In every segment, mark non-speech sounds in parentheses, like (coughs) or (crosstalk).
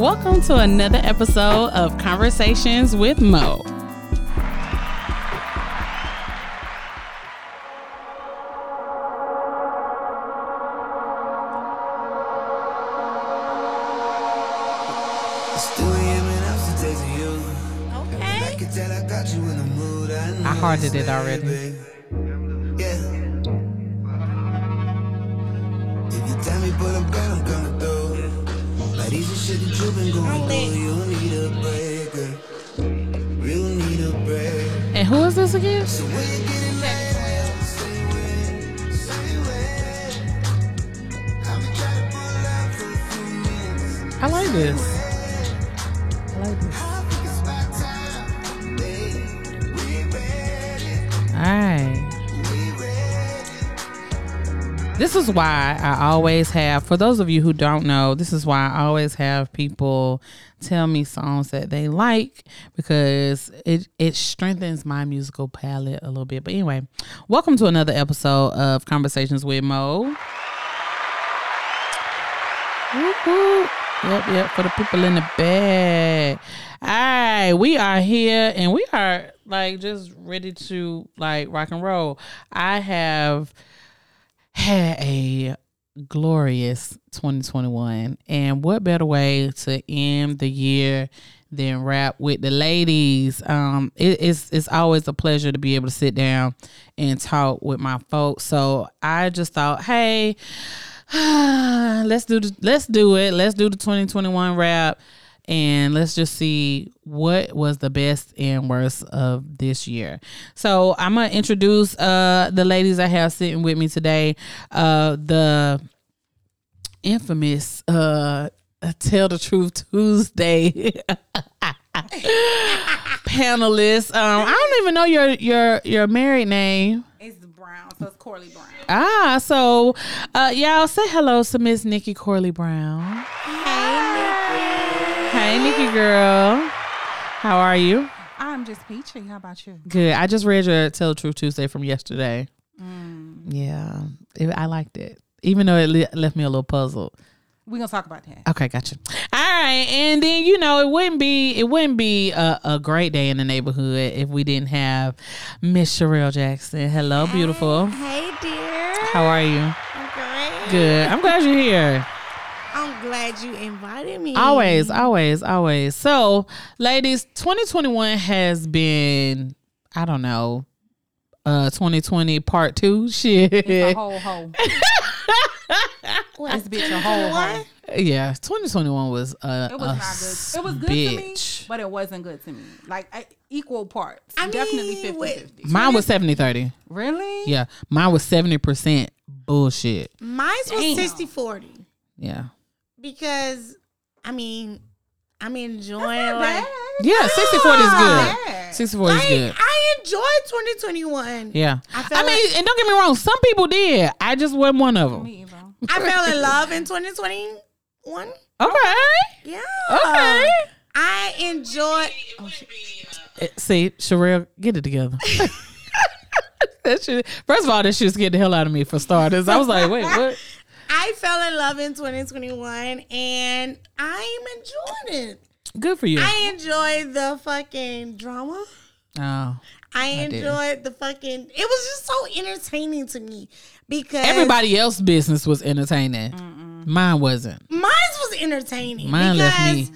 Welcome to another episode of Conversations with Mo. Why I always have, for those of you who don't know, this is why I always have people tell me songs that they like because it, it strengthens my musical palette a little bit. But anyway, welcome to another episode of Conversations with Mo. Yep, yep, for the people in the back. All right, we are here and we are like just ready to like rock and roll. I have had a glorious 2021 and what better way to end the year than rap with the ladies? Um it, it's it's always a pleasure to be able to sit down and talk with my folks. So i just thought hey (sighs) let's do the, let's do it. Let's do the 2021 rap and let's just see what was the best and worst of this year. So I'm gonna introduce uh the ladies I have sitting with me today. Uh the infamous uh Tell the Truth Tuesday (laughs) panelists. Um I don't even know your your your married name. It's Brown, so it's Corley Brown. Ah, so uh y'all say hello to Miss Nikki Corley Brown. Hey, Nikki girl. How are you? I'm just peachy. How about you? Good. I just read your Tell the Truth Tuesday from yesterday. Mm. Yeah, it, I liked it, even though it le- left me a little puzzled. We're gonna talk about that. Okay, gotcha. All right, and then you know it wouldn't be it wouldn't be a, a great day in the neighborhood if we didn't have Miss Sherelle Jackson. Hello, beautiful. Hey, dear. How are you? I'm great. Good. I'm glad you're here. I'm glad you invited me. Always, always, always. So, ladies, 2021 has been, I don't know, uh 2020 part two. (laughs) Shit. It's a whole hoe. What? This bitch a whole hoe. What? yeah, 2021 was uh It was not good. It was good to me, but it wasn't good to me. Like I, equal parts. I Definitely mean, 50 50. Mine was 70 30. Really? Yeah, mine was 70% bullshit. Mine was Damn. 60 40 Yeah. Because, I mean, I'm enjoying Not like. Yeah, 60 40 is good. bad. 60 40 is good. I enjoyed 2021. Yeah. I I, felt mean, and don't get me wrong, some people did. I just wasn't one of them. Me either. I fell in love in 2021. Okay. Yeah. Okay. I enjoyed. Eh, See, Sherelle, get it together. (laughs) that shit, first of all, that shit scared the hell out of me for starters. I was like, wait, what? (laughs) I fell in love in 2021 and I'm enjoying it. Good for you. I enjoyed the fucking drama. oh. I enjoyed the fucking. It was just so entertaining to me because Everybody else's business was entertaining. Mine wasn't. mine was entertaining. Mine left me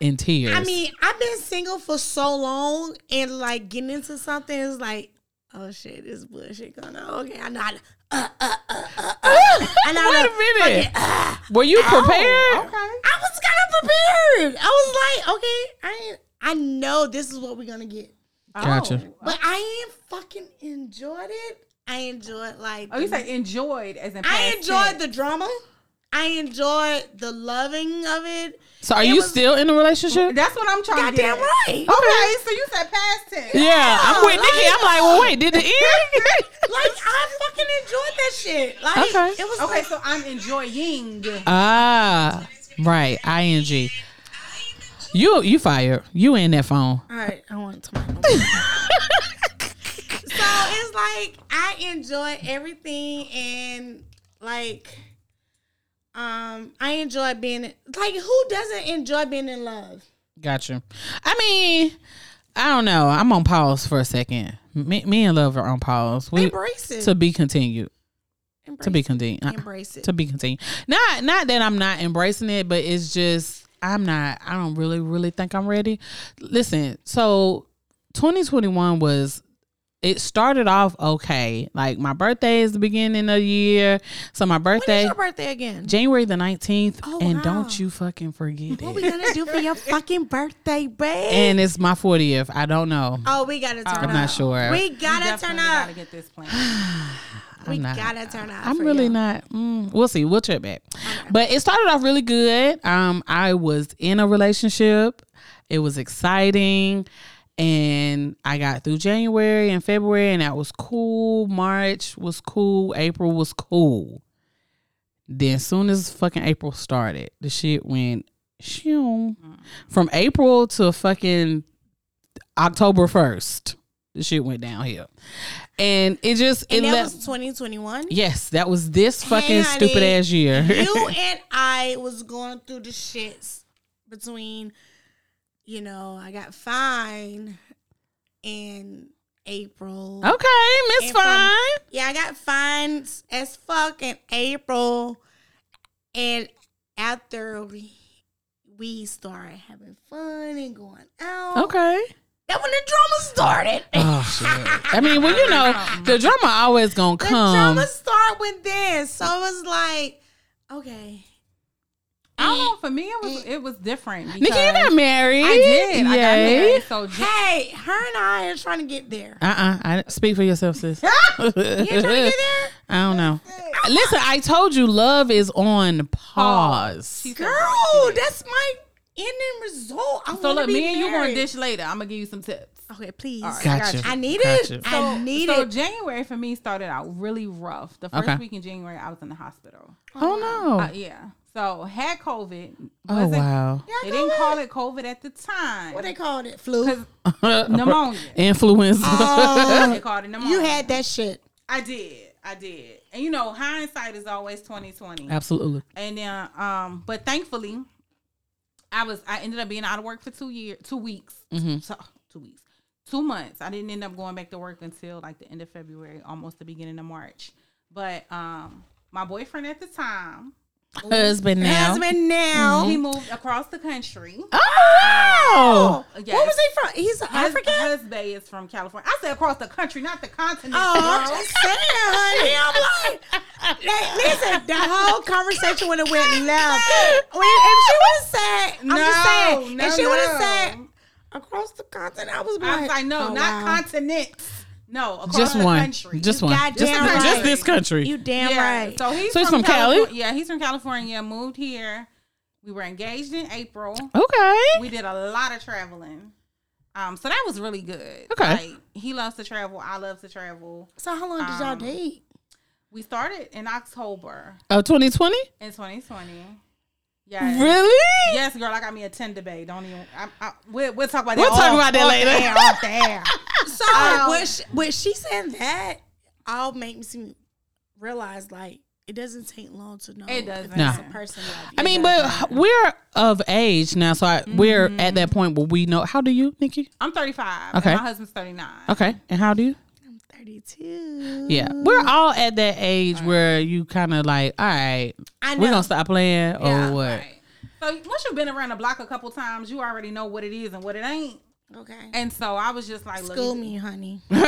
in tears. I mean, I've been single for so long, and like getting into something is like, oh shit, this bullshit going on. Okay, I know. I, uh, uh, uh, uh, uh. I know. Wait the a minute. fucking, uh, Were you prepared? Okay. I was kind of prepared. I was like, okay, I ain't, I know this is what we're gonna get. Gotcha. Oh. But I ain't fucking enjoyed it. I enjoyed like Oh, you the- say enjoyed as in I enjoyed tense. the drama. I enjoyed the loving of it. So are It you was- still in a relationship? That's what I'm trying to get. Goddamn right. Okay, so you said past tense. Yeah, I'm with Nikki. I'm like, well, wait, did it end? (laughs) Like I fucking enjoyed that shit. Like Okay. it was Okay, like so I'm enjoying. ah, right. Ing. You you fired. You in that phone. all right, I want to my (laughs) So it's like I enjoy everything and like Um, I enjoy being like who doesn't enjoy being in love? Gotcha. I mean, I don't know. I'm on pause for a second. Me, me and love are on pause. We Embrace it. to be continued. Embrace To be it. continued. Uh, Embrace it. To be continued. Not not that I'm not embracing it, but it's just I'm not. I don't really really think I'm ready. Listen. So 2021 was. It started off okay. Like my birthday is the beginning of the year. So my birthday is your birthday again? January the 19th. Oh, and wow. don't you fucking forget it. What we gonna do for your (laughs) fucking birthday, babe? And it's my 40th. I don't know. oh, we gotta turn up. I'm not sure. We gotta turn up. Gotta get this (sighs) plan. We I'm not- gotta turn up. I'm for really you. not. Mm, we'll see. We'll check back. But it started off really good. Um, I was in a relationship. It was exciting, and I got through January and February, and that was cool. March was cool. April was cool. Then, soon as fucking April started, the shit went shoo. from April to fucking October first. The shit went downhill, and it just it And that left. was 2021. Yes, that was this fucking Hey, honey, stupid ass year. you (laughs) and I was going through the shits between, you know, I got fined in April. okay, Miss Fine. Yeah, I got fined as fuck in April. And after we, we started having fun and going out, Okay. that when the drama started. Oh shit. I mean, well, you (laughs) know, the drama always gonna come. the drama start with this. So it was like, okay. I don't know. For me, it was it was different. Nikki, you because got married. I did. I got married. So Jan- Hey, her and I are trying to get there. Uh-uh. I speak for yourself, sis. (laughs) You (laughs) trying to get there? I don't know. Listen, I told you love is on pause. She said- Girl, that's my ending result. I So wanna look, be me and you going married. to dish later. I'm gonna give you some tips. Okay, please. All right. Gotcha. got you. I need Gotcha. it. I need so it. January for me started out really rough. The first Okay. week in January, I was in the hospital. Oh no. Uh, yeah. So had COVID. oh wow. They didn't call it COVID at the time. What they called it? Flu. Because (laughs) pneumonia. Influenza. Oh, they called it pneumonia. you had that shit. I did. I did. And you know, hindsight is always twenty twenty. Absolutely. And then, um, but thankfully, I was I ended up being out of work for two years, two weeks, Mm-hmm. so, two weeks, two months. I didn't end up going back to work until like the end of February, almost the beginning of March. But um, my boyfriend at the time, Husband now. Husband now. Mm-hmm. he moved across the country. Oh. oh yes. What was he from? He's Hus- African. Husband is from California. I said across the country, not the continent. Oh, I'm just saying, honey. I'm like, like, listen, the whole conversation would have went (laughs) left. When, if she would have said, I'm just saying, no, if she would have said across the continent, I was I like, was like, no, oh, not wow. continents. No, across Just the one. country. Just You one. Just, right. just this country. You damn yeah. right. So he's So he's from, from Cali? California. Yeah, he's from California. Moved here. We were engaged in April. okay. We did a lot of traveling. Um, so that was really good. Okay. Like, he loves to travel. I love to travel. So how long did y'all Um, date? We started in October Oh, 2020? in 2020. Yeah. Really? Yes, girl. I got me a Tinder babe. Don't even. I, I, we'll, we'll talk about that. We'll talk about that off later. the air, off the air. (laughs) So Um, when she, when she said that, all makes me realize like it doesn't take long to know. It doesn't. No. it's a person like. I mean, but we're of age now, so I, we're at that point where we know. How do you, Nikki? I'm 35. Okay. And my husband's 39. Okay, and how do you? I'm 32. Yeah, we're all at that age where you kind of like, all right, I we're gonna stop playing or what? right. So once you've been around the block a couple times, you already know what it is and what it ain't. Okay. And so I was just like, look, School me, honey. (laughs) and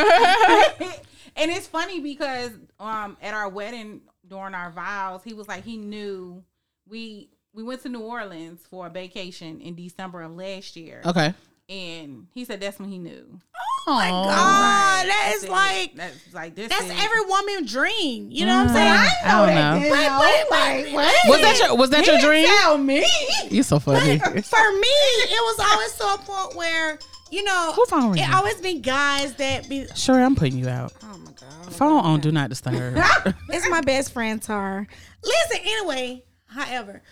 it's funny because um at our wedding during our vows, he was like he knew we we went to New Orleans for a vacation in December of last year. Okay. And he said that's when he knew. Oh my God. that That's is it. like- that's like this. That's is- every woman's dream. You know what I'm saying? Mm, I don't know. Wait, wait, wait, wait. Was that your Was that your dream? Tell me. You're so funny. For me, (laughs) it was always to a point where, you know, Who phone ringing? it always been guys that be. Sure, I'm putting you out. Oh my God. Phone on, do not disturb. (laughs) It's my best friend, Tar. Listen, anyway, however,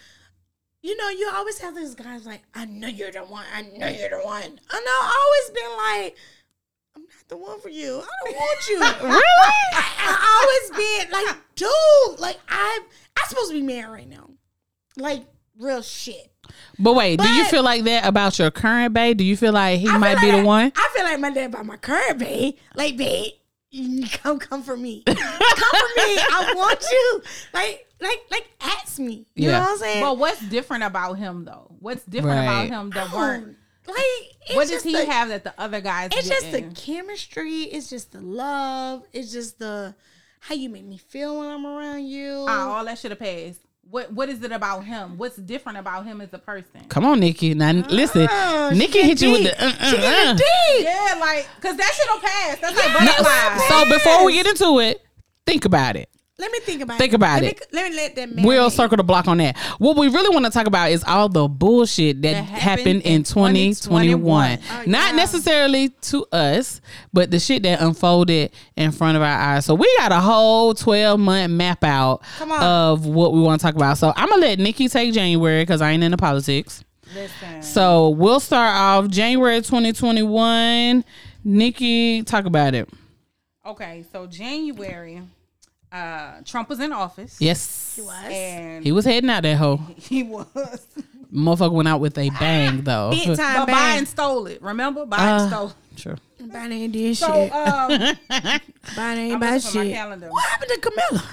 you know, you always have these guys like, I know you're the one. I know you're the one. And I've always been like, I'm not the one for you. I don't want you. (laughs) really? I, I always been like, dude, like I'm I'm supposed to be married right now. like real shit. But wait, do you feel like that about your current bae? Do you feel like he I might feel be like the I- one? I feel like my dad about my current babe. Like, babe, come come for me. come for me. I (laughs) want you. Like, like, like ask me. You Yeah. know what I'm saying? But what's different about him though? What's different Right. about him that weren't? Like it's What does just he the- have that the other guys? It's just the chemistry. It's just the love. It's just the how you make me feel when I'm around you. Ah, all that should have passed. What What is it about him? What's different about him as a person? Come on, Nikki. Now listen, Oh, Nikki get hit you with the. Uh, She uh, get uh. deep. Yeah, like because that shit'll pass. That's like No, butterflies. so before we get into it, think about it. Let me think about it. Think it. about let it. Me, let me let that man. We'll circle the block on that. What we really want to talk about is all the bullshit that, That happened, happened in in 2021. 2021. Oh, Not yeah. necessarily to us, but the shit that unfolded in front of our eyes. So we got a whole 12 month map out of what we want to talk about. So I'm going to let Nikki take January because I ain't into politics. Listen, So we'll start off January 2021. Nikki, talk about it. okay, so January, uh, Trump was in office. Yes. He was. and He was heading out that hoe. (laughs) he was. Motherfucker went out with a bang though. Big time But bang. Biden stole it. Remember, Biden Uh, stole. it. Sure. Biden ain't did So shit. um, (laughs) Biden ain't I'm about my shit. What happened to Kamala?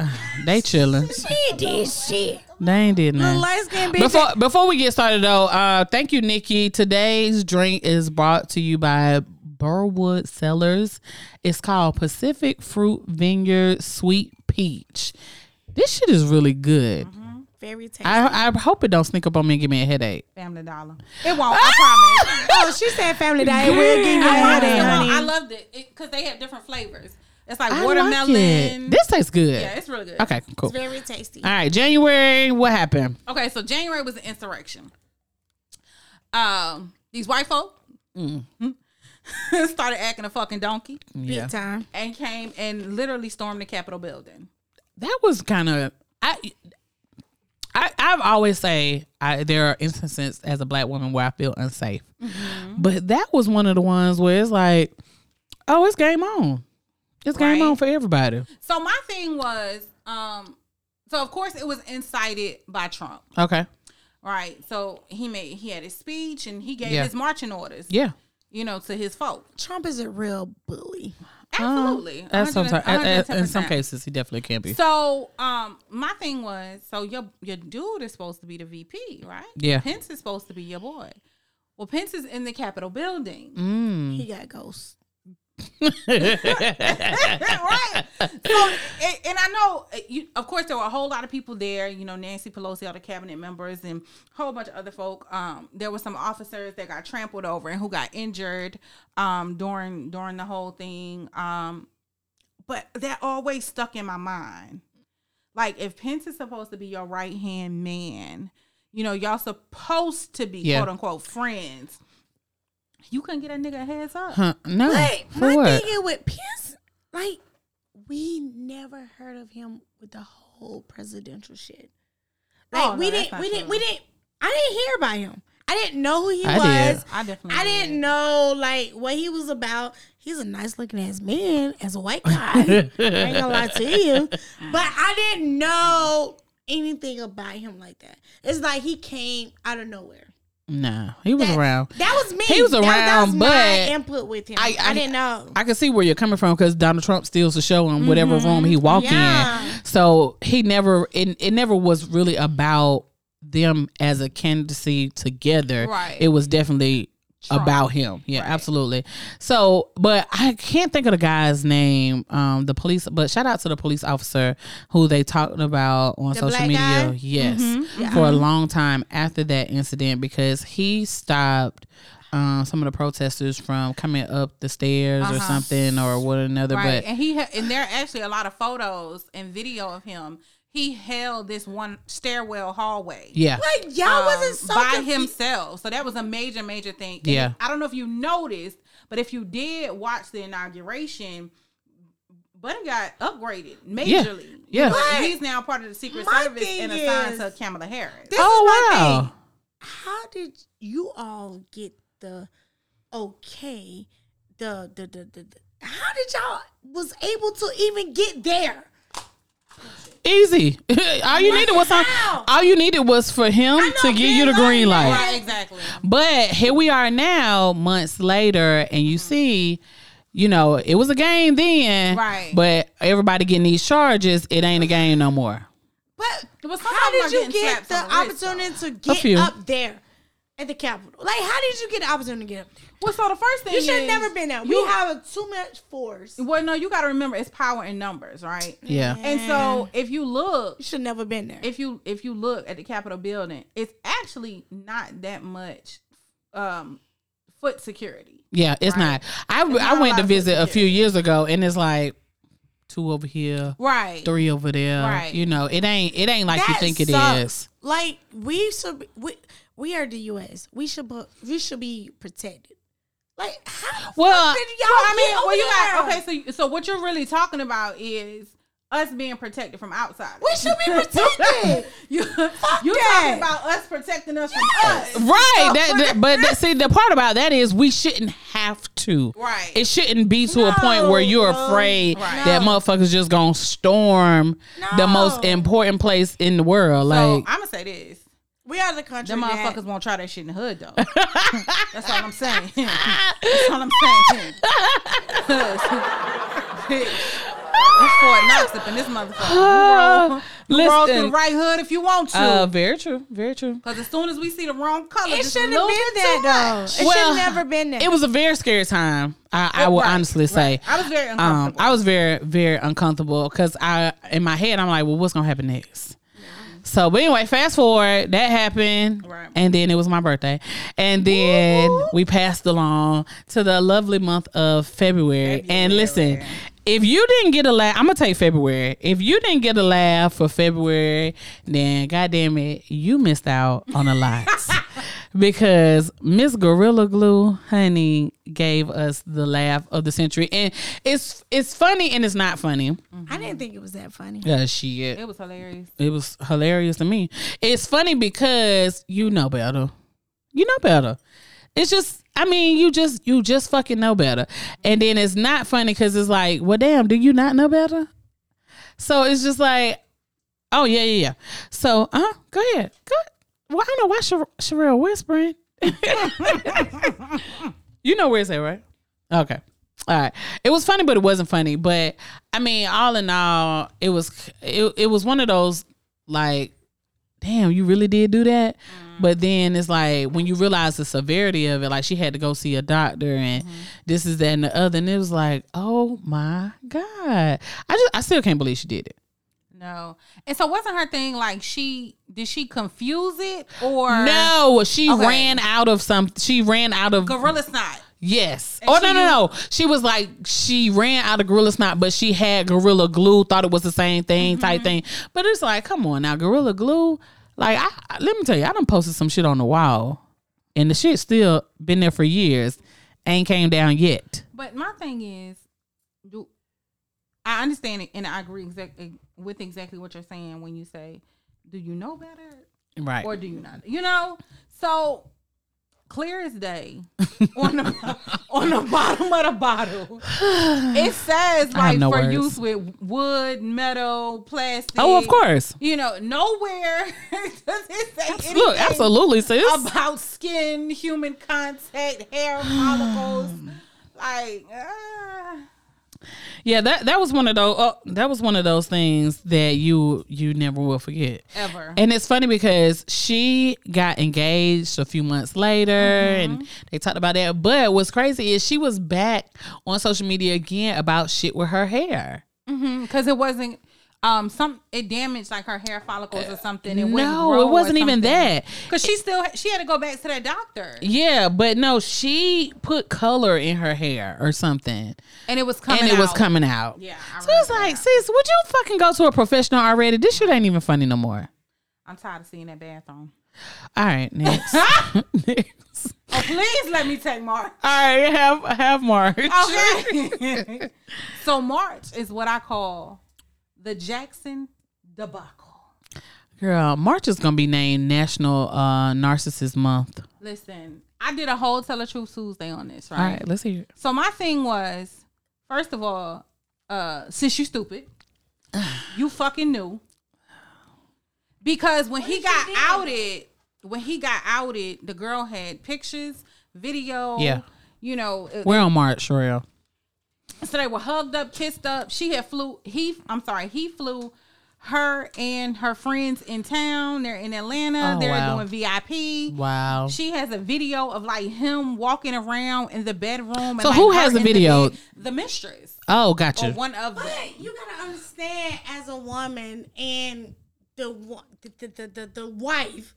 (laughs) They chilling. She ain't did shit. They ain't did Little nothing. light skinned bitch. Before before we get started though, uh, thank you, Nikki. Today's drink is brought to you by Burwood Cellars. It's called Pacific Fruit Vineyard Sweet Peach. This shit is really good. Mm-hmm. Very tasty. I I hope it don't sneak up on me and give me a headache. Family Dollar. It won't. I (laughs) promise. oh, she said family day. We'll give you a I, headache, promise. honey. I loved it because they have different flavors. It's like I like watermelon. it. This tastes good. yeah, it's really good. Okay, cool. It's very tasty. All right, January. What happened? Okay, so January was an insurrection. Um, these white folk mm. hmm, (laughs) started acting a fucking donkey Big time. and came and literally stormed the Capitol building. that was kind of I. I, I've always say I, there are instances as a black woman where I feel unsafe, but that was one of the ones where it's like, oh, it's game on, it's game on for everybody. So my thing was, um, so of course it was incited by Trump, Okay, right? So he made he had his speech and he gave Yeah. his marching orders, yeah, you know, to his fault. Trump is a real bully. Absolutely, Uh, At some time, at- at- in some cases, he definitely can be. So, um, my thing was, so your your dude is supposed to be the VP, right? Yeah. Pence is supposed to be your boy. Well, Pence is in the Capitol building, Mm. He got ghosts. Right? So, and, and I know, uh, you, of course, there were a whole lot of people there. You know, Nancy Pelosi, all the cabinet members, and a whole bunch of other folk. Um, there were some officers that got trampled over and who got injured, um, during during the whole thing. Um, but that always stuck in my mind. Like, if Pence is supposed to be your right hand man, you know, y'all supposed to be Yeah. quote unquote friends. You couldn't get a nigga heads up. Huh, no, But for my what? thing is with Pence, like we never heard of him with the whole presidential shit. Like Oh, no, we that's didn't, not we didn't, we didn't. I didn't hear about him. I didn't know who he I did. was. I definitely I did. didn't know like what he was about. He's a nice looking ass man as a white guy. (laughs) I ain't gonna lie to you, but I didn't know anything about him like that. It's like he came out of nowhere. Nah, he was That- around. That was me. He was That- that was around, but input with him. I- I, I- didn't know. I can see where you're coming from because Donald Trump steals the show in whatever mm-hmm. room he walk Yeah. in. So he never it, it never was really about them as a candidacy together. Right. It was definitely Trump. about him. Yeah, Right. absolutely. So, but I can't think of the guy's name. Um, the police, but shout out to the police officer who they talked about on The social media. guy? Yes, Yeah. for a long time after that incident because he stopped. Um, some of the protesters from coming up the stairs or Uh-huh. something or one another, Right, but and he ha- and there are actually a lot of photos and video of him. He held this one stairwell hallway. yeah, Like y'all um, wasn't so by confu- himself. So that was a major, major thing. And Yeah. I don't know if you noticed, but if you did watch the inauguration, Buddy got upgraded majorly. You Yeah. he's now part of the Secret my Service and assigned is- to Kamala Harris. This Oh, is my wow. thing. How did you all get the okay? The the the the. the how did y'all was able to even get there? It Easy. (laughs) all you needed was some, how? all you needed was for him know, to give you the green green light. light. Right, exactly. But here we are now, months later, and you mm-hmm. see, you know, it was a game then. Right. But everybody getting these charges, it ain't a game no more. But But how did you get the the wrist, opportunity to get up there at the Capitol? Like, how did you get the opportunity to get up there? Well, so the first thing You should have is- never been there. We you- have a too much force. Well, no, you got to remember it's power in numbers, right? Yeah. And so if you look, You should never been there. if you if you look at the Capitol building, it's actually not that much um foot security. Yeah, it's Right. not. I not went to of visit a few years ago, and it's like two over here, Right. three over there. Right. You know, it ain't it ain't like you think it sucks. is. Like we should, be, we we are the U.S. We should bu- we should be protected. Like how? Well, did y'all Well, I mean, get over well, you there? got okay. So, so what you're really talking about is us being protected from outside. We should be protected. (laughs) you you that. talking about us protecting us from us, Right. That, that- but that, see, the part about that is we shouldn't have to. Right. It shouldn't be to a point where you're No, afraid Right. that No. motherfuckers just gonna storm the most important place in the world. So Like, I'm gonna say this: we are the country. them that- motherfuckers won't try that shit in the hood though. (laughs) That's all I'm saying. (laughs) That's all I'm saying. (laughs) That's Fort Knox up in this motherfucker. You roll, roll through Listen. the right hood if you want to. uh, very true. Very true. Because as soon as we see the wrong color, It shouldn't have been bit there though. It Well, should never been there. It was a very scary time. I, I will Right, honestly say. I was very Um. I was very, very uncomfortable because I, in my head, I'm like, well, what's gonna happen next? So, but anyway, fast forward, that happened, Right. and then it was my birthday, and then we passed along to the lovely month of February. And listen, if you didn't get a laugh, I'm gonna take February. If you didn't get a laugh for February, then goddamn it, you missed out on a lot. (laughs) because Miss Gorilla Glue, honey, gave us the laugh of the century, and it's it's funny and it's not funny. I didn't think it was that funny. Yeah, shit. It was hilarious. It was hilarious to me. It's funny because you know better. You know better. It's just, I mean, you just, you just fucking know better. And then it's not funny because it's like, well, damn, do you not know better? So it's just like, oh yeah, yeah, yeah. So, uh, huh go ahead, go. Well, I don't know why Sher- Sherelle whispering. (laughs) you know where it's at, right? Okay. All right. It was funny, but it wasn't funny. But I mean, all in all, it was it, it was one of those like, damn, you really did do that. Mm-hmm. But then it's like when you realize the severity of it, like she had to go see a doctor and mm-hmm. this is that and the other, and it was like, oh my god, I just I still can't believe she did it. No. And so wasn't her thing like she did she confuse it or No, she Okay. ran out of some. She ran out of Gorilla Snot? Yes. And oh no no no. She was like she ran out of Gorilla Snot, but she had Gorilla Glue. Thought it was the same thing Mm-hmm. type thing. But it's like, come on now, Gorilla Glue. Like, I, I- let me tell you, I done posted some shit on the wall, and the shit still been there for years, ain't came down yet. But my thing is, do I understand it and I agree exactly with exactly what you're saying when you say, "Do you know better Right. or do you not?" You know, so clear as day (laughs) on the (laughs) on the bottom of the bottle, (sighs) it says like no for words. use with wood, metal, plastic. oh, of course. You know, nowhere (laughs) does it say anything Look, absolutely, sis. about skin, human contact, hair (sighs) follicles. Like, uh, Yeah, that that was one of those. Oh, that was one of those things that you you never will forget. ever. And it's funny because she got engaged a few months later Mm-hmm. and they talked about that. But what's crazy is she was back on social media again about shit with her hair. because it wasn't um some it damaged like her hair follicles or something. It no, it wasn't even that. Because she still she had to go back to that doctor, Yeah, but no, she put color in her hair or something. and it was coming. and it was out. coming out. Yeah, I So it's like, that. sis, would you fucking go to a professional already? This shit ain't even funny no more. I'm tired of seeing that bathroom. All right, next. (laughs) next. Oh, please let me take March. All right, have have March. Okay. (laughs) so March is what I call the Jackson debacle. Girl, March is gonna be named National uh, Narcissist Month. Listen, I did a whole Tell the Truth Tuesday on this, right? All right, let's hear it. So my thing was, first of all, uh, since you stupid, you fucking knew. because when he got outed, when he got outed, the girl had pictures, video. Yeah. You know, it- We're on March, Sherelle. So they were hugged up, kissed up. She had flew. He, I'm sorry, he flew her and her friends in town. They're in Atlanta. Oh, They're wow. doing VIP. Wow. She has a video of like him walking around in the bedroom. And, So like, who her has the video? bed. The mistress Oh, or gotcha. one of them. But you gotta understand, as a woman and the the the, the, the, the wife,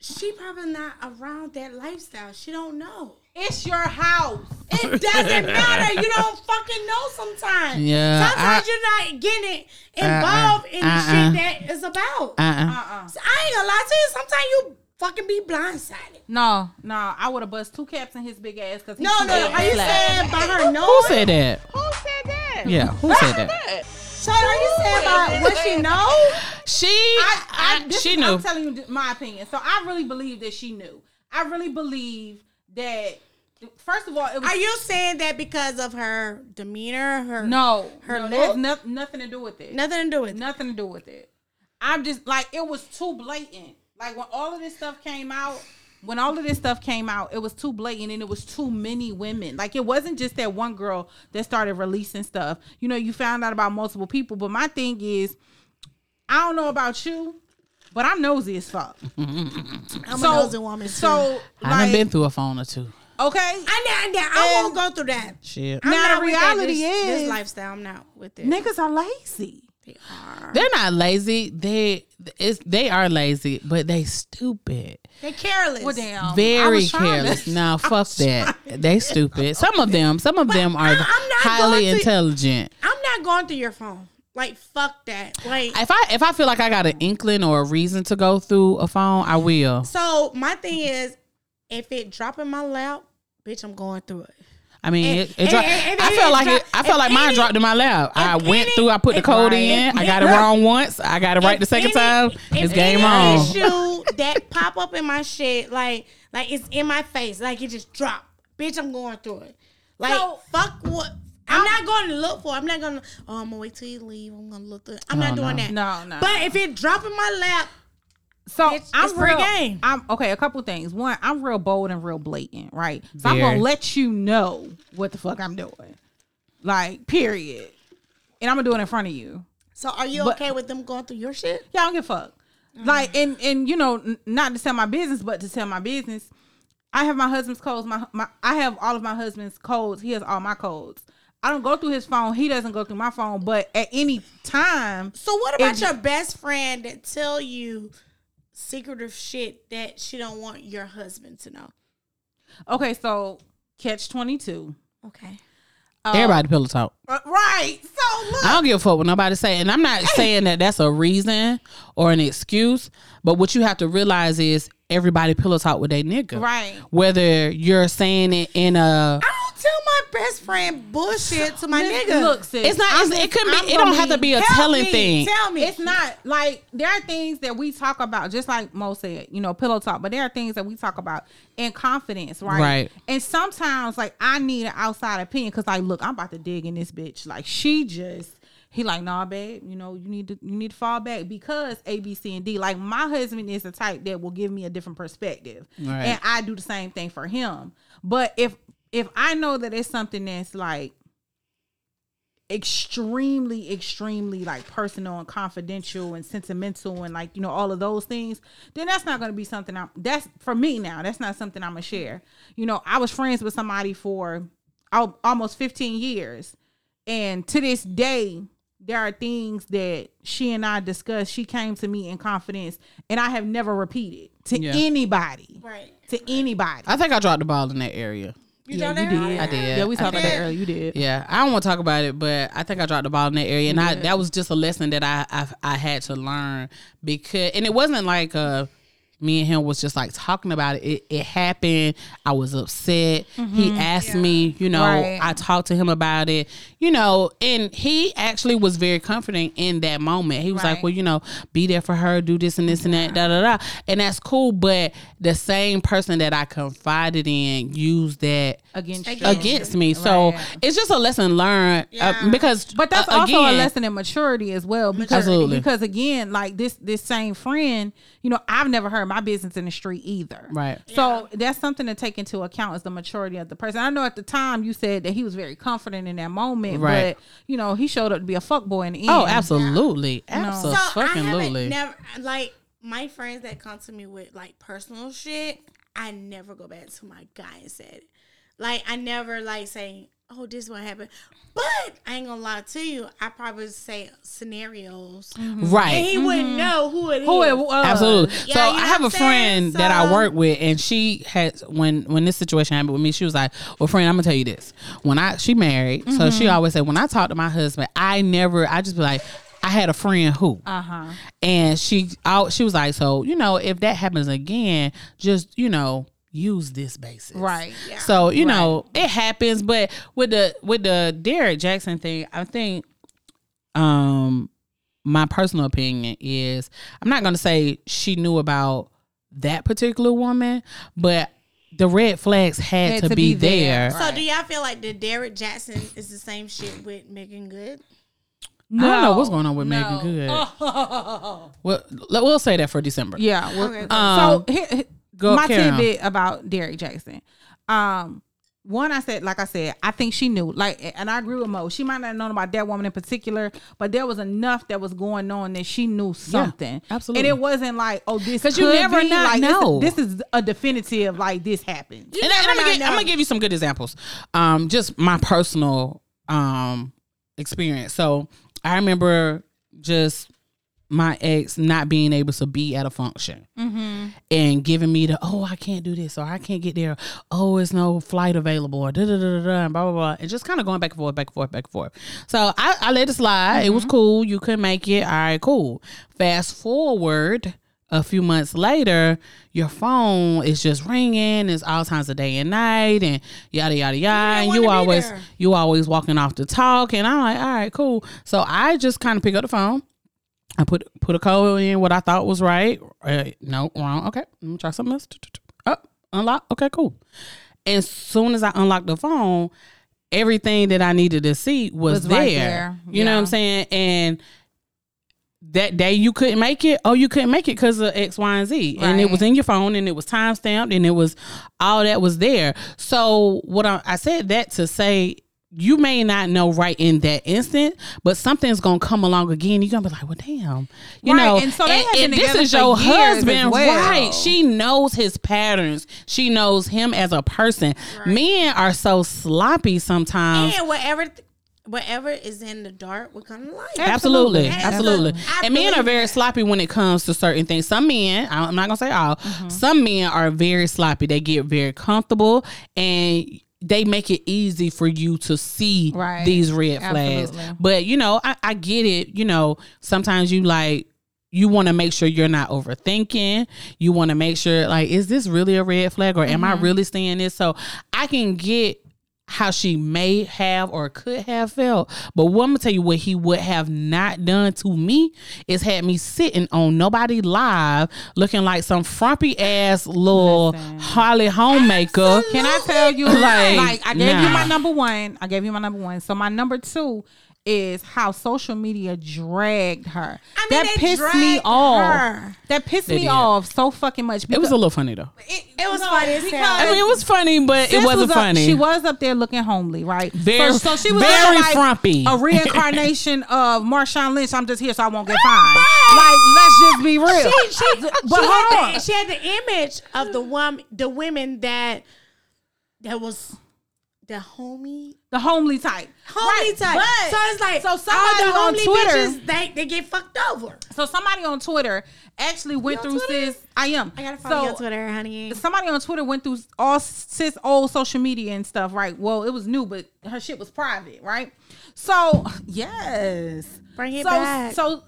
she probably not around that lifestyle. She don't know. It's your house. It (laughs) doesn't matter. You don't fucking know sometimes. Yeah, Sometimes I- you're not getting uh, uh, involved in the uh-uh. shit uh. that is about. Uh-uh. Uh-uh. So I ain't gonna lie to you. Sometimes you fucking be blindsided. No, no, I would have bust two caps in his big ass because No, no. Are you saying by her knowing? Who said that? Who said that? Yeah, who said that? So are you saying about what she know? She, I, I, I, she is, knew. I'm telling you my opinion. So I really believe that she knew. I really believe that. First of all, it was Are you saying that because of her demeanor, her no, her no, look? no, nothing to do with it. nothing to do with it? Nothing to do with it. I'm just like it was too blatant. Like when all of this stuff came out, when all of this stuff came out, it was too blatant and it was too many women. Like it wasn't just that one girl that started releasing stuff. You know, you found out about multiple people. But my thing is, I don't know about you, but I'm nosy as fuck. (laughs) I'm so, a nosy woman. Too. So I've like, been through a phone or two. okay. I, I, I, I won't go through that. Shit. I'm Now, not the reality this, is- this lifestyle. I'm not with it. Niggas are lazy. They are. They're not lazy. They it's they are lazy, but they stupid. They careless. Well, damn. Very was trying to- careless. Nah, (laughs) fuck that. They stupid. Some of them, some of them are I- highly going to- intelligent. I'm not going through your phone. Like fuck that. Like If I if I feel like I got an inkling or a reason to go through a phone, I will. so. My thing is, if it drop in my lap, bitch, I'm going through it. I mean, And- it, it and- dro- and- and I it felt like drop- it. I felt like mine any- dropped in my lap. I went any- through. I put the code right. in. I got it wrong once. I got it right the second any- time. if It's game any on. Issue that pop up in my shit, like like it's in my face, like it just dropped. Bitch, I'm going through it. Like So- fuck what. I'm not going to look for. I'm not going to. Oh, I'm gonna wait till you leave. I'm gonna look. Through. I'm Oh, not doing no. that. No, no. But if it drop in my lap, So It's- I'm it's real. game. I'm okay. A couple things. One, I'm real bold and real blatant, right? So I'm gonna let you know what the fuck I'm doing, like period. And I'm gonna do it in front of you. so are you But- okay with them going through your shit? Yeah, I don't give a fuck. Mm. Like, and and you know, n- not to tell my business, but to tell my business. I have my husband's codes. My, my I have all of my husband's codes. He has all my codes. I don't go through his phone. He doesn't go through my phone. But at any time, So what about your best friend that tell you secretive shit that she don't want your husband to know? okay. So catch twenty two. Okay. Everybody pillow talk. Uh, right. So look. I don't give a fuck what nobody say, and I'm not saying that that's a reason or an excuse. But what you have to realize is everybody pillow talk with their nigga, Right. Whether you're saying it in a I don't tell my best friend bullshit to my Look- nigga. Look, sis. It's not. It's, it just- could I'm be. It don't have to be a telling me, thing. Tell me. It's not like there are things that we talk about, just like Mo said, you know, pillow talk. But there are things that we talk about in confidence, right? Right. And sometimes, like, I need an outside opinion because, like, look, I'm about to dig in this bitch. Like, she just. He like, nah, babe. You know, you need to you need to fall back because A, B, C, and D. Like my husband is the type that will give me a different perspective, Right. and I do the same thing for him. But if if I know that it's something that's like extremely extremely like personal and confidential and sentimental and like you know all of those things then that's not going to be something i'm that's for me now that's not something i'm gonna share you know i was friends with somebody for almost 15 years and to this day there are things that she and i discussed she came to me in confidence and i have never repeated to Yeah. anybody right. to anybody I think I dropped the ball in that area. You yeah, you did. I did. Yeah, we talked about did. that earlier. You did. Yeah, I don't want to talk about it, but I think I dropped the ball in that area, and I that was just a lesson that I I, I had to learn because, and it wasn't like uh me and him was just like talking about it. It, it happened. I was upset. He asked me, you know, Right. I talked to him about it, you know, and he actually was very comforting in that moment. He was like, well, you know, be there for her, do this and this and that, da da da, and that's cool. But the same person that I confided in used that against. Against me. So Right. it's just a lesson learned uh, because, But that's uh, also a lesson in maturity as well. Because, Absolutely. because again, like this this same friend, you know, I've never heard my business in the street either. Right. So that's something to take into account is the maturity of the person. I know at the time you said that he was very confident in that moment, Right. but you know, he showed up to be a fuck boy in the end. Oh, absolutely, So I absolutely. haven't never like my friends that come to me with like personal shit. I never go back to my guy and said it. Like I never like say, "Oh, this is what happened." But I ain't gonna lie to you. I probably say scenarios, and right. he wouldn't know who it is. Who it was. Absolutely. Yeah, so you know I have a a I'm saying? friend that I work with, and she had when when this situation happened with me, she was like, "Well, friend, I'm gonna tell you this. When I she married, so she Mm-hmm. always said when I talk to my husband, I never, I just be like." I had a friend who, Uh huh. and she, out, she was like, so you know, if that happens again, just you know, use this basis, Right. Yeah. So you know, it happens, but with the with the Derek Jackson thing, I think um my personal opinion is I'm not gonna say she knew about that particular woman, but the red flags had, to, be, there. So do y'all feel like the Derek Jackson is the same shit with Meagan Good? I don't know what's going on with Megan no. Good. (laughs) Well, we'll say that for December. Yeah. Okay. Um, so here, here- go, my on. tidbit about Derek Jackson. Um, one, I said, like I said, I think she knew, like, and I agree with Mo. She might not have known about that woman in particular, but there was enough that was going on that she knew something. absolutely. and it wasn't like, oh, this 'Cause you never be. not like, this- know. This, is a definitive, like this happened. and, I'm, gonna, give, I'm gonna give you some good examples. Um, just my personal um experience. So I remember just my ex not being able to be at a function and giving me the oh I can't do this or I can't get there. Oh, it's no flight available or da da da da and blah blah blah. And just kind of going back and forth, back and forth, back and forth. So I, I let it slide. It was cool. You couldn't make it. All right, cool. Fast forward a few months later, your phone is just ringing. It's all times of day and night, and yada yada yada. And you always there. you always walking off the talk. And I'm like, all right, cool. So I just kind of pick up the phone. I put put a code in what I thought was right. Uh, no, wrong. Okay, let me try something else. Oh, unlock. Okay, cool. As soon as I unlocked the phone, everything that I needed to see was, Was there. right there. You know what I'm saying? And that day you couldn't make it. Oh, you couldn't make it because of X, Y, and Z, and it was in your phone, and it was time stamped, and it was all that was there. So what I, I said that to say. You may not know right in that instant, but something's gonna come along again. You're gonna be like, "Well, damn," you Right, know. and so they had been this is your years husband, well. right? She knows his patterns. She knows him as a person. Men are so sloppy sometimes. And whatever, whatever is in the dark will come to light. Absolutely, Absolutely. absolutely. I And men are very sloppy when it comes to certain things. Some men, I- I'm not gonna say all, Mm-hmm. some men are very sloppy. They get very comfortable and they make it easy for you to see Right. these red flags. But you know, I, I get it. You know, sometimes you like you want to make sure you're not overthinking. You want to make sure like, is this really a red flag or am Mm-hmm. I really seeing this? So I can get how she may have or could have felt. But what I'm gonna tell you what he would have not done to me is had me sitting on nobody live looking like some frumpy ass little Listen. Holly homemaker. Can I tell you, (laughs) Like, like, I gave you my number one. I gave you my number one. So my number two is how social media dragged her. I mean, that pissed dragged me off. her. That pissed They me did. off so fucking much. It was a little funny though. it, It was funny because I mean, it was funny, but it wasn't was up- funny. she was up there looking homely, right? Very- so, so she was very looking like frumpy. a (laughs) reincarnation of Marshawn Lynch. I'm just here, so I won't get fined. like, let's just be real. She, she, but she, hold had on. the, she had the image of the woman, the women that that was the homie, the homely type, homely Right, type. but- so it's like so somebody the on Twitter- bitches, they they get fucked over. So somebody on Twitter actually went through Twitter? sis. I am. I gotta follow so, you on Twitter, honey. Somebody on Twitter went through all sis old social media and stuff, right? Well, it was new, but her shit was private, right? So (laughs) yes, Bring it so, back. So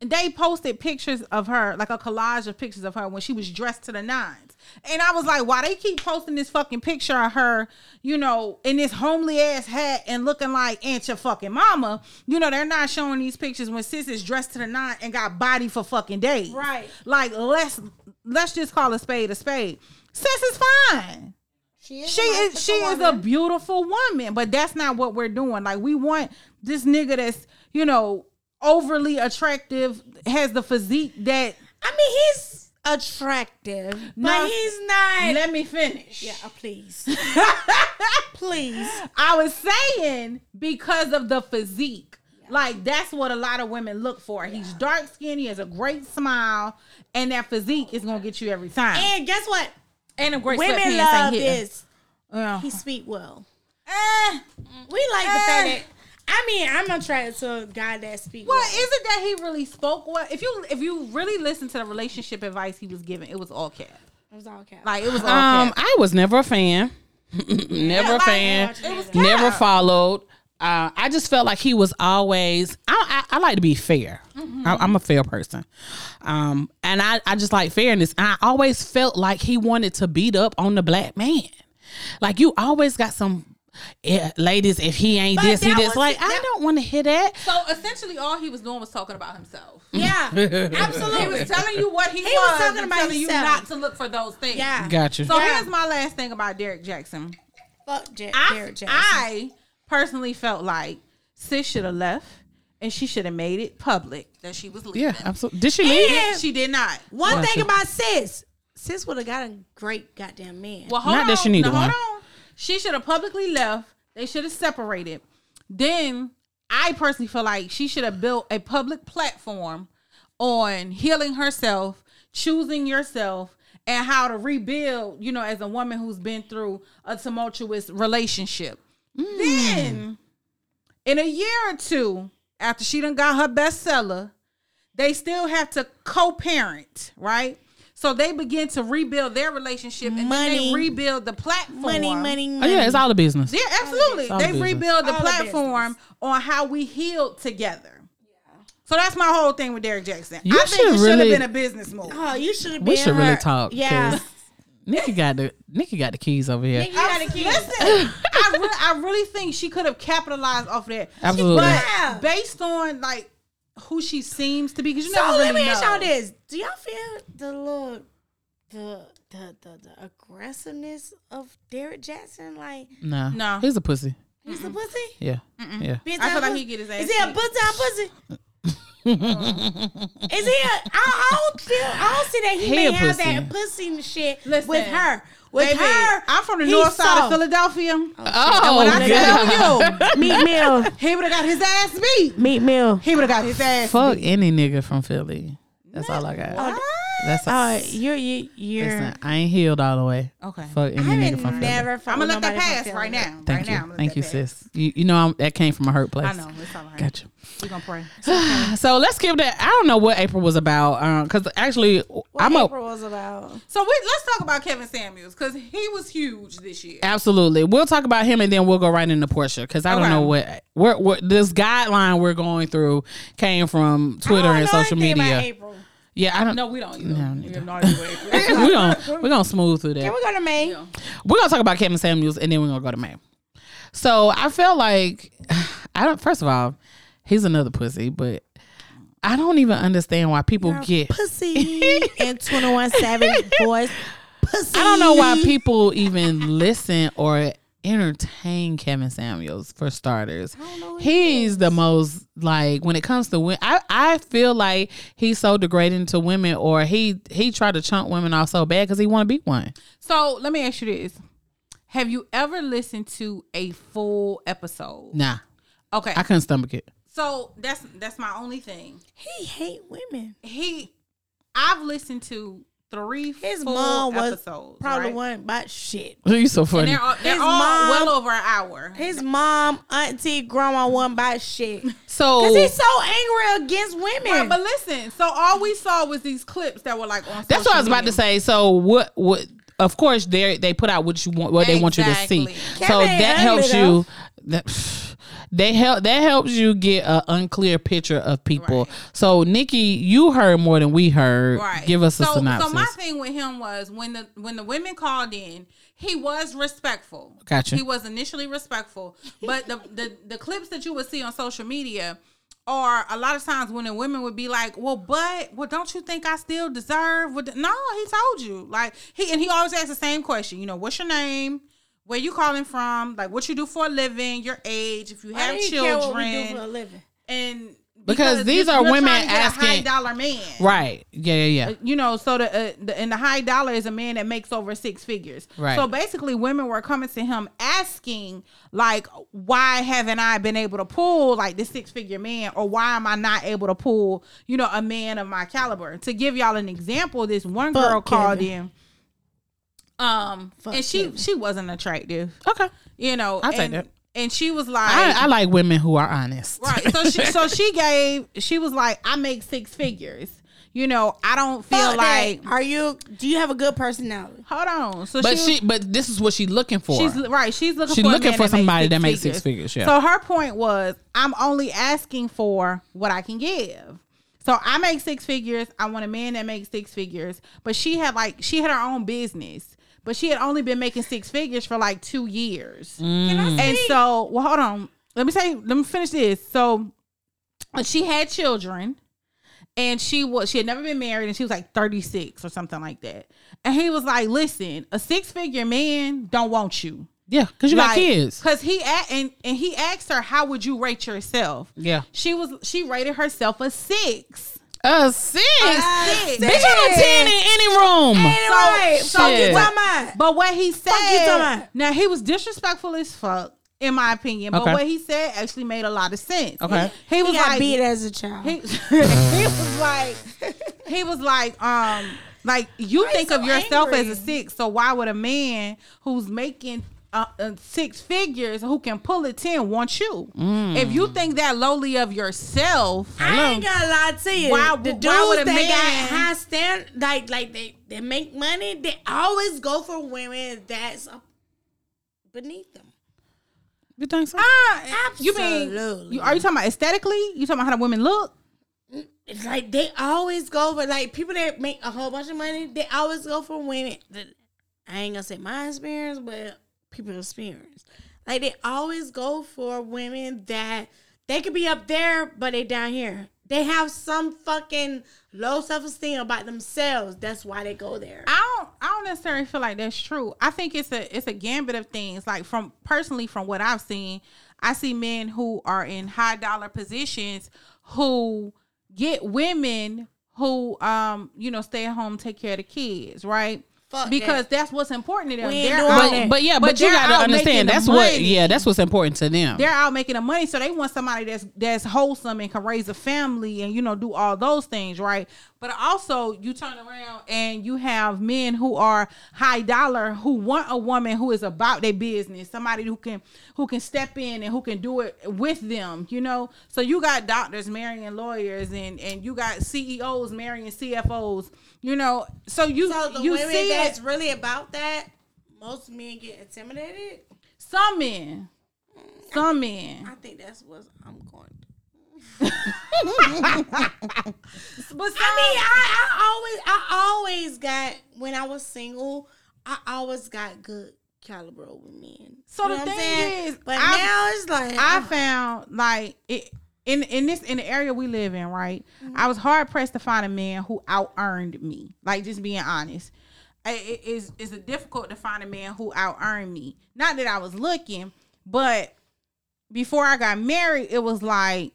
they posted pictures of her, like a collage of pictures of her when she was dressed to the nines. And I was like, why they keep posting this fucking picture of her, you know, in this homely ass hat and looking like Aunt your fucking mama? You know, they're not showing these pictures when sis is dressed to the nine and got body for fucking days. Right. Like let's let's just call a spade a spade. Sis is fine. She is. she is she is a beautiful woman, but that's not what we're doing. Like we want this nigga that's you know overly attractive, has the physique that. I mean, he's attractive, No, but he's not. Let me finish. yeah, uh, please, (laughs) please. I was saying because of the physique. Like that's what a lot of women look for. He's dark skinned, he has a great smile, and that physique is gonna get you every time. And guess what? And a great Women love this. Yeah. He speak well. Eh. We like the fact Eh. that. I mean, I'm attracted to a guy that speak Well, well. is it that he really spoke well? If you if you really listen to the relationship advice he was giving, it was all cap. It was all cap. Like it was all Um, cap. I was never a fan. (laughs) never a fan. it was Never followed. Uh, I just felt like he was always. I, I, I like to be fair. Mm-hmm. I, I'm a fair person, um, and I, I just like fairness. I always felt like he wanted to beat up on the black man. Like you always got some. Yeah, ladies, if he ain't But this, he that this. was- Like I don't want to hear that. so essentially, all he was doing was talking about himself. (laughs) yeah, absolutely. He was telling you what he, He was, was talking and about telling you himself. not to look for those things. yeah. Gotcha. So Yeah. here's my last thing about Derek Jackson. Fuck Jack, I, Derek Jackson. I personally felt like sis should have left and she should have made it public that she was leaving. yeah, absolutely. Did she leave? And- She did not. One Watch thing it. about sis, sis would have got a great goddamn man. Well, hold Not on. that she needed no, hold on. She should have publicly left. They should have separated. Then I personally feel like she should have built a public platform on healing herself, choosing yourself, and how to rebuild, you know, as a woman who's been through a tumultuous relationship. Mm. Then, in a year or two, after she done got her bestseller, they still have to co-parent, right? So they begin to rebuild their relationship and then they rebuild the platform. money, money, money. Oh yeah, it's all the business. Yeah, absolutely. All They business. rebuild the All the platform on how we healed together. So that's my whole thing with Derek Jackson. You I think should it should have really- been a business move. Oh, you should have been. We should really talk. Yeah. Nikki got the Nikki got the keys over here. Nigga, you got the keys. Listen, I, re- I really think she could have capitalized off that. Absolutely. But based on like who she seems to be, because you So never let really me ask y'all this: Do y'all feel the little, the the the, the aggressiveness of Derek Jackson? Like No, No. he's a pussy. he's a pussy. Yeah, yeah. Big I feel like he pussy? get his ass Is he a beat. butt time pussy? (laughs) Is he a? I, I don't feel. I don't see that he, He may have pussy. that pussy and shit Listen, with her. With Baby, her, I'm from the he's north side of. Philadelphia. Oh, when I God. tell you, (laughs) Meat meal, he would have got his ass beat. meat meal. He would have got his ass Fuck beat. any nigga from Philly. That's all I got. What? That's Oh, you're you, you're. listen. I ain't healed all the way. Okay. Fuck any I nigga haven't from Philly. never. I'm gonna let that pass pass right now. Thank right you, now. I'm thank you, pass. sis. You, you know I'm, that came from a hurt place. I know it's all right. Gotcha. We gonna pray. (sighs) So let's give that. I don't know what April was about, uh, because actually What I'm a April was about. So we let's talk about Kevin Samuels because he was huge this year. Absolutely. We'll talk about him and then we'll go right into Porsha because I don't Okay. know what we're, we're, this guideline we're going through came from Twitter oh, I don't and social anything about media. April. Yeah, I don't No, we don't. Either. No, we neither. have no idea what April is. we're gonna we're gonna smooth through that. Can we go to May? Yeah. We're gonna talk about Kevin Samuels and then we're gonna go to May. So I feel like (sighs) I don't. First of all, he's another pussy, but I don't even understand why people get. pussy (laughs) and 21 Savage Boys. Pussy. I don't know why people even listen or entertain Kevin Samuels for starters. don't know who He's the most like when it comes to women. I I feel like he's so degrading to women, or he he tried to chunk women off so bad because he want to be one. So let me ask you this: Have you ever listened to a full episode? Nah, Okay, I couldn't stomach it. so that's that's my only thing. He hate women. He, I've listened to three His full mom was episodes. Probably right? one about shit. (laughs) You so And funny. they're all, they're His all mom- well over an hour. His mom, auntie, grandma one about shit. (laughs) So Cause So he's so angry against women. Right, but listen, so all we saw was these clips that were like on. that's what I was social about to say. So what what? Of course, they they put out what you want, what they want you to see. Exactly. So that helps you. That, (sighs) they help that helps you get an unclear picture of people. Right. So Nikki, you heard more than we heard. Right. Give us a so, synopsis. So my thing with him was when the when the women called in, he was respectful. Gotcha. He was initially respectful, but the the the clips that you would see on social media are a lot of times when the women would be like, "Well, but well, don't you think I still deserve?" What? the-" No, he told you like he and he always asks the same question. You know, what's your name? Where you calling from, like what you do for a living, your age, if you Why have do you care what we do children, for a living? and Because these you're- women to get a asking- high dollar man, Right. Yeah, yeah, yeah. you know, so the, uh, the and the high dollar is a man that makes over six figures. Right. So basically, women were coming to him asking, like, why haven't I been able to pull like this six figure man, or why am I not able to pull, you know, a man of my caliber? To give y'all an example, this one Fuck girl called Kevin. in. Um, Fuck and she she wasn't attractive, Okay. you know. I'll take that. And she was like, I, I like women who are honest. Right. So she so she (laughs) gave she was like, I make six figures. You know, I don't feel Fuck like that. are you? Do you have a good personality? hold on. So But she, she, but this is what she's looking for. she's right. She's looking She's for looking for somebody that makes six figures, yeah. So her point was, I'm only asking for what I can give. So I make six figures. I want a man that makes six figures. But she had like she had her own business. But she had only been making six figures for like two years. I And so, well, hold on. Let me say, let me finish this. So, uh, she had children, and she was she had never been married, and she was like thirty six or something like that. And he was like, "Listen, a six figure man don't want you." yeah, because you got kids. Cause he a- and and he asked her, "How would you rate yourself?" Yeah. She was she rated herself a six. A six. six. Bitch, I'm a ten in any room. Anyway, So- fuck you shit. talking about? But what he said, you talking about? now he was disrespectful as fuck, in my opinion. But Okay. what he said actually made a lot of sense. Okay. he was He got like, beat as a child. he, (laughs) he was like, he was like, um, like you Why think you of so yourself as a six, so why would a man who's making uh, uh, six figures who can pull a ten want you? If you think that lowly of yourself, I ain't gonna lie to you. Why- the why dudes would a that got high stand, like like they they make money, they always go for women that's up beneath them. You think so? ah, you mean Absolutely. you, are you talking about aesthetically? You talking about how the women look? It's like they always go for like people that make a whole bunch of money. They always go for women. I ain't gonna say my experience, but people experience. Like they always go for women that they could be up there, but they down here. They have some fucking low self esteem about themselves. That's why they go there. I don't I don't necessarily feel like that's true. I think it's a it's a gambit of things. Like from personally from what I've seen, I see men who are in high dollar positions who get women who um you know stay at home take care of the kids, right? Fuck because that's what's important to them. They're doing out- that. But, but yeah, but, you they're got to understand that's what. Yeah, that's what's important to them. they're out making the money, so they want somebody that's that's wholesome and can raise a family and you know do all those things, right? But also, you turn around and you have men who are high dollar who want a woman who is about their business, somebody who can who can step in and who can do it with them, you know. So you got doctors marrying lawyers, and and you got CEOs marrying CFOs, you know. So you So the you women see that's it. really about that, most men get intimidated. Some men, some men. I think that's what I'm going. To. (laughs) But some, I mean, I, I always, I always got when I was single, I always got good caliber with men. So the what I'm thing is, but I've- now it's like I uh-huh. found like it in in this in the area we live in, right? Mm-hmm. I was hard pressed to find a man who out earned me. Like just being honest, I- it is is it difficult to find a man who out earned me. Not that I was looking, but before I got married, it was like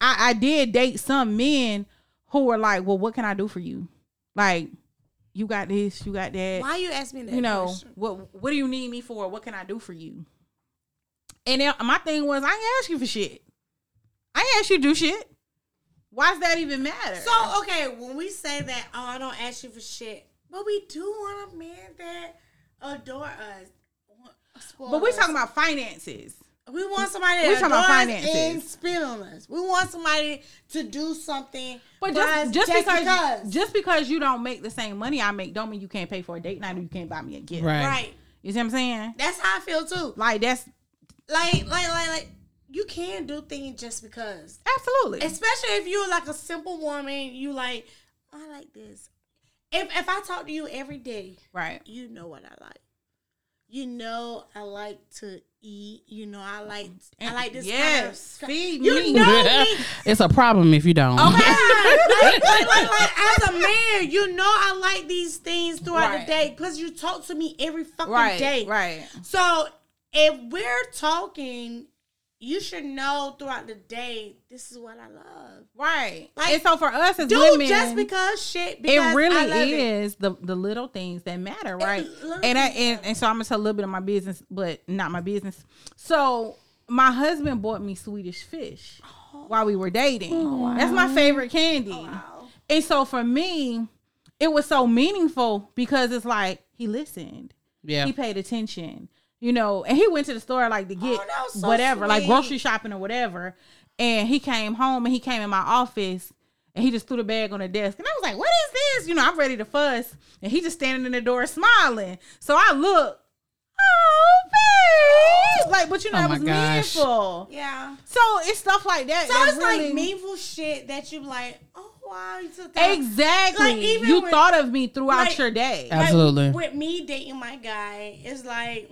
I, I did date some men who were like, "Well, what can I do for you?" Like, you got this, you got that why you ask me that? you know question? what what do you need me for what can i do for you and then my thing was i ain't ask you for shit i ain't ask you to do shit why does that even matter So okay, when we say that, oh, I don't ask you for shit, but we do want a man that adore us. spoil but we us. talking about finances We want somebody We that talking about adore us finances. and spend on us. We want somebody to do something. but for us just, just, because, just because you don't make the same money i make don't mean you can't pay for a date night or you can't buy me a gift Right. right. you see what i'm saying That's how I feel too. like that's Like, like, like, like, you can't do things just because. absolutely Especially if you're like a simple woman, you like, I like this. If if I talk to you every day, right you know what I like. you know, I like to eat. You know, I like I like this. Yes, kind of, feed you me. know me. (laughs) it's a problem if you don't. God, (laughs) like, like, like, like, as a man, you know I like these things throughout Right. the day because you talk to me every fucking Right, day. right. So if we're talking, you should know throughout the day this is what I love. Right. Like, and so for us as Dude, women, just because shit, because it I really is it. is the the little things that matter, right? And I, and, and so I'm gonna tell a little bit of my business, but not my business. So my husband bought me Swedish fish while we were dating. Oh, That's my favorite candy. Oh, wow. And so for me, it was so meaningful because it's like he listened. Yeah. He paid attention. You know, and he went to the store like to oh, get that was so whatever, like grocery shopping or whatever. And he came home and he came in my office and he just threw the bag on the desk. And I was like, What is this? You know, I'm ready to fuss. And he just standing in the door smiling. So I look, Oh, babe. Like, but you know, Oh it was gosh. meaningful. Yeah. So it's stuff like that. So that it's really- like meaningful shit that you like, oh wow, you took that. Exactly. Like, even you with- thought of me throughout like- your day. Like, Absolutely. with me dating my guy, it's like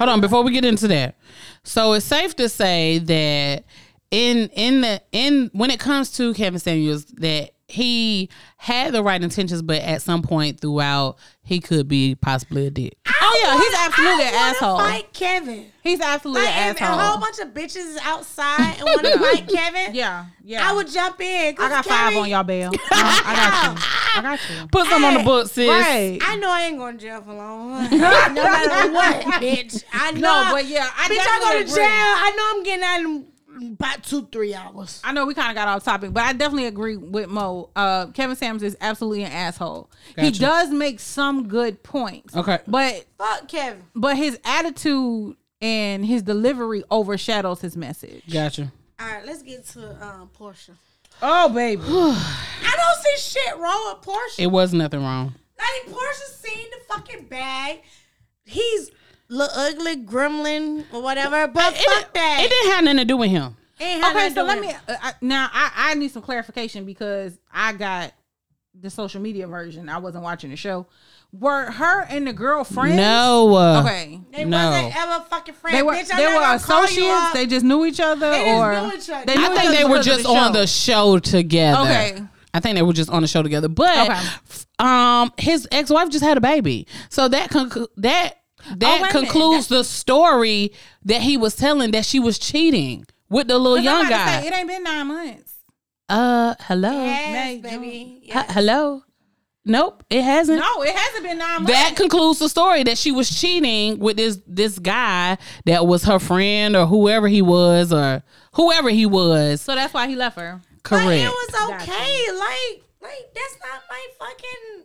Hold on, before we get into that. So it's safe to say that in in the in when it comes to Kevin Samuels that he had the right intentions, but at some point throughout he could be possibly a dick. oh yeah, he's absolutely I an wanna asshole. Fight Kevin. He's absolutely Like, an and a whole bunch of bitches outside and want to fight Kevin. (laughs) yeah, yeah. I would jump in. I got five on y'all bail. I I got you. (laughs) I got you. Put some on the Hey, book, sis. Right. I know I ain't going to jail for long. (laughs) no matter what, bitch. I know. No, but yeah, I bitch, I definitely go to agree. jail. I know I'm getting out in about two, three hours. I know we kind of got off topic, but I definitely agree with Mo. Uh, Kevin Sams is absolutely an asshole. He does make some good points. Okay. But Fuck Kevin. but his attitude and his delivery overshadows his message. Gotcha. All right, let's get to um, Porsha. Oh baby. (sighs) I don't see shit wrong with Porsha. It was nothing wrong. Like Porsha seen the fucking bag. He's little ugly gremlin or whatever, but It, fuck that. it didn't have nothing to do with him. Okay, so let me uh, I, now. I, I need some clarification because I got the social media version. I wasn't watching the show. Were her and the girlfriend? No. uh, Okay. They no. wasn't ever fucking friends. They were Bitch, they were gonna call you associates. They just knew each other, They just or knew each other. they I knew I think they were because of just on the show together. Okay. I think they were just on the show together. But Okay. um his ex-wife just had a baby. So that conc- that that wait a minute. concludes the story that he was telling that she was cheating with the little 'Cause I'm young about to guy. say, it ain't been nine months. uh hello. Yes, May, baby. H- Yes. hello. Nope, it hasn't. No, it hasn't been nine months. That concludes the story that she was cheating with this this guy that was her friend or whoever he was or whoever he was. so that's why he left her. Correct. But it was Gotcha. okay. Like, like that's not my fucking.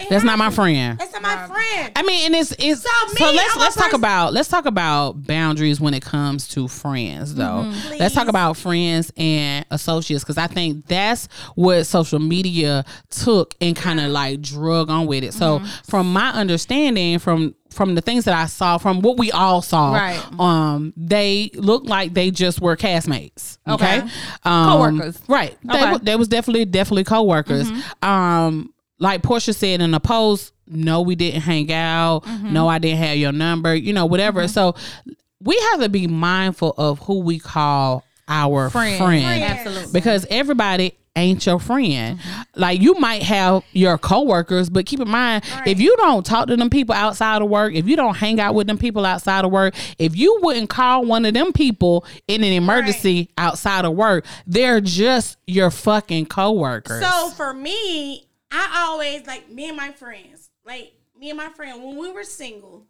It That's not my friend. That's not my friend. I mean, and it's it's So so, let's I'm let's talk person- about let's talk about boundaries when it comes to friends though. Let's talk about friends and associates because I think that's what social media took and kind of like drug on with it. So from my understanding, from from the things that I saw, from what we all saw, Right. um, they looked like they just were castmates. Okay, Okay. Um, Co-workers. right? They, Okay. wa- they was definitely definitely co-workers. Um, like Porsha said in a post, no, we didn't hang out. Mm-hmm. No, I didn't have your number. You know, whatever. Mm-hmm. So we have to be mindful of who we call our Friend. friend, Friend. Absolutely. because everybody ain't your friend. Mm-hmm. Like you might have your coworkers, but keep in mind if you don't talk to them people outside of work, if you don't hang out with them people outside of work, if you wouldn't call one of them people in an emergency outside of work, they're just your fucking coworkers. So for me, I always like me and my friends, like me and my friend when we were single,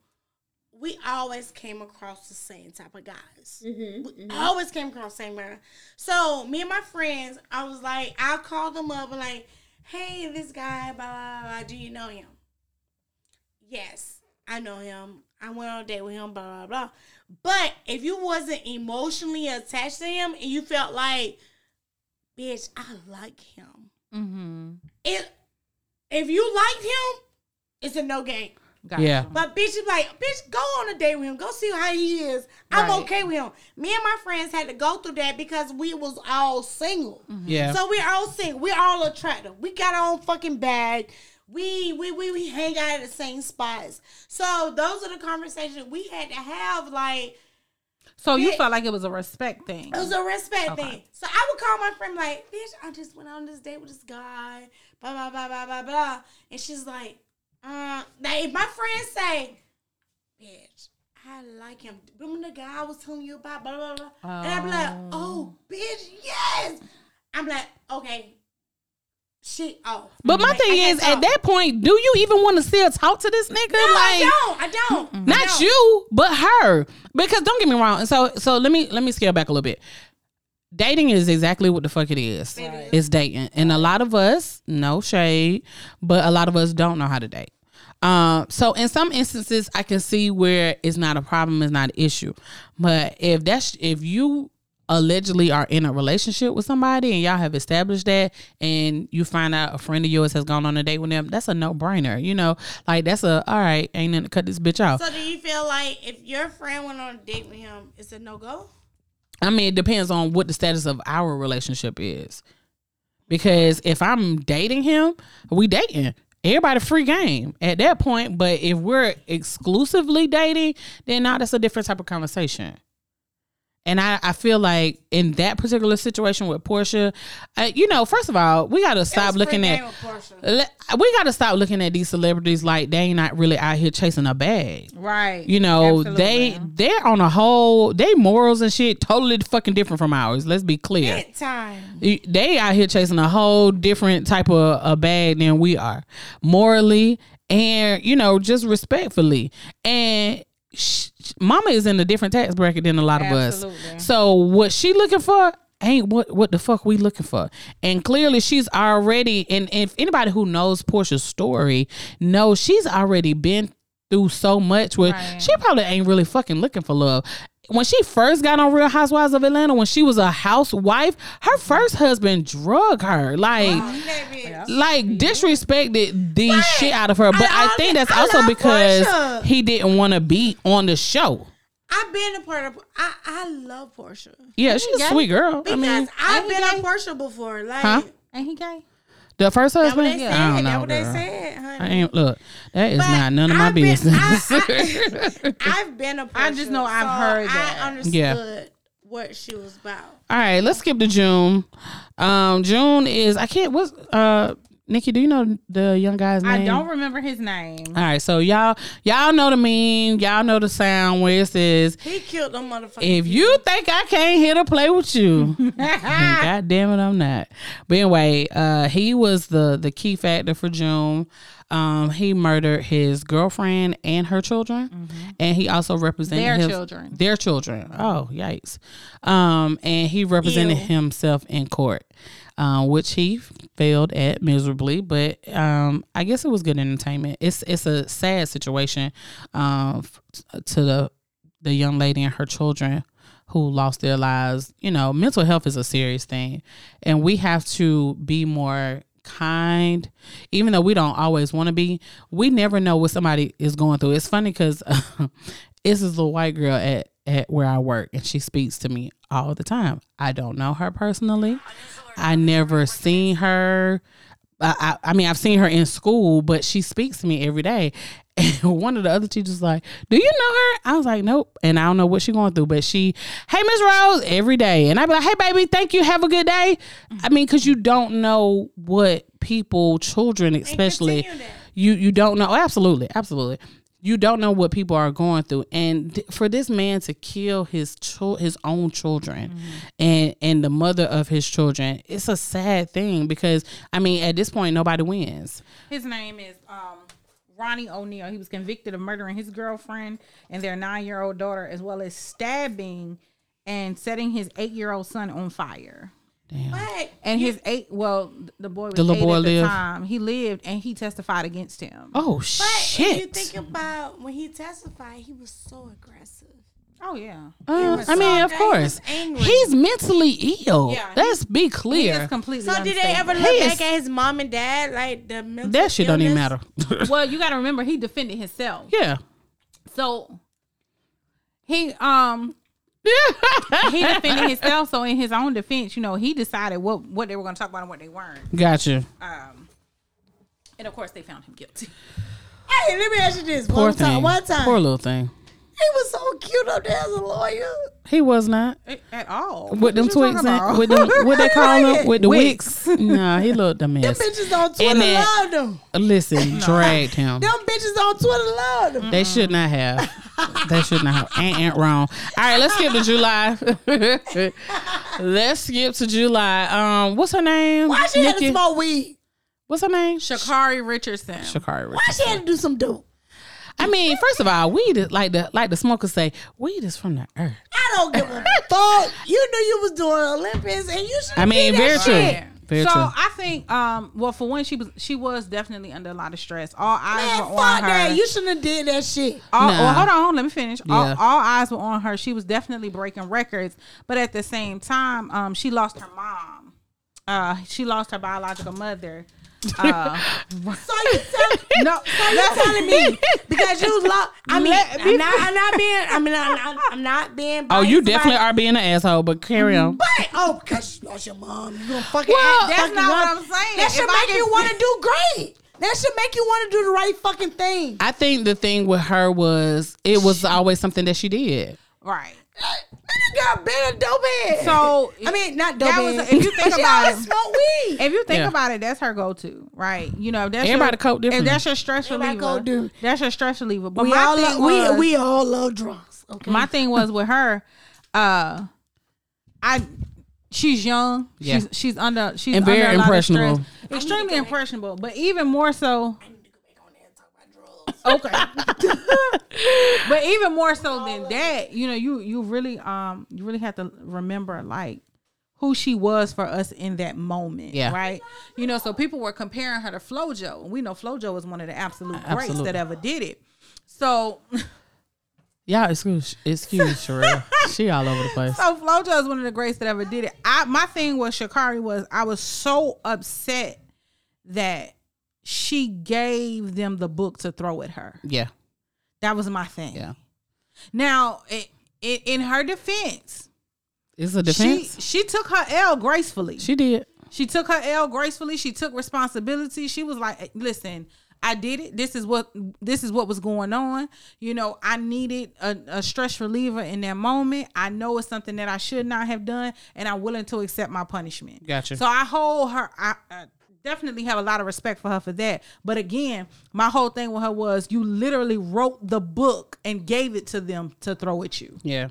we always came across the same type of guys. We always came across the same guy. So me and my friends, I was like, I called them up and like, hey, this guy, blah blah blah. Do you know him? Yes, I know him. I went on a date with him, blah blah blah. But if you wasn't emotionally attached to him and you felt like, bitch, I like him Mm-hmm. it if you liked him, it's a no game. Gotcha. Yeah. But bitch, is like, bitch, go on a date with him. Go see how he is. I'm Right. okay with him. Me and my friends had to go through that because we was all single. Mm-hmm. yeah. So we're all single. We're all attractive. We got our own fucking bag. We we we we hang out at the same spots. So those are the conversations we had to have. Like So you felt like it was a respect thing. it was a respect Okay. thing. So I would call my friend like, bitch, I just went on this date with this guy, blah blah blah blah blah blah, and she's like, uh, now if my friend say, bitch, I like him. Remember the guy I was telling you about, blah blah blah, and I'd be like, oh, bitch, yes. I'm like, okay, shit, oh. But my Like, thing is, at that point, do you even want to still talk to this nigga? no, like, I don't, I don't, I not don't. you, but her. Because don't get me wrong. So, so let me let me scale back a little bit. Dating is exactly what the fuck it is. It is. It's dating, and a lot of us, no shade, but a lot of us don't know how to date. Um, so in some instances, I can see where it's not a problem, it's not an issue. But if that's if you allegedly are in a relationship with somebody and y'all have established that and you find out a friend of yours has gone on a date with them, that's a no brainer. You know, like that's a all right, ain't nothing to cut this bitch off. So do you feel like if your friend went on a date with him, it's a no go? I mean, it depends on what the status of our relationship is. Because if I'm dating him, we dating. Everybody free game at that point. But if we're exclusively dating, then now that's a different type of conversation. And I, I feel like in that particular situation with Porsha, uh, you know, first of all, we got to stop looking at we got to stop looking at these celebrities like they ain't not really out here chasing a bag. Right. You know, Absolutely. they they're on a whole they morals and shit totally fucking different from ours. Let's be clear. time. They out here chasing a whole different type of a bag than we are, morally and you know just respectfully. And sh- Mama is in a different tax bracket than a lot of Absolutely. us. So what she looking for ain't what what the fuck we looking for. And clearly she's already and if anybody who knows Porsha's story knows she's already been through so much where Right. she probably ain't really fucking looking for love. When she first got on Real Housewives of Atlanta, when she was a housewife, her first husband drug her. Like like disrespected the Right. shit out of her. But I, I- think that's I also because Porsha. he didn't want to be on the show. I've been a part of. I I love Porsha Yeah, she's a sweet girl. I because mean, I've been he a Porsha before. Like Huh? Ain't he gay? The first that's what husband. they I don't That's know, what they said, honey. I ain't look. That is But not none of my I've been- business. I, (laughs) I've been a Porsha. I just know I've so heard that. I understood Yeah. what she was about. All right, let's skip to June. Um, June is I can't. What's uh, Nikki? Do you know the young guy's name? I don't remember his name. All right, so y'all y'all know the meme, y'all know the sound where it says, He killed them motherfuckers. "If you think I can't hit or play with you, (laughs) God damn it, I'm not." But anyway, uh, he was the the key factor for June. Um, he murdered his girlfriend and her children, and he also represented Their his- children. Their children. Oh, yikes! Um, and he represented Ew. himself in court, um, which he failed at miserably. But um, I guess it was good entertainment. It's it's a sad situation, f- to the the young lady and her children who lost their lives. You know, mental health is a serious thing, and we have to be more kind even though we don't always want to be we never know what somebody is going through it's funny because (laughs) it's this little white girl at at where i work and she speaks to me all the time i don't know her personally i never seen her I, I I mean, I've seen her in school, but she speaks to me every day. (laughs) And one of the other teachers like, "Do you know her?" I was like, "Nope," and I don't know what she's going through. But she, "Hey, Miss Rose," every day, and I'd be like, "Hey, baby, thank you. Have a good day." I mean, because you don't know what people, children especially, you you don't know. Oh, absolutely, absolutely. You don't know what people are going through, and th- for this man to kill his chil- his own children, and and the mother of his children, it's a sad thing because I mean, at this point, nobody wins. His name is um, Ronnie O'Neill. He was convicted of murdering his girlfriend and their nine year old daughter, as well as stabbing and setting his eight year old son on fire. Damn. But And his eight, well, the boy was The little boy at the lived? time. He lived, and he testified against him. Oh but shit! if you think about when he testified, he was so aggressive. Oh yeah, Uh, I mean, of course, He angry. he's mentally ill. Yeah, Let's be he clear. is completely. So did they ever look He is- back at his mom and dad like the mental that shit don't even matter. (laughs) Well, you got to remember he defended himself. yeah. So he um he (laughs) defended himself. So in his own defense, you know, he decided what what they were going to talk about and what they weren't. Gotcha. Um, And of course, they found him guilty. Hey, let me ask you this. Poor one thing. time, one time. Poor little thing. He was so cute up there as a lawyer. He was not. At all. With them What you twigs, and, with them, what they call them, (laughs) with the Wigs. wicks. Nah, he looked a Them bitches on Twitter then- love them. Listen, dragged him. Them bitches on Twitter love them. They should not have. They should not have. Ain't, ain't wrong. All right, let's skip to July. (laughs) let's skip to July. Um, what's her name? Why she had to smoke weed? What's her name? Sha'Carri Richardson. Sha'Carri. Why she had to do some dope? I mean, first of all, weed is like the like the smokers say, weed is from the earth. I don't give a (laughs) fuck. You knew you was doing Olympics and you should I mean, very true. Yeah. Very so true. I think, um, well, for one, she was she was definitely under a lot of stress. All eyes Man, were fuck on her. that. You shouldn't have did that shit. all, Nah. well, hold on, let me finish. All, all eyes were on her. She was definitely breaking records, but at the same time, um, she lost her mom. Uh, she lost her biological mother. Uh, So you tell no, so you telling me because you (laughs) lost. I mean, Let- I'm not. I'm not being. I mean, I'm not, I'm not being. oh, you definitely are being an asshole, but carry on. But oh, because you lost your mom, you gonna fucking. Well, act that's fucking not what. I'm saying. That should If I make you want to do great. That should make you want to do the right fucking thing. I think the thing with her was it was always something that she did. right. That girl been a dope head. So I mean, not dope that head. was if you think (laughs) about it. smoke weed. If you think Yeah. about it, that's her go-to, right? You know, that's Everybody your, cope If that's your stress Everybody reliever, cope different. that's your stress reliever. But we my all thing love, we was, we all love drugs. Okay. my thing was with her, uh, I she's young. Yeah. She's she's under she's And very under a lot of impressionable. stress. Extremely impressionable, but even more so. I need to go back on there and talk about drugs. Okay. (laughs) but even more so than that, you know, you you really um you really have to remember like who she was for us in that moment. Yeah. Right. You know, so people were comparing her to FloJo, and we know FloJo was one of the absolute greats that ever did it. So (laughs) Yeah, excuse excuse (laughs) Sherelle. she all over the place. So FloJo is one of the greats that ever did it. I my thing with Sha'Carri was I was so upset that she gave them the book to throw at her. Yeah, That was my thing. yeah. Now, it, it, in her defense, It's a she defense. she took her L gracefully. She, did. She, took her L gracefully. She took responsibility. She was like, "Listen, I did it. This is what this is what was going on. You know, I needed a, a stress reliever in that moment. I know it's something that I should not have done, and I'm willing to accept my punishment. Gotcha. So I hold her. I, I definitely have a lot of respect for her for that. But again, my whole thing with her was you literally wrote the book and gave it to them to throw at you. Yeah.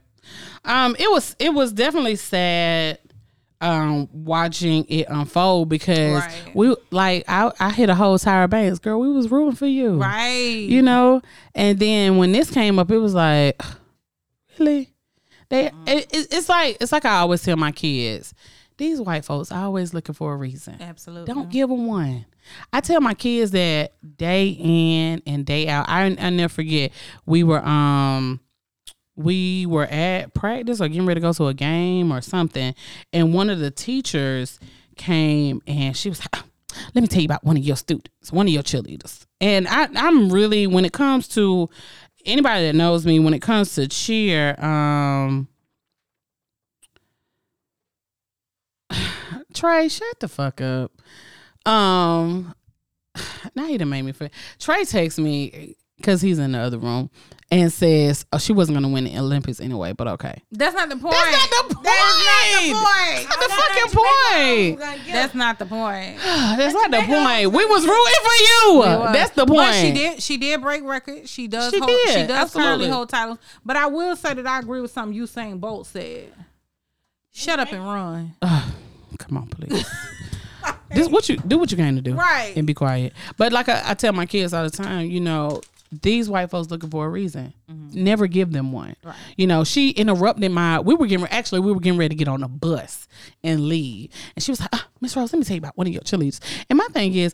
Um, it was it was definitely sad um watching it unfold because Right. we like I I hit a whole Tyra Banks, girl, we was rooting for you. Right. You know? And then when this came up, it was like (sighs) really? They it, it- it's like it's like I always tell my kids, these white folks always looking for a reason. Absolutely. Don't give them one. I tell my kids that day in and day out. I I never forget. We were um we were at practice or getting ready to go to a game or something, and one of the teachers came and she was like, "Let me tell you about one of your students, one of your cheerleaders." And I I'm really when it comes to anybody that knows me, when it comes to cheer, um. Trey, shut the fuck up. Um, now you done made me feel. Trey texts me because he's in the other room and says, "Oh, she wasn't gonna win the Olympics anyway, but okay." That's not the point. That's not the point. That is not the point. That's the fucking point. That's not the point. That's not the point. (sighs) We was rooting for you. That's the point. But she did. She did break records. She does. She hold, did, She does currently hold titles. But I will say that I agree with something Usain Bolt said. Shut up and run. (sighs) (sighs) Come on, please. (laughs) this what you do. What you going to do, Right. And be quiet. But like I, I tell my kids all the time, you know, these white folks looking for a reason. Never give them one. Mm-hmm. Right. You know, she interrupted my. We were getting actually we were getting ready to get on a bus and leave, and she was like, ah, "Miss Rose, let me tell you about one of your cheerleaders." And my thing is.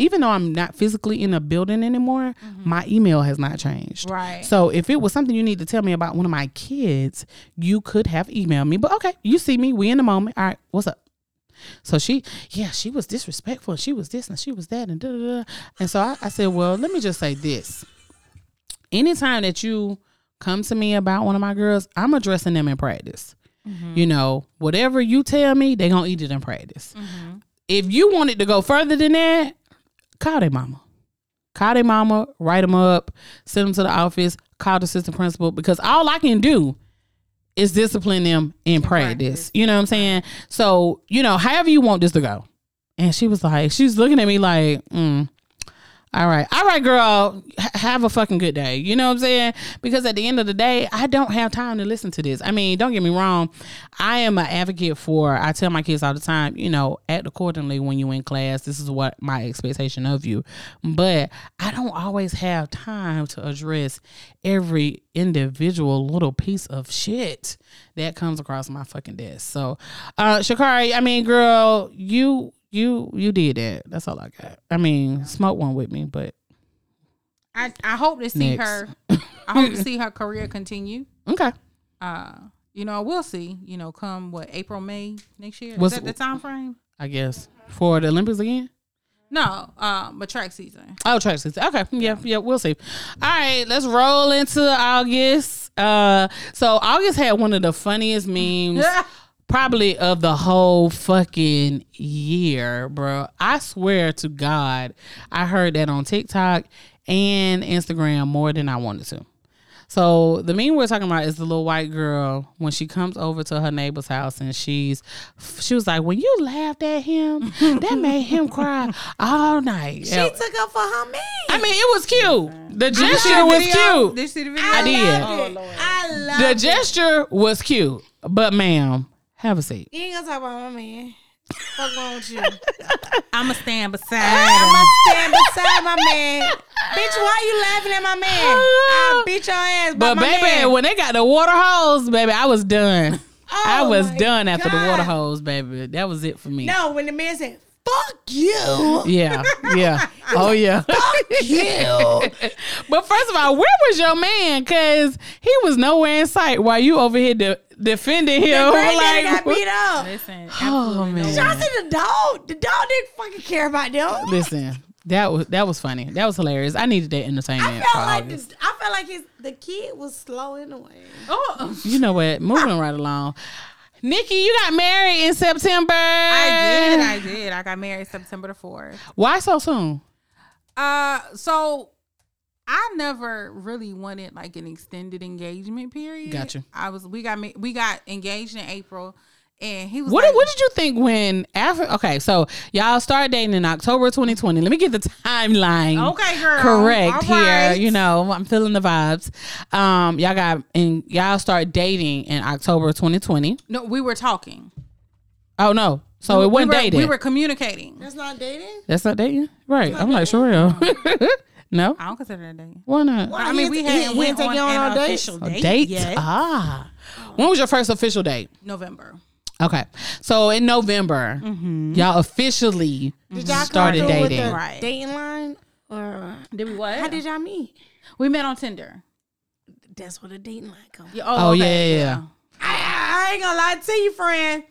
Even though I'm not physically in a building anymore, my email has not changed. Mm-hmm. Right. So if it was something you need to tell me about one of my kids, you could have emailed me. But okay, you see me, we in the moment. All right, what's up? So she, yeah, she was disrespectful. She was this and she was that and da da da. And so I, I said, well, let me just say this. Anytime that you come to me about one of my girls, I'm addressing them in practice. Mm-hmm. You know, whatever you tell me, they gonna eat it in practice. Mm-hmm. If you wanted to go further than that, call their mama. Call their mama, write them up, send them to the office, call the assistant principal because all I can do is discipline them in practice. practice. You know what I'm saying? So, you know, however you want this to go. And she was like, she's looking at me like, mm, all right, all right, girl, h- have a fucking good day. You know what I'm saying? Because at the end of the day, I don't have time to listen to this. I mean, don't get me wrong. I am an advocate for, I tell my kids all the time, you know, act accordingly when you're in class. This is what my expectation of you. But I don't always have time to address every individual little piece of shit that comes across my fucking desk. So, uh, Sha'Carri, I mean, girl, you you you did that. That's all I got. I mean, smoke one with me, but I, I hope to see Next. her. I hope to see her career continue. (laughs) okay. Uh, you know, we'll see. You know, come what April, May next year. What's- Is that the time frame? I guess for the Olympics again. No, um, but track season. Oh, track season. Okay, yeah, yeah, we'll see. All right, let's roll into August. Uh, so August had one of the funniest memes. (laughs) probably of the whole fucking year, bro. I swear to God, I heard that on TikTok and Instagram more than I wanted to. So the meme we're talking about is the little white girl when she comes over to her neighbor's house and she's she was like, when you laughed at him, that made him cry all night. She Yeah. took up for her man. I mean, it was cute. The Did gesture was cute. Did you see the video? I did. loved Oh, it. Lord. I love The gesture was cute, but ma'am, have a seat. You ain't gonna talk about my man. Fuck wrong with you? (laughs) I'ma stand beside I'ma stand beside my man. Bitch, why you laughing at my man? I'll oh. beat your ass. But my baby, man. when they got the water hose, baby, I was done. Oh I Oh was my done after the water God. hose, baby. That was it for me. No, when the man said, fuck you. Yeah, yeah. (laughs) Oh yeah. Fuck You. (laughs) but first of all, where was your man? Cause he was nowhere in sight while you over here de- defending him. The (laughs) granddaddy like, got beat up. Listen, Oh, absolutely man. no Shout out the dog. The dog didn't fucking care about them. listen, that was that was funny. That was hilarious. I needed that entertainment. I for felt like August. the, I felt like his the kid was slow in a way. Oh, You know what? Moving right along. Nikki, you got married in September. I did. I did. I got married September the fourth. Why so soon? Uh, so I never really wanted like an extended engagement period. Gotcha. I was we got we got engaged in April, and he was What like, What did you think when after? Okay, so y'all started dating in October 2020. Let me get the timeline. Okay, girl. Correct All here. right. You know, I'm feeling the vibes. Um, y'all got and y'all started dating in October 2020. No, we were talking. Oh no, so we, it wasn't we were, dating. We were communicating. That's not dating. That's not dating, right? I'm like, sure. (laughs) no, I don't consider that dating. why not? Why? I mean, we hadn't he went on, take you on an no dates? official A date, date? yet. Ah, when was your first official date? November. Okay, so in November, Mm-hmm. y'all officially Did y'all started come with dating. the Right. dating line or Did we what? how did y'all meet? we met on Tinder? That's what a dating line comes. Yeah, Oh, okay, yeah, yeah, yeah. I, I ain't gonna lie to you, friend.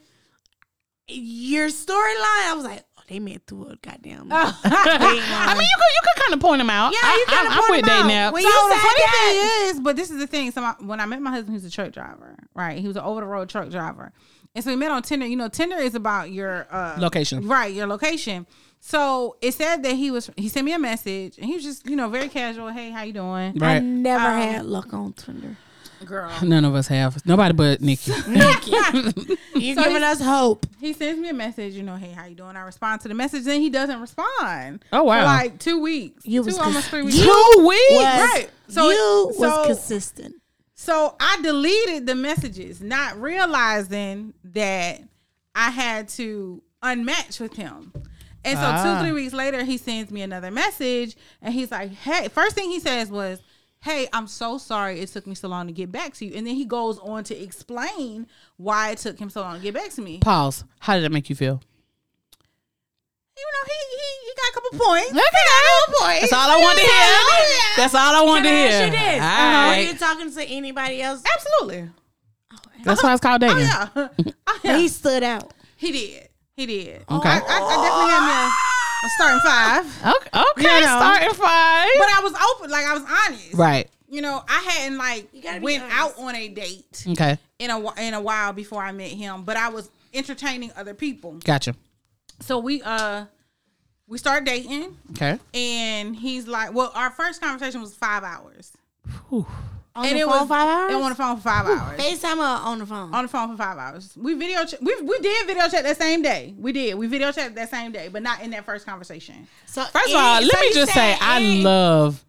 Your storyline, I was like, oh, they met through a goddamn dating. (laughs) I mean, you could you could kind of point them out. Yeah, I, you kinda I, I'm point with 'em out. dating now. When So you the funny that- thing is, but this is the thing. So my, when I met my husband, he was a truck driver, right? He was an over the road truck driver, and so we met on Tinder. You know, Tinder is about your uh, Location. right? Your location. So it said that he was. He sent me a message, and he was just, you know, very casual. Hey, how you doing, I never Um, had luck on Tinder. Girl? (laughs) None of us have. Nobody but Nikki. (laughs) (laughs) You So giving us hope. He sends me a message. You know, hey, how you doing? I respond to the message, then he doesn't respond. Oh, wow. For like two weeks, You two was almost cons- three weeks. Two weeks. Was, Right. So you it- was so- consistent. So I deleted the messages, not realizing that I had to unmatch with him. And so Ah. two, three weeks later, he sends me another message and he's like, Hey, first thing he says was, Hey, I'm so sorry it took me so long to get back to you. And then he goes on to explain why it took him so long to get back to me. Pause. How did that make you feel? You know, he he, he got a couple points. Okay. He got points. That's all I wanted to hear. That's all I wanted to I hear. ask you this? All uh-huh. Were you talking to anybody else? Absolutely. Oh, That's why it's called dating. Oh yeah. (laughs) Oh, yeah. He stood out. He did. He did. Okay. Oh, I, I, I definitely had me a, a starting five. Okay. Okay. You know. Starting five. But I was open, like I was honest. right. You know, I hadn't like went honest. out on a date Okay. in a in a while before I met him, but I was entertaining other people. Gotcha. So we uh we start dating, Okay. and he's like, well, our first conversation was five hours, Whew. On and the it phone was five hours? and on the phone for five hours. FaceTime or on the phone? on the phone for five hours. We video ch- we we did video chat that same day. We did. We video chat that same day, but not in that first conversation. so First of all, let so me just say I any- love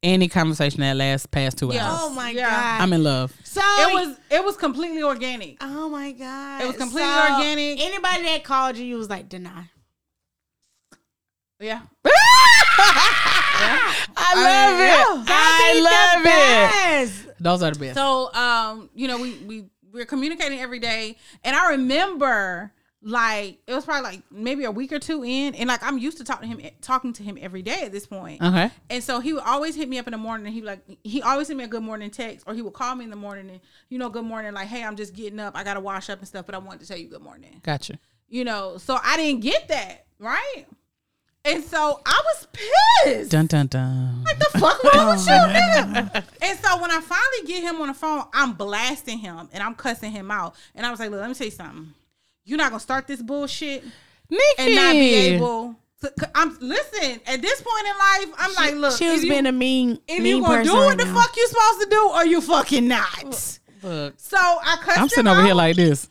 any conversation that lasts past two Yeah. hours. Oh my Yeah. god! I'm in love. so It was it was completely organic. Oh my god! It was completely So, organic. Anybody that called you, you was like deny. Yeah. (laughs) (laughs) I love it. I love it. Those are the best. So um, you know, we we we're communicating every day, and I remember like it was probably like maybe a week or two in, and like I'm used to talking to him talking to him every day at this point. okay. And so he would always hit me up in the morning and he would like he always sent me a good morning text or he would call me in the morning and you know good morning like hey I'm just getting up I gotta wash up and stuff but I wanted to tell you good morning Gotcha. you know so I didn't get that right and so I was pissed Dun dun dun. Like the fuck wrong with you (laughs) nigga and so when I finally get him on the phone I'm blasting him and I'm cussing him out and I was like look let me tell you something you're not gonna start this bullshit Nikki. and not be able to, I'm listen at this point in life I'm like look she was if you- being a mean, if mean you gonna do right what the now. fuck you supposed to do or you fucking not. Look, So I cussed I'm sitting over out. here like this.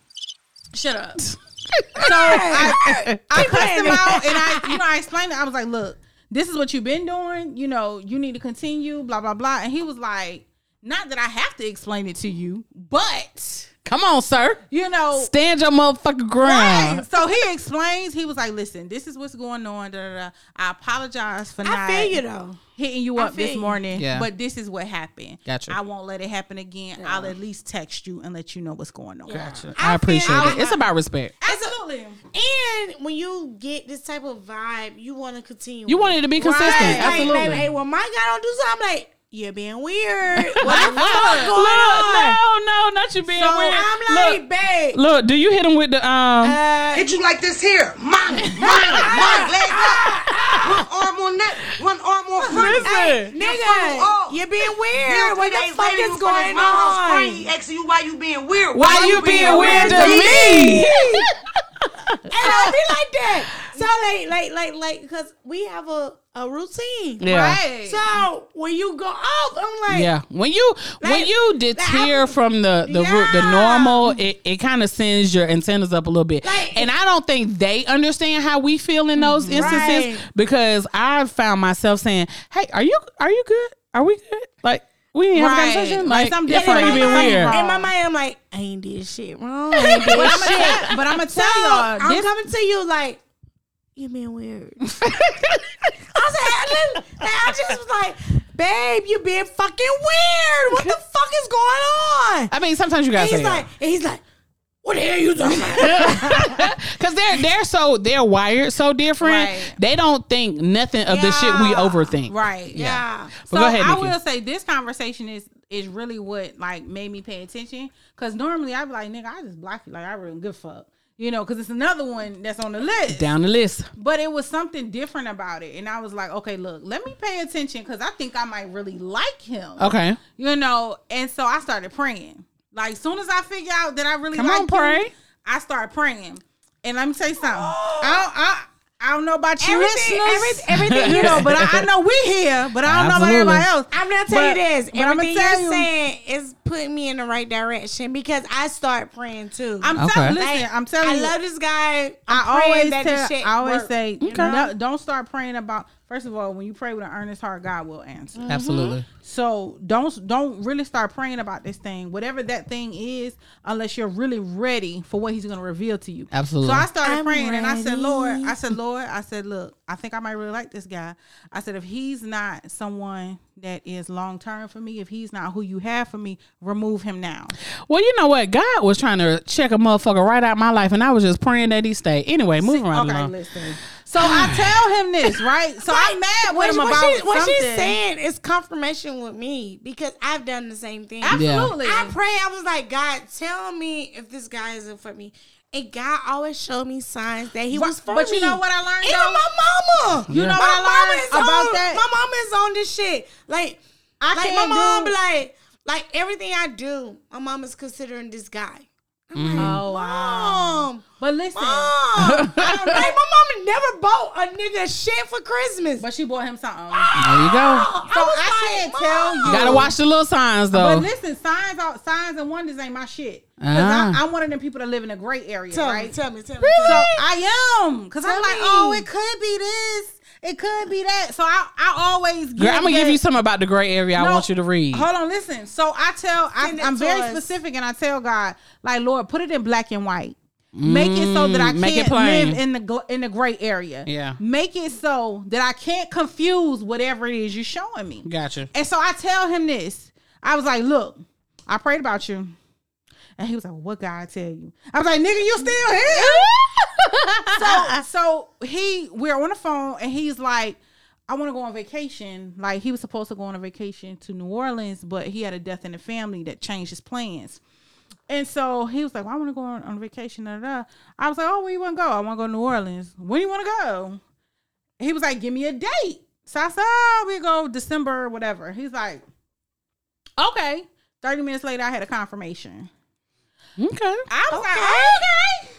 shut up. (laughs) so (laughs) I, I cussed him out and I you know I (laughs) explained it. I was like, look, this is what you've been doing. You know, you need to continue, blah, blah, blah. And he was like, not that I have to explain it to you, but Come on, sir. you know, Stand your motherfucking ground. Right. So he explains. He was like, "Listen, this is what's going on. Da, da, da. I apologize for I not feel you though. Hitting you up this morning, Yeah. but this is what happened. Gotcha. I won't let it happen again. I'll at least text you and let you know what's going on. Gotcha. I I appreciate feel- it. It's about respect. Absolutely. And when you get this type of vibe, you want to continue. You want it to be consistent. Right. Like, Absolutely. like, hey, when my guy don't do something, I'm like, you're being weird. (laughs) What the fuck going Look, on? no, no, not you being So weird. I'm like, look, babe. look, do you hit him with the um? Uh, Hit you like this here. Mommy, mommy, (laughs) ah, mommy, ah, legs up. Ah, one arm on that, one arm on front. Listen. nigga, Oh. you're being Then weird. What the days fuck later, is you going mom's house crying. on? He asking you why you being weird. Why you being weird to me? And I be like that. (laughs) So like, like, like, like, because we have a a routine. Yeah. Right. So when you go off, I'm like, Yeah, when you when you like, deter I'm- from the the ru- the normal, it, it kind of sends your antennas up a little bit. Like- and I don't think they understand how we feel in those instances Right. because I found myself saying, "Hey, are you are you good? Are we good? Like we didn't have Right. a conversation. Like, Like, something that's why different. you being weird." In my mind, I'm like, I ain't did shit wrong. (laughs) I ain't did But I'm shit. gonna but I'm gonna tell y'all I'm this. coming to you like, you being weird. (laughs) I was like, I, just- I just was like, babe, you being fucking weird. What the (laughs) fuck is going on? I mean, sometimes you gotta say he's like, and he's like, what the hell you talking about? (laughs) Cause they're they're so they're wired so different. Right. They don't think nothing of the shit we overthink. right. yeah. But so go ahead, I will say this conversation is is really what like made me pay attention because normally I'd be like, nigga, I just block you. Like I really give a fuck. You know, because it's another one that's on the list. Down the list. But it was something different about it. And I was like, okay, look, let me pay attention because I think I might really like him. Okay. You know, and so I started praying. Like, soon as I figure out that I really Come like on, him, pray. I start praying. And let me say something. I, I, I don't know about you Everything, listeners. every, everything, you know, but I, I know we here, but I don't know about Absolutely. everybody else. I'm gonna tell you this. but I'ma Everything tell you're you- saying is putting me in the right direction because I start praying too. I'm Okay. telling, Like, listen, I'm telling I you. I love this guy. I'm I always that tell, this shit I always work. say, Okay. no, don't start praying about. First of all, when you pray with an earnest heart, God will answer. Mm-hmm. Absolutely. So don't don't really start praying about this thing, whatever that thing is, unless you're really ready for what He's going to reveal to you. Absolutely. So I started I'm praying, and I said. Lord, I said, Lord, I said, look, I think I might really like this guy. I said, if he's not someone that is long term for me, if he's not who you have for me, remove him now. Well, you know what? God was trying to check a motherfucker right out my life, and I was just praying that he stay. Anyway, moving right okay, along. listen. So I (sighs) tell him this, right? So I'm mad with What, him what about she- what something. she's saying is confirmation with me because I've done the same thing. Absolutely. I pray. I was like, God, tell me if this guy isn't for me. And God always showed me signs that he Right, was for but me. you know what I learned, Even though? my mama. You know my what I mama learned is about on, that? My mama is on this shit. Like, I like my can't mom do- be like, like everything I do, my mom is considering this guy. I'm like, Oh wow. Mom, But listen, mom. like (laughs) my mama never bought a nigga shit for Christmas. But she bought him something. There you go. So I, can't tell you. You Gotta watch the little signs though. But listen, signs are, signs and wonders ain't my shit. 'Cause Ah. I, I'm one of them people that live in a gray area, Tell right? me, tell me, tell me. Really? So I am, cause I'm like, me. oh, it could be this, it could be that. So I, I always. Girl, I'm gonna give you something about the gray area. I want you to read. Hold on, listen. So I tell, I, I'm very us. specific, and I tell God, like, Lord, put it in black and white. Make it so that I Mm, make it can't plain. live in the in the gray area. Yeah. Make it so that I can't confuse whatever it is you're showing me. Gotcha. And so I tell him this. I was like, look, I prayed about you. And he was like, what God tell you? I was like, nigga, you still here? (laughs) so so he we're on the phone and he's like, I want to go on vacation. Like he was supposed to go on a vacation to New Orleans, but he had a death in the family that changed his plans. And so he was like, well, I want to go on, on vacation. Da, da, da. I was like, oh, where you want to go? I want to go to New Orleans. When you want to go? He was like, give me a date. So I said, oh, we go December, whatever. He's like, okay. 30 minutes later, I had a confirmation. Okay. I was like, okay.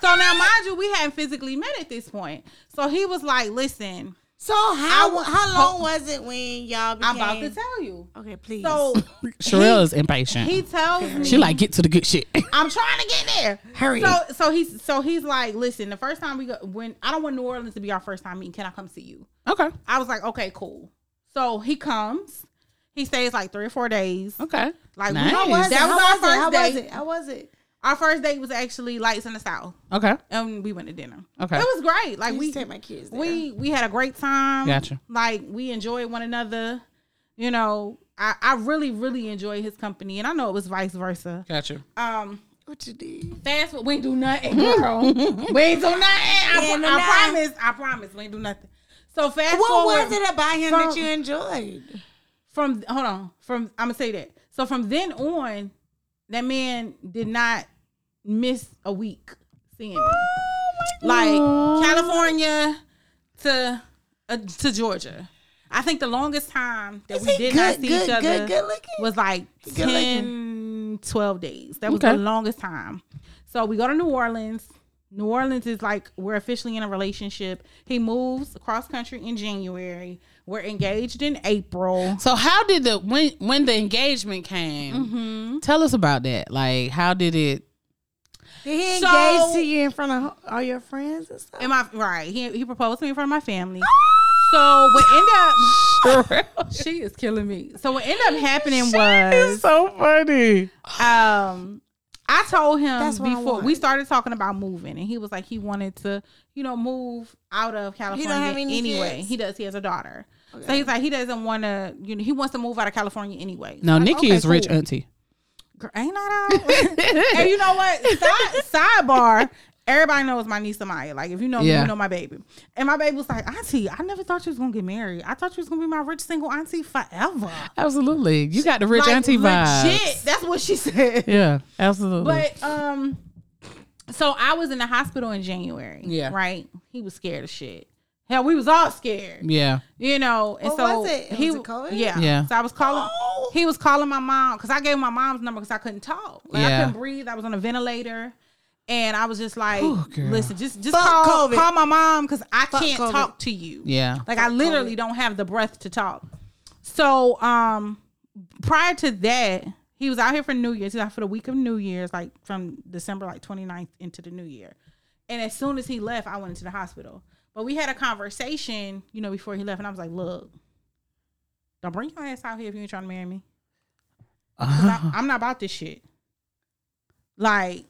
So now, mind you, we hadn't physically met at this point. So he was like, listen, So how I how long was it when y'all became? I'm about to tell you. Okay, please. So (laughs) Sherelle is impatient. he tells me, she like get to the good shit. (laughs) I'm trying to get there. Hurry. So so he's so he's like, listen, the first time we go when I don't want New Orleans to be our first time meeting, can I come see you? okay. I was like, okay, cool. So he comes. He stays like three or four days. Okay. Like Nice. how was it? that was How our it? first How date. was it? How was it? Our first date was actually Lights in the South, Okay. and we went to dinner. Okay. It was great. Like we used take my kids. There. we we had a great time. Gotcha. Like we enjoyed one another. You know, I I really really enjoyed his company, and I know it was vice versa. Gotcha. Um, what you did? fast food, we ain't do nothing, girl. (laughs) we ain't do nothing. I, Yeah, pro- no I promise. I promise. We ain't do nothing. So fast What forward was it about him from- that you enjoyed? From hold on from I'm gonna say that. So from then on, that man did not miss a week seeing me. like California to uh, to Georgia. I think the longest time that Is we did good, not see good, each other good, was like Good 10, 12 days. That was Okay. the longest time. So we go to New Orleans. New Orleans is like we're officially in a relationship. He moves across country in January. We're engaged in April. So how did the when when the engagement came? Mm-hmm. Tell us about that. Like how did it? Did he So- engage to you in front of all your friends and stuff? Am I right? He he proposed to me in front of my family. So what ended up (laughs) she is killing me. So what ended up happening was so funny. um I told him That's before we started talking about moving and he was like he wanted to, you know, move out of California any anyway. kids? He does, he has a daughter. So he's like he doesn't want to, you know, he wants to move out of California anyway. No, I'm like, Nikki okay, is rich auntie. Girl, ain't that out? (laughs) and you know what? Side, sidebar. Everybody knows my niece Amaya. Like if you know me, Yeah. you know my baby. And my baby was like, Auntie, I never thought you was gonna get married. I thought you was gonna be my rich single auntie forever. Absolutely, you got the rich Like, auntie vibe. Legit. That's what she said. (laughs) Yeah, absolutely. But um, so I was in the hospital in January. Yeah. Right. He was scared of shit. Hell, we was all scared. yeah, You know, and What so was it? he Was it COVID? yeah Yeah. So I was calling. Oh. He was calling my mom because I gave my mom's number because I couldn't talk. Like I couldn't breathe. I was on a ventilator, and I was just like, Ooh, listen, just just Fuck call COVID. call my mom because I Fuck can't COVID. talk to you. yeah. Like I literally don't have the breath to talk. So um prior to that, he was out here for New Year's. He was out for the week of New Year's, like from December like 29th into the new year. And as soon as he left, I went into the hospital. But we had a conversation, you know, before he left, and I was like, look, don't bring your ass out here if you ain't trying to marry me. 'Cause I, I'm not about this shit. Like,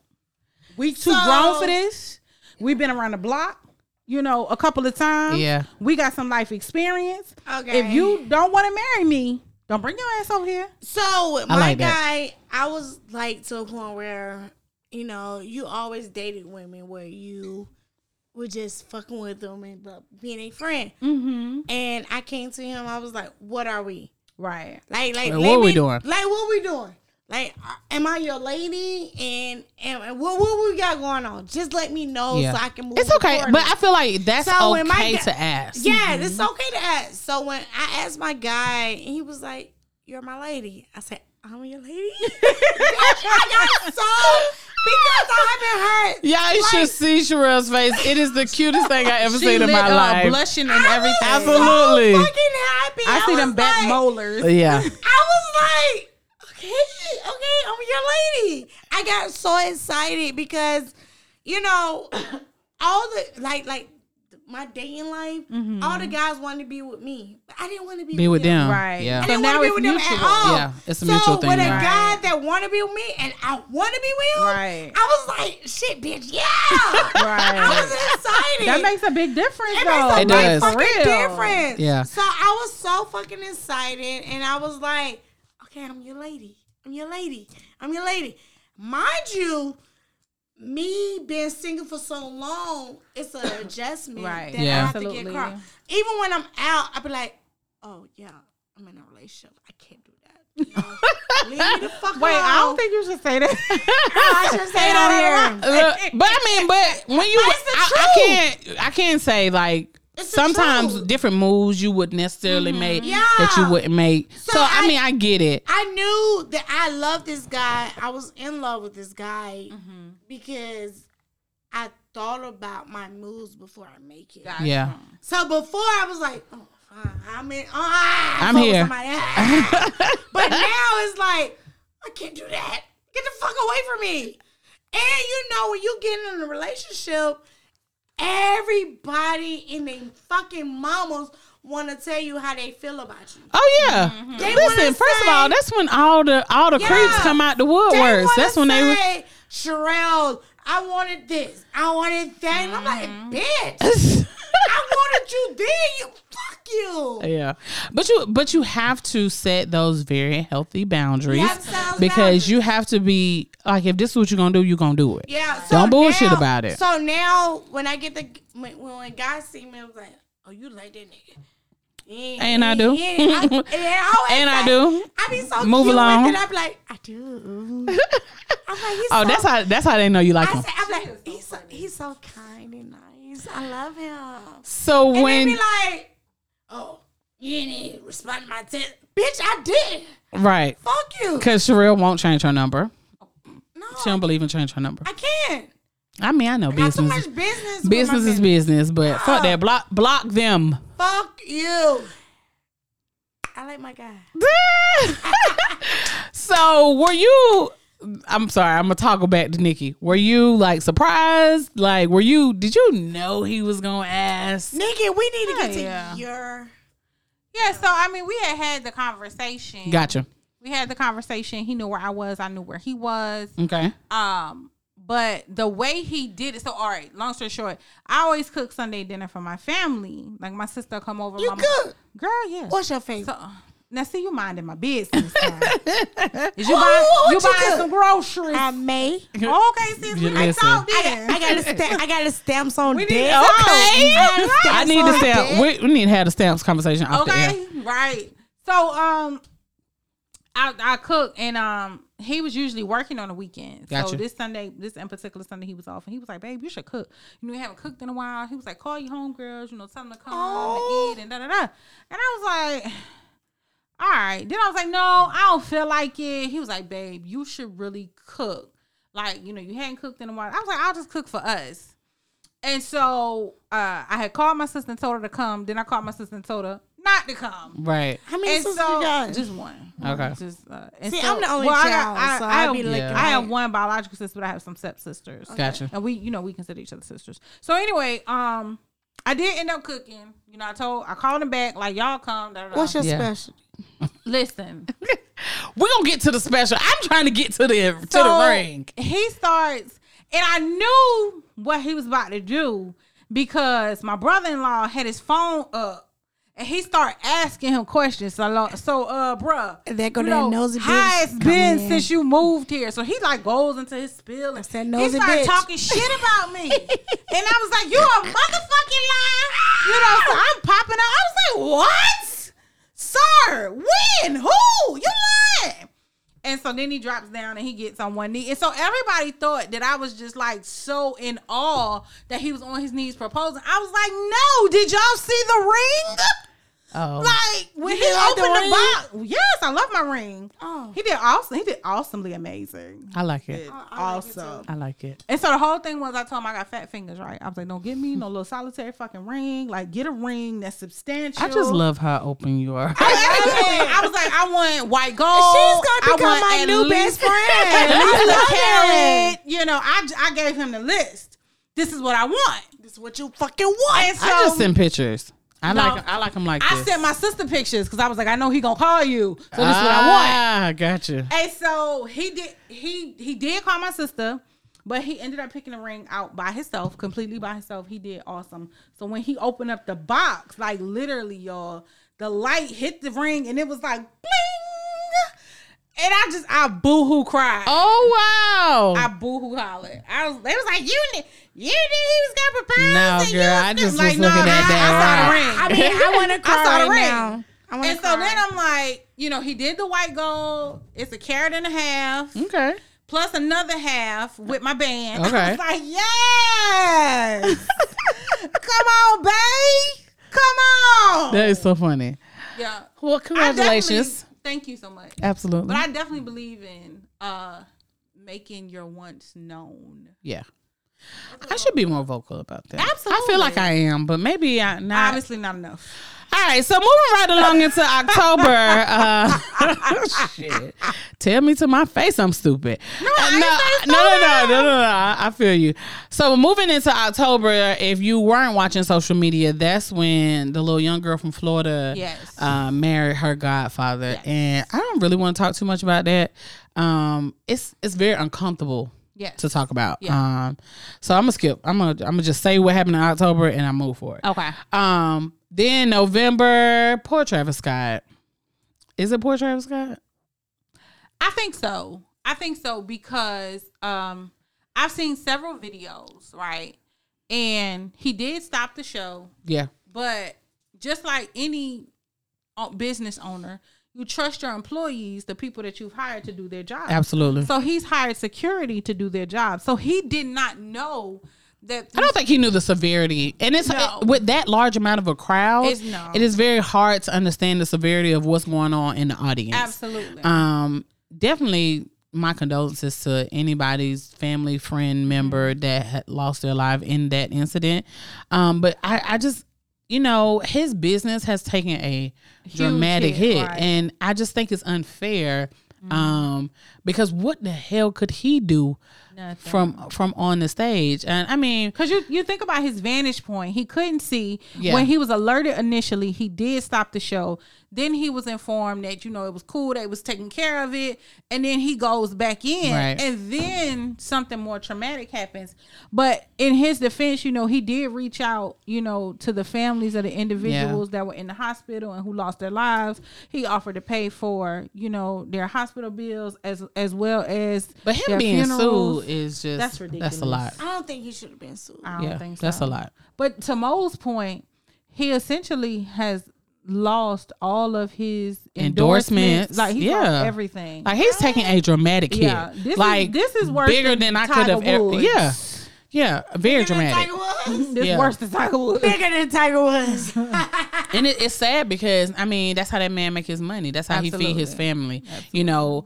we too So- grown for this. We've been around the block, you know, a couple of times. Yeah. We got some life experience. Okay. If you don't want to marry me, don't bring your ass over here. So with I my like that. guy, I was like to a point where, you know, you always dated women where you were just fucking with them and but being a friend. Mm-hmm. And I came to him, I was like, "What are we? Right. Like, like, Like, let what we doing? Like, what we doing? Like, uh, am I your lady? And and, and what what we got going on? Just let me know Yeah. so I can move. It's okay, accordingly. but I feel like that's So when my okay guy- to ask. Yeah, it's okay to ask. So when I asked my guy, and he was like, "You're my lady," I said, "I'm your lady." (laughs) I got so because I haven't heard. Y'all you should see Sherelle's face. It is the cutest thing I ever seen in my up, life. blushing and I was everything. Absolutely. So fucking happy. I see was them back like- molars. Yeah. I was like, okay, okay, I'm your lady. I got so excited because, you know, all the like like my dating life, mm-hmm. all the guys wanted to be with me, but I didn't want to be, Be with them. Right. Yeah. I So didn't now want to be it's with them mutual. at all. Yeah, it's a so mutual thing So with a now. guy that want to be with me and I want to be with him, Right. I was like, shit, bitch, yeah. (laughs) Right. I was excited. That makes a big difference, It though. makes a It big does. Fucking real. difference. Yeah. So I was so fucking excited, and I was like, "Okay, I'm your lady. I'm your lady. I'm your lady." Mind you, me being single for so long, it's an (coughs) adjustment Right. that Yeah. I have to get across. Even when I'm out, I be like, "Oh yeah, I'm in a relationship. I can't do that." No. (laughs) Leave me the fuck Wait, alone. I don't think you should say that. (laughs) I should (laughs) say that here. Look, but I mean, but when you, But I, I can't, I can't say like It's sometimes different moves you would necessarily make Yeah. that you wouldn't make. So, So I, I- mean, I get it. I knew that I loved this guy. I was in love with this guy Mm-hmm. Because I thought about my moves before I make it. Yeah. So before I was like, oh, fine, I'm in. Oh, I'm here. (laughs) But now it's like, I can't do that. Get the fuck away from me. And you know, when you get in a relationship, everybody in their fucking mamas want to tell you how they feel about you. Oh yeah. Mm-hmm. They Listen, wanna first of all, that's when all the all the Yeah. creeps come out the They woodworks. That's when they were. say, Sherelle, I wanted this. I wanted that. And I'm Mm-hmm. like, bitch, (laughs) I wanted you then. You fuck you. Yeah, but you but you have to set those very healthy boundaries You have to set because boundaries. you have to be like if this is what you're gonna do, you're gonna do it. Yeah. So Don't bullshit now- about it. So now when I get the when, when guys see me, I was like, oh, you like that nigga. Yeah, And I do. yeah, I, (laughs) and I, And I do. I be so Move cute along. with it. I be like, I do. I'm like, he's Oh, so, that's how that's how they know you like I them. say, I'm like, he's so, he's so kind and nice. I love him. So And when they be like, oh, you didn't respond to my text. Bitch, I did. right, Fuck you. because Sherelle won't change her number. No, She don't believe in change her number. I can't. I mean, I know I got too business. much business. Business is business, but fuck that. Block block them. Fuck you. I like my guy. (laughs) so were you? I'm sorry. I'm gonna toggle back to Nikki. Were you like surprised? Like, were you? Did you know he was gonna ask? Nikki, we need to get to Yeah. your. yeah, so I mean, we had had the conversation. Gotcha. We had the conversation. He knew where I was. I knew where he was. Okay. Um, but the way he did it. So, all right. Long story short, I always cook Sunday dinner for my family. Like my sister come over. You my mom- cook? girl? Yeah. What's your favorite? So, now see you minding my business. (laughs) now. Is you Ooh, buying you you buying cook? some groceries? I may. okay, sis, we can Listen. talk I then. got, I got a stamp. I got a stamps on We deck. need- I Okay. got a I stamps need to stamp. We, we need to have the stamps conversation off the air. Okay, right. So um, I I cook and um he was usually working on the weekends. Gotcha. So this Sunday, this in particular Sunday, he was off and he was like, "Babe, you should cook. You know, we haven't cooked in a while." He was like, "Call your homegirls, you know, tell them to come Oh. and eat and da da da." And I was like. (sighs) All right. Then I was like, no, I don't feel like it. He was like, babe, you should really cook. Like, you know, you hadn't cooked in a while. I was like, I'll just cook for us. And so uh, I had called my sister and told her to come. Then I called my sister and told her not to come. Right. How many And sisters so you got? just one. Okay. Just uh, See, so- I'm the only well, child, got- I, so I, I'd have, be looking Yeah. I have one biological sister, but I have some step sisters. Gotcha. And we, you know, we consider each other sisters. So anyway, um, I did end up cooking. You know, I told, I called him back like y'all come. Da, da, da. What's your Yeah. special? (laughs) Listen? (laughs) We're gonna get to the special. I'm trying to get to the to the ring. He starts, and I knew what he was about to do because my brother in law had his phone up. And he start asking him questions. So, so uh, bruh, There go you that know, nosy how it's been in. since you moved here. So he like goes into his spiel. And that he started bitch. talking shit about me. (laughs) and I was like, you a motherfucking lie. You know, so I'm popping out. I was like, what? Sir, when? Who? You lying. And so then he drops down and he gets on one knee. And so everybody thought that I was just like so in awe that he was on his knees proposing. I was like, no, did y'all see the ring? Oh. Like when You he did like the opened the, box. Yes, I love my ring. Oh. He did awesome. He did awesomely amazing. I like it. I like it awesome. I like it. And so the whole thing was I told him I got fat fingers, right? I was like, don't give me no little solitary fucking ring. Like get a ring that's substantial. I just love how open you are. I, I was like, I want white gold. She's gonna I become my new best (laughs) friend. At least I a love it. You know, I, I gave him the list. This is what I want. This is what you fucking want. And so I just send pictures. I No. like I like him like I this. sent my sister pictures because I was like, I know he gonna call you. So this is what I want. Ah, gotcha. And so he did he he did call my sister, but he ended up picking the ring out by himself, completely by himself. He did awesome. So when he opened up the box, like literally, y'all, the light hit the ring and it was like bling. And I just I boohoo cried. Oh wow. I boohoo hollered. I was they was like, You knew you knew he was gonna propose. No, and girl, was I just like, was looking no, at I- that (laughs) (laughs) I saw the ring. I mean, I want to cry I saw the right ring. now. I And so then I'm like, you know, he did the white gold. It's a carat and a half okay. plus another half with my band. (laughs) I Okay. was like, yes. Come on, babe. Come on. That is so funny. yeah. Well, I congratulations. Thank you so much. Absolutely. But I definitely believe in uh making your wants known. yeah. I should be more vocal about that. Absolutely. I feel like I am, but maybe I not. Obviously not enough. All right, so moving right along into October. Uh, (laughs) shit. Tell me to my face I'm stupid. No, I no, no, no, no, no, no, no. I I feel you. So moving into October, if you weren't watching social media, that's when the little young girl from Florida Yes. uh, married her godfather. Yes. And I don't really want to talk too much about that. Um, it's it's very uncomfortable Yes. to talk about. Yeah. Um, so I'm gonna skip. I'm gonna I'm gonna just say what happened in October and I move forward. Okay. Um, then November, poor Travis Scott. Is it poor Travis Scott? I think so. I think so because um I've seen several videos, right? And he did stop the show, Yeah. but just like any uh, business owner, you trust your employees, the people that you've hired to do their job. Absolutely. So he's hired security to do their job. So he did not know that I don't think he knew the severity, and it's No. with that large amount of a crowd. It's- no. It is very hard to understand the severity of what's going on in the audience. absolutely. Um, definitely my condolences to anybody's family, friend, member that had lost their life in that incident. Um, but I, I just, you know, his business has taken a dramatic hit, hit, right. Mm-hmm. and I just think it's unfair. Um, because what the hell could he do Nothing. from from on the stage? And I mean, Because you, you think about his vantage point, he couldn't see. Yeah. When he was alerted initially, he did stop the show. Then he was informed that, you know, it was cool, they was taking care of it. And then he goes back in. Right. And then something more traumatic happens. But in his defense, you know, he did reach out, you know, to the families of the individuals that were in the hospital and who lost their lives. He offered to pay for, you know, their hospital bills as as well as but him being funerals. sued is just That's ridiculous. That's a lot. I don't think he should have been sued. I don't Yeah, think so. that's a lot. But to Mo's point, he essentially has lost all of his endorsements. Endorsements, Like he yeah. lost everything. Like he's taking a dramatic hit. yeah, this like is this is worse bigger than, than, I Tiger could have ever. Yeah, yeah, very dramatic. Tiger Woods. This Yeah. worse than Tiger Woods. Bigger than Tiger Woods. (laughs) And it, it's sad because I mean that's how that man make his money. That's how he feed his Absolutely. family. You know,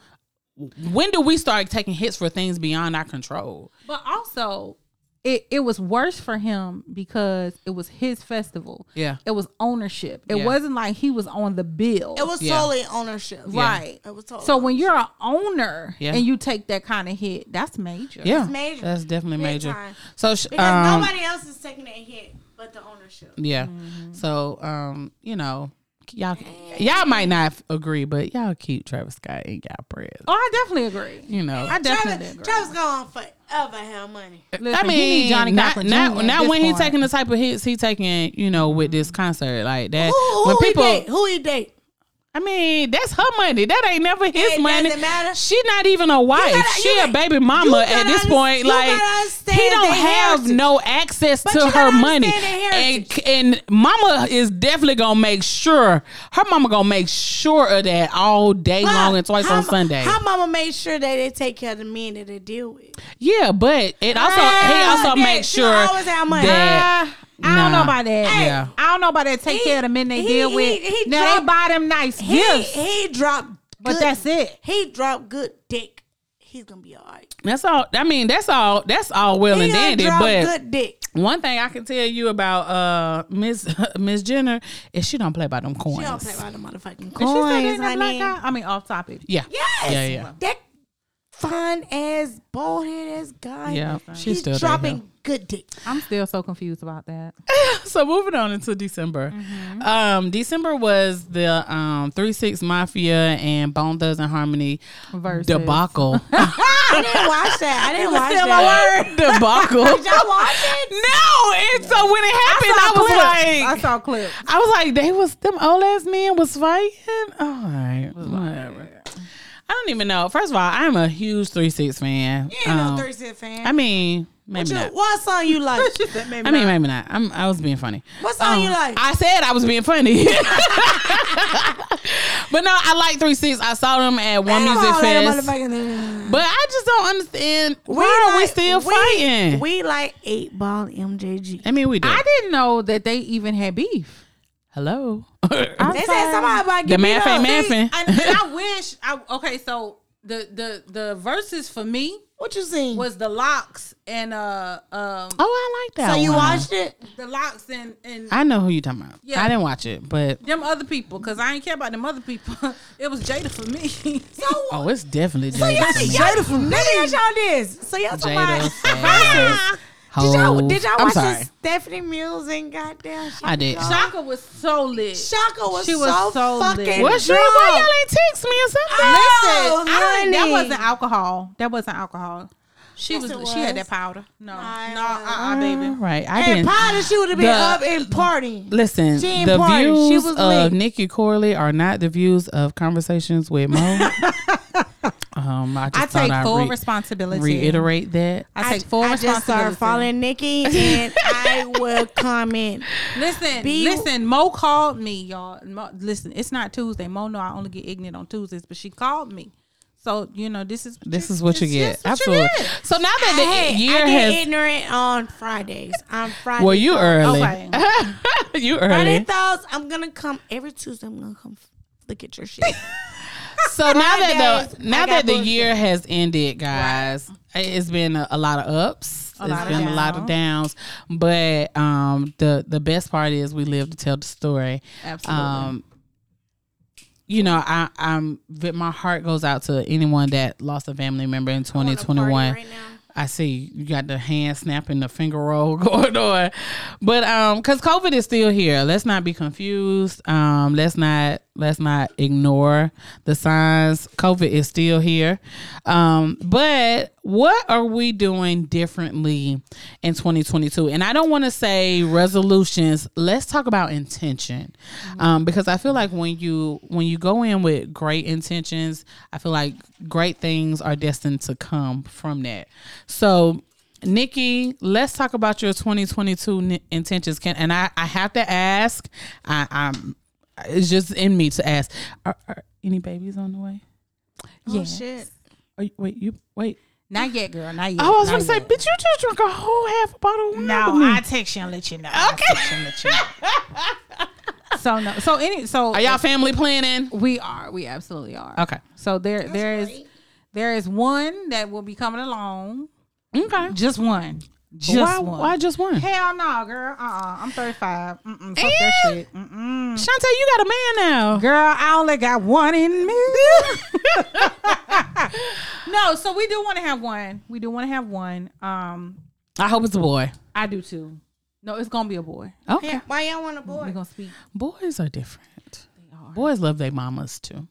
when do we start taking hits for things beyond our control? But also, it, it was worse for him because it was his festival. Yeah. It was ownership. It Yeah. wasn't like he was on the bill. It was Yeah. solely ownership. right. It was totally So when you're an owner Yeah. and you take that kind of hit, that's major. Yeah, major. That's definitely Big major. time. So sh- Because um, nobody else is taking that hit but the ownership. Yeah. Mm-hmm. So um, you know, y'all y'all might not agree, but y'all keep Travis Scott in y'all prayers. Oh, I definitely agree. You know, I definitely Travis, agree. Travis going forever have money. Listen, I he mean, need Johnnie not, Cochran not, not when he's taking the type of hits he taking, you know, with this concert like that. Who, who when he people, date? Who he date? I mean, that's her money. That ain't never his It money. She not even a wife. gotta- she a baby mama at this point. Like he don't have heritage. no access But to her money, and and mama is definitely gonna make sure her mama gonna make sure of that all day long and twice How on Sunday. How mama made sure that they take care of the men that they deal with. Yeah, but it also he Ah, also makes sure always have money. that Ah, I don't know about that. Yeah. I don't know about that. Take He- care of the men they he- deal with. he now dropped- they buy them nice He gifts, he dropped, but good- that's it. He dropped good dick. He's gonna be all right. That's all. I mean, that's all. That's all well and dandy. But good dick. one thing I can tell you about uh Miss (laughs) Miss Jenner is she don't play by them coins. She don't play by the motherfucking Did she coins, that black I mean, off topic. Yeah. Yes. Yeah, yeah. That fine ass, bald head ass guy. Yeah, she's He's still there, dropping good dick. I'm still so confused about that. (laughs) so moving on into December. Mm-hmm. Um, December was the um three six mafia and Bone Thugs and Harmony Verzuz. debacle. (laughs) I didn't watch that. I didn't (laughs) watch Still that. my word. debacle. Did y'all watch it? No, and so when it happened, I, was I like, I saw clips. I was like, they was them old ass men was fighting. All right, whatever. I don't even know. First of all, I'm a huge three six fan. You ain't Um, no three cent fan. I mean, maybe what, you- not. what song you like? (laughs) I mean, maybe not. I'm, I was being funny. What song you like? I said I was being funny. (laughs) but no, I like Three Six. I saw them at One Ain't Music Fest. But I just don't understand why are we still we- fighting. We like eight ball MJG. I mean, we do. I didn't know that they even had beef. Hello. (laughs) They said somebody about the get beat math ain't up. and, and I (laughs) wish. I, okay, so the the the verses for me What you seen? was the LOX and uh um Oh, I like that. so you one. watched it? the LOX and and I know who you talking about. Yeah. I didn't watch it, but them other people because I ain't care about them other people. (laughs) it was Jada for me. So, oh, it's definitely so Jada y'all, for me. y'all, let me ask y'all this. So y'all talking Jada about said- Did y'all, did y'all watch sorry. this Stephanie Mills and goddamn shit? I did. Chaka was so lit. Chaka was, She was so, so lit. fucking What's drunk. wrong? Why y'all ain't text me or something? Oh, Listen, I that wasn't alcohol. That wasn't alcohol. She Yes, was, it She had that powder. No, I- no, uh, uh baby. Right. I And didn't. Potter, she would have been The- up and partying. Listen, She ain't the party. She views was of lit. Nikki Corley are not the views of conversations with Mo. (laughs) um, I just I take I'd full re- responsibility. reiterate that. I take full I just responsibility. started following Nikki, and I will comment. Listen, Be- listen. Mo called me, y'all. Mo, listen, it's not Tuesday. Mo know I only get ignorant on Tuesdays, but she called me. So you know this is This is what you get. is what you Absolutely. get. So now that the Hey, year I get has, ignorant on Fridays. On Friday. well, you early. Okay. (laughs) you Friday thoughts. I'm gonna come every Tuesday. I'm gonna come look at your shit. (laughs) So (laughs) now that Fridays, the now that the bullshit. year has ended, guys, it's been a, a lot of ups. A it's been a lot of downs, but um, the the best part is we live to tell the story. Absolutely. Um, you know, I, I'm my heart goes out to anyone that lost a family member in 2021. Right now. I see you got the hand snapping, the finger roll (laughs) going on, but um, because COVID is still here. Let's not be confused. Um, let's not let's not ignore the signs. COVID is still here. Um, but what are we doing differently in 2022? And I don't want to say resolutions. Let's talk about intention, um, because I feel like when you when you go in with great intentions, I feel like great things are destined to come from that. So, Nikki, let's talk about your 2022 ni- intentions. Can and I I have to ask. I, I'm it's just in me to ask. Are, are any babies on the way? Oh shit. Are you, wait, you wait. not yet, girl. Not yet. I was gonna say, yet. bitch, you just drank a whole half a bottle of wine. No, with me. I text you and let you know. Okay. (laughs) so no. So any. So Are y'all family planning? We are. We absolutely are. Okay. So there, there is, there is one that will be coming along. Okay. Just one. Just why, one. why just one? Hell no, girl. Uh, uh-uh. I'm 35. Mm-mm, fuck that shit. Mm-mm. Shantae, you got a man now. Girl, I only got one in me. (laughs) no, so we do want to have one. We do want to have one. Um, I hope it's a boy. I do too. No, it's gonna be a boy. Okay. Yeah, why y'all want a boy? We're gonna speak. Boys are different. Are. Boys love their mamas too.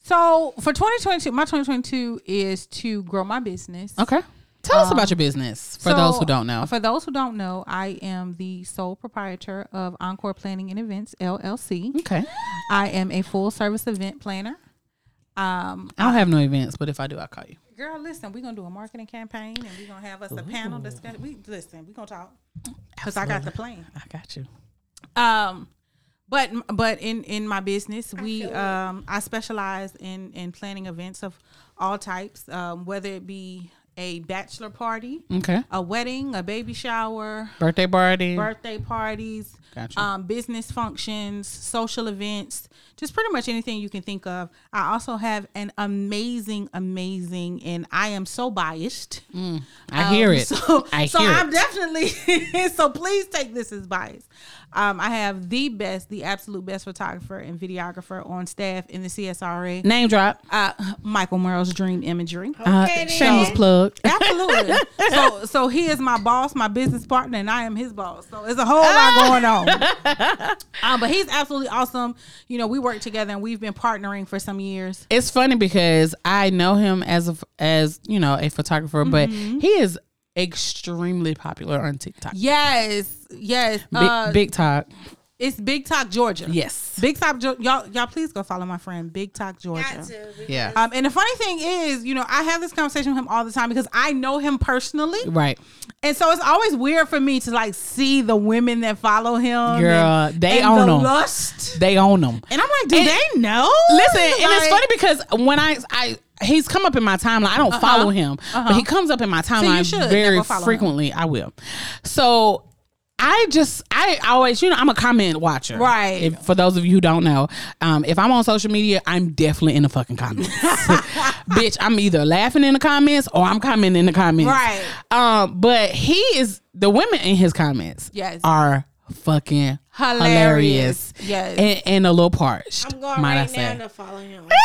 So for 2022, my 2022 is to grow my business. Okay. Tell us about your business for So, those who don't know. For those who don't know, I am the sole proprietor of Encore Planning and Events LLC. Okay. I am a full service event planner. Um, I don't have no events, but if I do, I'll call you. girl, listen, we're gonna do a marketing campaign and we're gonna have us a panel discussion. We listen, we're gonna talk because I got the plan. I got you. Um, but but in in my business, we um I specialize in in planning events of all types, um, whether it be a bachelor party, Okay. a wedding, a baby shower, Birthday party. birthday parties, Gotcha. um, business functions, social events, just pretty much anything you can think of. I also have an amazing, amazing, and I am so biased. I hear Um, it. So, I so hear I'm it. definitely (laughs) so. Please take this as bias. Um, I have the best, the absolute best photographer and videographer on staff in the CSRA. Name drop. Uh, Michael Merle's Dream Imagery. Uh, Okay, then. shameless plug. (laughs) Absolutely. so, so he is my boss, my business partner, and I am his boss. So it's a whole lot going on. (laughs) um, but he's absolutely awesome. You know, we work together and we've been partnering for some years. It's funny because I know him as a as you know a photographer, but Mm-hmm. he is extremely popular on TikTok. Yes, yes. Big, uh, big talk. It's Big Talk Georgia. Yes. Big Talk, y'all, y'all. Please go follow my friend Big Talk Georgia. Got to. Yeah. Um, and the funny thing is, you know, I have this conversation with him all the time because I know him personally, Right. and so it's always weird for me to like see the women that follow him. Girl, and, they and own them. lust. They own them. And I'm like, do And- they know? Listen, and it's funny because when I I he's come up in my timeline. I don't follow him, but he comes up in my timeline should very follow him. frequently. I will. So I just I always you know I'm a comment watcher, Right. If, for those of you who don't know, um, if I'm on social media, I'm definitely in the fucking comments. (laughs) Bitch, I'm either laughing in the comments or I'm commenting in the comments. Right. Um, but he is the women in his comments. Yes. are fucking Hilarious. hilarious. Yes. and, and a little parched. I'm going might I right say. now to follow him. (laughs)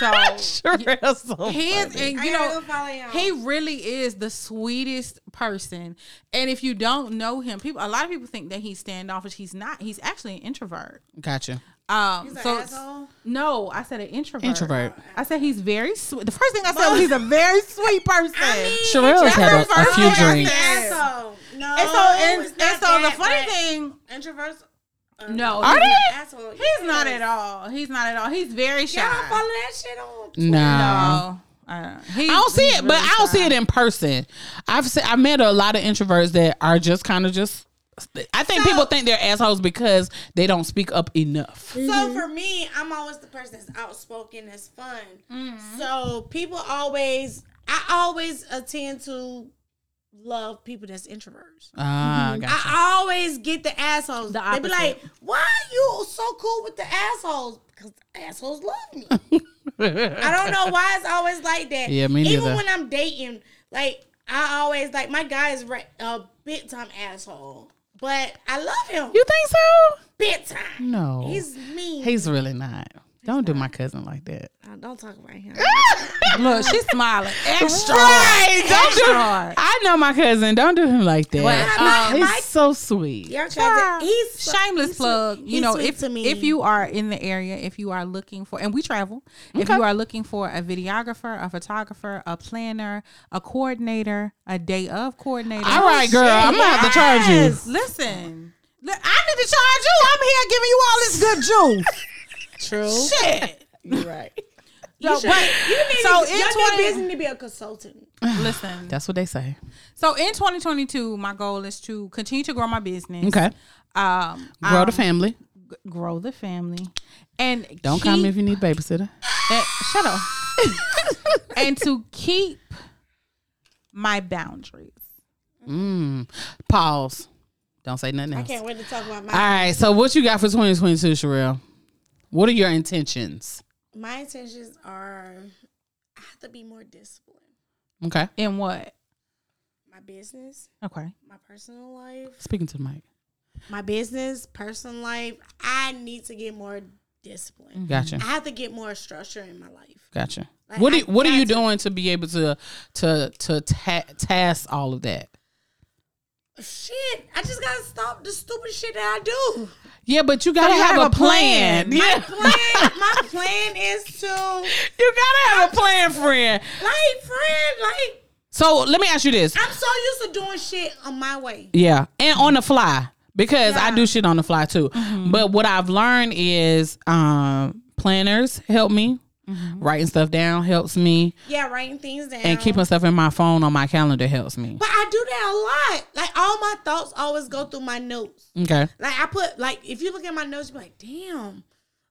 So Sure, so he is, funny. and I you gotta know, follow him. he really is the sweetest person. And if you don't know him, people, a lot of people think that he's standoffish. He's not. He's actually an introvert. Gotcha. Um, He's an so asshole. no, I said an introvert. Introvert. I said he's very sweet. The first thing I said was he's a very sweet person. I mean, Sherelle's had a, a few drinks. Asshole. No, and so, and, and not so the funny thing, introverts. uh, no, Are he's, they? Asshole. he's not at all. He's not at all. He's very shy. Y'all follow that shit on. Twitter? No. No, uh, he's, I don't see he's it, but really I don't see it in person. I've se- I met a lot of introverts that are just kind of just. I think So- people think they're assholes because they don't speak up enough. So for me, I'm always the person that's outspoken, that's fun. Mm-hmm. So people always, I always attend to love people that's introverts. Ah, gotcha. I always get the assholes. The they be like, "Why are you so cool with the assholes?" Because the assholes love me. I don't know why it's always like that. Yeah, me neither. Even when I'm dating, like I always like my guy is re- a big time asshole, but I love him. you think so? big time. No, He's mean. he's really not. Don't do my cousin like that. Uh, don't talk about him. (laughs) Look, she's smiling extra. Right, don't Extra do. hard. I know my cousin. Don't do him like that. Well, he's my- my- so sweet. Your cousin, he's so- Shameless he's plug. sweet- You he's know, sweet if to me. if you are in the area, if you are looking for, and we travel, if you are looking for a videographer, a photographer, a planner, a coordinator, a day of coordinator. All right, girl. I'm gonna have to charge you. Listen, I need to charge you. I'm here giving you all this good juice. True. Shit. You're right. So, should- but, you need so to, in your 20 new business to be a consultant. (sighs) listen. That's what they say. So in 2022, my goal is to continue to grow my business. Okay. Um, Grow um, the family. g- grow the family, and Don't call me keep- if you need babysitter. and- shut up. (laughs) and to keep my boundaries. Mm. Pause. Don't say nothing I can't wait to talk about my All right. So what you got for 2022, Sherelle? What are your intentions? my intentions are. I have to be more disciplined. Okay. In what? My business, Okay. my personal life, Speaking to the mic. my business, personal life. I need to get more discipline. Gotcha. I have to get more structure in my life. Gotcha. Like, what I are, what are you to- doing to be able to to to ta- task all of that? Shit, I just gotta stop the stupid shit that I do. Yeah, but you gotta have, have a plan. plan. Yeah, Plan, (laughs) my plan is to you gotta have a plan, friend. like friend, like So let me ask you this. I'm so used to doing shit on my way. Yeah, and on the fly because I do shit on the fly too. But what I've learned is um, planners help me. Mm-hmm. Writing stuff down helps me, Yeah, writing things down and keeping stuff in my phone on my calendar helps me. But I do that a lot. Like all my thoughts always go through my notes. Okay. Like I put like if you look at my notes, you be like, damn.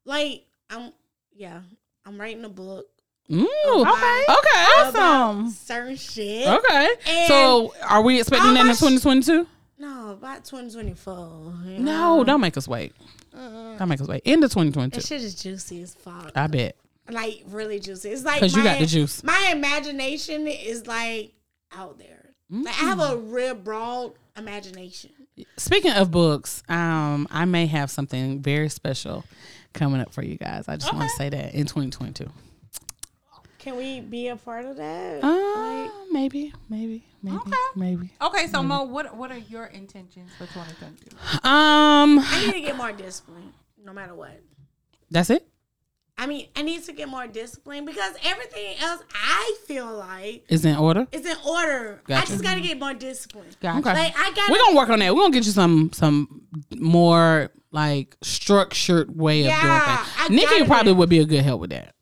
Like I'm yeah, I'm writing a book. Ooh, okay, okay, Awesome. certain shit. okay. And So, are we expecting that in 2022? No, about 2024. you No, don't make us wait. Don't make us wait. Into 2022. That shit is juicy as fuck. I bet. Like really juicy. It's like 'Cause you my- got the juice. My imagination is like out there. Like I have a Mm. real broad imagination. Speaking of books, um, I may have something very special coming up for you guys. I just want to say that in 2022. Can we be a part of that? Uh, maybe, maybe, maybe, Okay. maybe. Okay, so Mo, what what are your intentions for 2022? Um, I need to get more discipline, no matter what. that's it. I mean, I need to get more discipline because everything else I feel like Is in order. is in order. I just got to get more discipline. Gotcha. Okay. Like I got We're gonna work on that. We're gonna get you some some more like structured way of Yeah, doing I things. Nikki gotta probably would be a good help with that.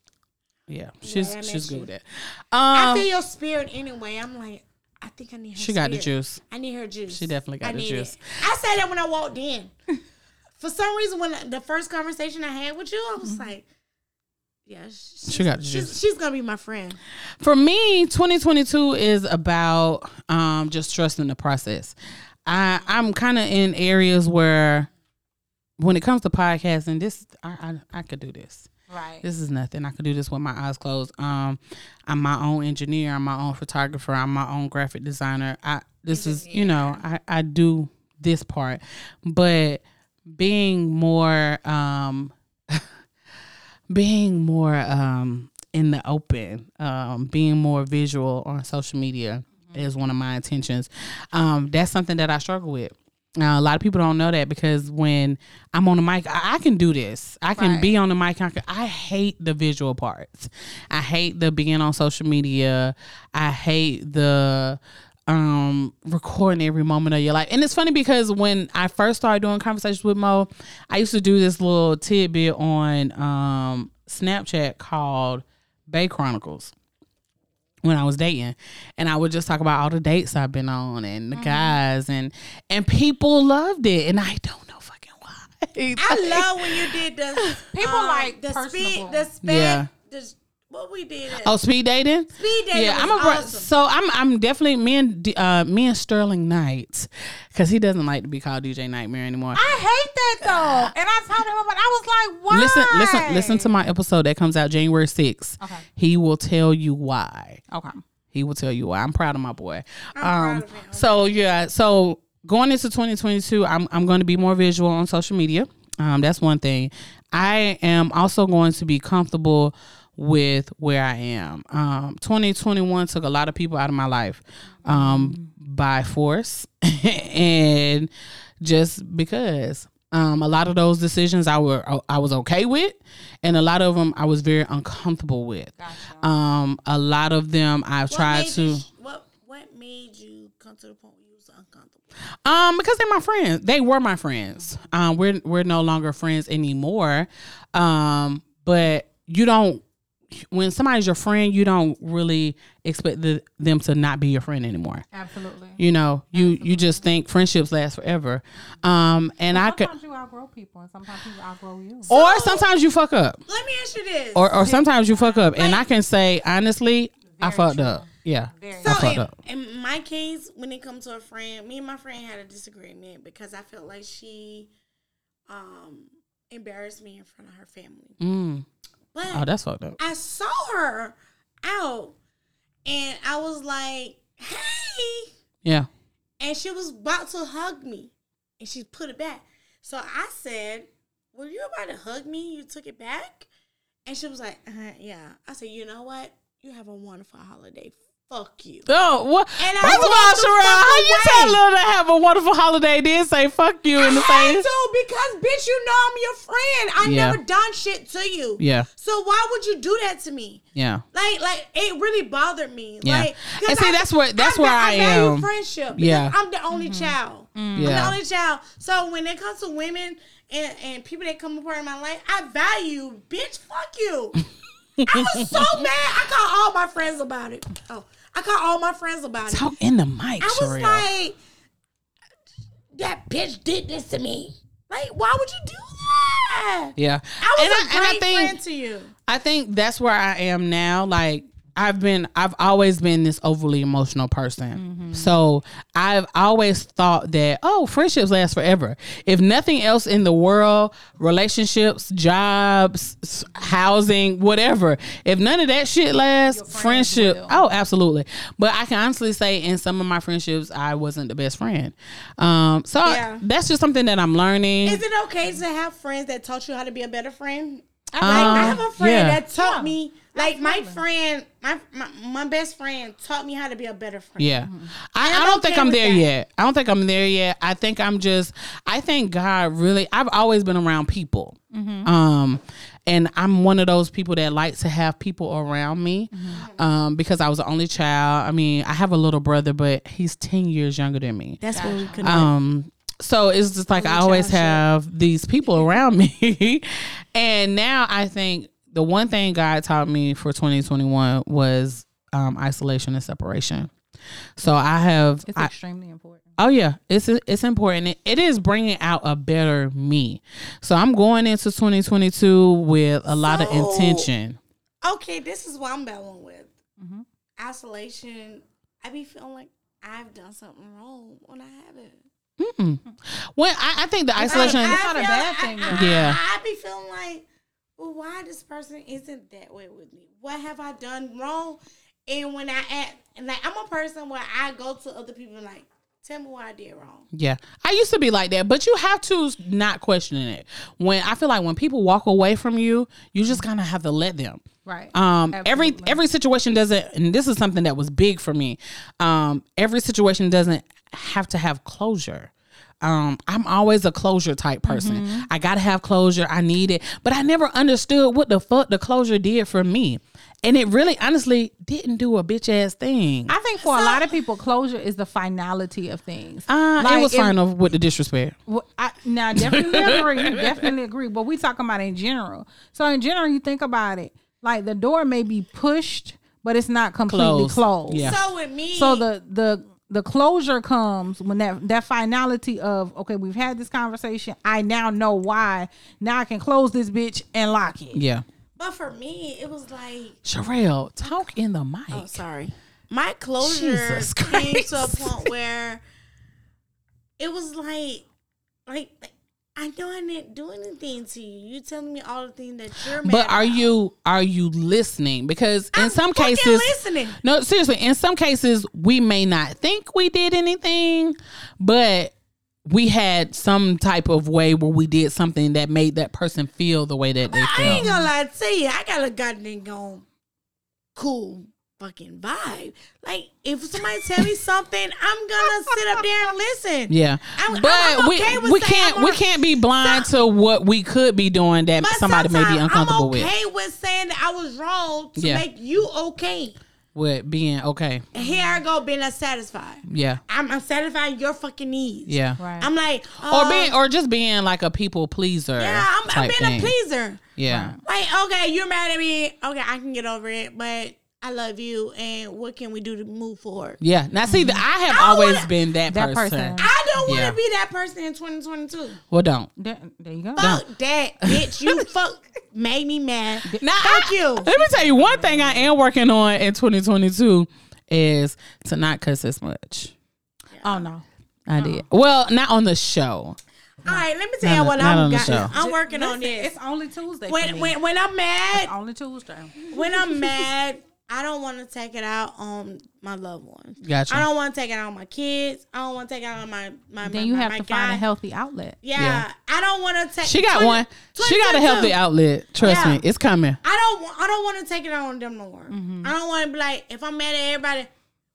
Yeah, she's that she's good with that. I Um, feel your spirit anyway. I'm like, I think I need her. she got the juice. I need her juice. She definitely got I the juice. It. I said that when I walked in. (laughs) For some reason, when the first conversation I had with you, I was like, "Yeah, she's. She got she's, she's gonna be my friend." For me, 2022 is about um, just trusting the process. I I'm kind of in areas where, when it comes to podcasting, this I, I I could do this. Right. This is nothing. I could do this with my eyes closed. Um, I'm my own engineer. I'm my own photographer. I'm my own graphic designer. I this is you know I I do this part, but being more um being more um in the open, um being more visual on social media is one of my intentions. Um, that's something that I struggle with. Uh, a lot of people don't know that because when I'm on the mic, I, I can do this. I can Right. be on the mic. I, can, I hate the visual parts. I hate the being on social media. I hate the um recording every moment of your life. And it's funny because when I first started doing conversations with Mo, I used to do this little tidbit on um Snapchat called Bae Chronicles when I was dating, and I would just talk about all the dates I've been on and the guys and and people loved it, and I don't know fucking why. (laughs) I love when you did the (laughs) People um, like the speed, the sped, Yeah. the, what we did. Oh, speed dating. speed dating Yeah, I'm a awesome. so I'm I'm definitely me and uh me and Sterling Knight because he doesn't like to be called DJ Nightmare anymore. I hate that though, and I told him about. I was like, why? Listen, listen, listen to my episode that comes out January 6th. Okay. He will tell you why. Okay. He will tell you why. I'm proud of my boy. I'm um, proud of him. so yeah, so going into 2022, I'm I'm going to be more visual on social media. Um, that's one thing. I am also going to be comfortable with where I am. Um, 2021 took a lot of people out of my life um, by force (laughs) and just because. Um, a lot of those decisions I were I was okay with, and a lot of them I was very uncomfortable with. Gotcha. Um, a lot of them I've What tried to. you what what made you come to the point where you was uncomfortable? Um, because they're my friends. They were my friends. Um, we're we're no longer friends anymore. Um, but you don't when somebody's your friend, you don't really expect the, them to not be your friend anymore. Absolutely. You know, you you just think friendships last forever. Um, and I could, Sometimes you outgrow people, and sometimes people outgrow you. or sometimes you fuck up, Let me ask you this. or or sometimes you fuck up, and I can say honestly, I fucked true. up. Yeah, Very I so fucked in, up. in my case, when it comes to a friend, me and my friend had a disagreement because I felt like she um embarrassed me in front of her family. Mm. But Oh, that's fucked up. I saw her out and I was like, hey. Yeah. And she was about to hug me and she put it back. So I said, Were you about to hug me? You took it back? And she was like, uh, Yeah. I said, You know what? You have a wonderful holiday. Fuck you. Oh, what? And I First of all, walked the Sherelle, fuck how you away. tell her to have a wonderful holiday, then say fuck you in the I had face? to because, bitch, you know I'm your friend. I Yeah. never done shit to you. Yeah, So why would you do that to me? yeah. Like, like it really bothered me. Yeah. Like, 'cause And see, I- that's where- that's I, where I, I value am. friendship. Yeah. I'm the only mm-hmm. child. I'm the only child. So when it comes to women and, and people that come a part of my life, I value, bitch, fuck you. (laughs) I was so mad. I called all my friends about it. Oh, I called all my friends about it. Talk in the mic, I was Sherelle. like, that bitch did this to me. Like, why would you do that? yeah. I was and a I, and I great think friend to you. I think that's where I am now. Like I've been I've always been this overly emotional person. So I've always thought that oh, friendships last forever. If nothing else in the world, relationships, jobs, housing, whatever, if none of that shit lasts, friendship, will. oh, absolutely. But I can honestly say in some of my friendships I wasn't the best friend. Um so Yeah. that's just something that I'm learning. Is it okay to have friends that taught you how to be a better friend? Like, I have a friend yeah. that taught me, like my friend, my, my my best friend taught me how to be a better friend. Yeah. I, I'm I don't think I'm there that. yet. I don't think I'm there yet. I think I'm just I think God really I've always been around people. Mm-hmm. Um and I'm one of those people that like to have people around me. Mm-hmm. Um because I was the only child. I mean, I have a little brother, but he's 10 years younger than me. That's what we could. Um, so it's just like I always child shit. have these people around (laughs) me, and now I think the one thing God taught me for 2021 was um, isolation and separation. So I have, It's I, extremely important. oh yeah, it's it's important. It, it is bringing out a better me. So I'm going into 2022 with a lot of intention. okay, this is what I'm battling with. Mm-hmm. Isolation. I be feeling like I've done something wrong when I haven't. Mm-mm. Well, I, I think the isolation. I, It's not a bad thing, I, though. I, Yeah. I, be feeling like, well, why this person isn't that way with me? What have I done wrong? And when I act, and like I'm a person where I go to other people and like, tell me what I did wrong. Yeah, I used to be like that, but you have to not question it. When I feel like when people walk away from you, you just kind of have to let them. Right. Um, every Absolutely. every situation doesn't, and this is something that was big for me. Um, every situation doesn't have to have closure. Um, I'm always a closure type person. Mm-hmm. I gotta have closure. I need it, but I never understood what the fuck the closure did for me, and it really, honestly, didn't do a bitch ass thing. I think for a lot of people, closure is the finality of things. Uh, Like, it was if- final with the disrespect. Well, I, now I definitely (laughs) agree, definitely agree. But we talking about in general. So in general, you think about it, like the door may be pushed, but it's not completely Closed. closed. Yeah. So with me, So the the the closure comes when that that finality of okay, we've had this conversation. I now know why. Now I can close this bitch and lock it. Yeah, but for me, it was like, Sherelle, talk in the mic. oh, sorry, my closure Jesus came to a point where it was like, like. like, I know I didn't do anything to you. You telling me all the things that you're mad But are about. you are you listening? Because in I'm some cases, listening. no, seriously, in some cases we may not think we did anything, but we had some type of way where we did something that made that person feel the way that they feel. I ain't gonna lie to you. I got a goddamn gone cool fucking vibe. Like if somebody tell me something, I'm gonna sit up there and listen. Yeah, I'm- but I'm we okay with we can't I'm we can't be blind to what we could be doing that somebody may be sometimes uncomfortable I'm with. okay with. saying that I was wrong to Yeah. make you okay. With being okay, here I go being unsatisfied. yeah, I'm, I'm satisfying your fucking needs. yeah, Right. I'm like, or uh, being or just being like a people pleaser. yeah, I'm, I'm being thing. a pleaser. Yeah. Like, okay, you're mad at me. Okay, I can get over it, but I love you. And what can we do to move forward? Yeah. Now, see, mm-hmm. I have I always wanna- been that, That person. person. I don't want to Yeah. be that person in 2022. Well, don't. There, there you go. Fuck that, (laughs) bitch. You fuck made me mad. Now, Fuck I- you. Let me tell you one thing I am working on in 2022 is to not cuss as much. Oh no. I did. Well, not on the show. All right, let me tell Not you what not I'm got. I'm working Listen, on this. It's only Tuesday. for When me. when when I'm mad, It's only Tuesday. when I'm mad, I don't want to take it out on my loved ones. Gotcha. I don't want to take it out on my kids. I don't want to take it out on my my. Then my, you my, have my to guy. find a healthy outlet. Yeah, Yeah. I don't want to take. She got 20 one. She got a healthy outlet. Trust Yeah. me, it's coming. I don't. wa- I don't want to take it out on them no more. Mm-hmm. I don't want to be like, if I'm mad at everybody,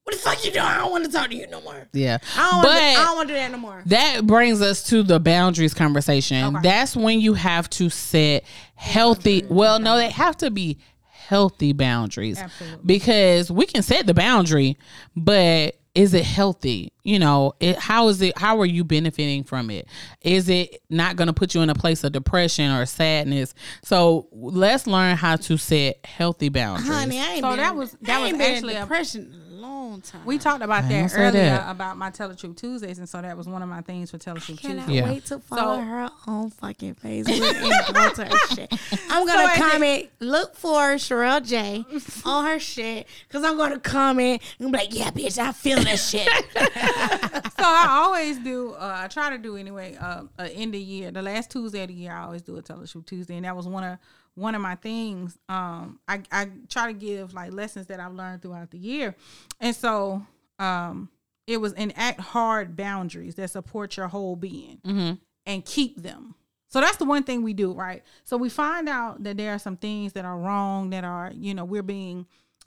what the fuck you doing? I don't want to talk to you no more. Yeah. I don't. But want I don't want to do that no more. that brings us to the boundaries conversation. That's when you have to set healthy. Well, no, they have to be healthy boundaries. Absolutely. Because we can set the boundary, but is it healthy? You know, it, how is it? How are you benefiting from it? Is it not going to put you in a place of depression or sadness? So let's learn how to set healthy boundaries. Honey, I ain't So been that was- that was ain't been in actually a- depression a long time. We talked about I that earlier that. about my Tell the Truth Tuesdays, and so that was one of my things for Tell the Truth Cannot Tuesdays. Yeah. wait to follow So- her on fucking Facebook and go to her shit. (laughs) I'm gonna So I did- comment. Look for Sherelle J (laughs) on her shit because I'm gonna comment and be like, "Yeah, bitch, I feel that shit." (laughs) so I always do. Uh, I try to do anyway. Uh, uh, end of year, the last Tuesday of the year, I always do a Tell the Truth Tuesday, and that was one of one of my things. Um, I I try to give like lessons that I've learned throughout the year, and so um, it was enact hard boundaries that support your whole being Mm-hmm. and keep them. So that's the one thing we do, right? So we find out that there are some things that are wrong that are, you know, we're being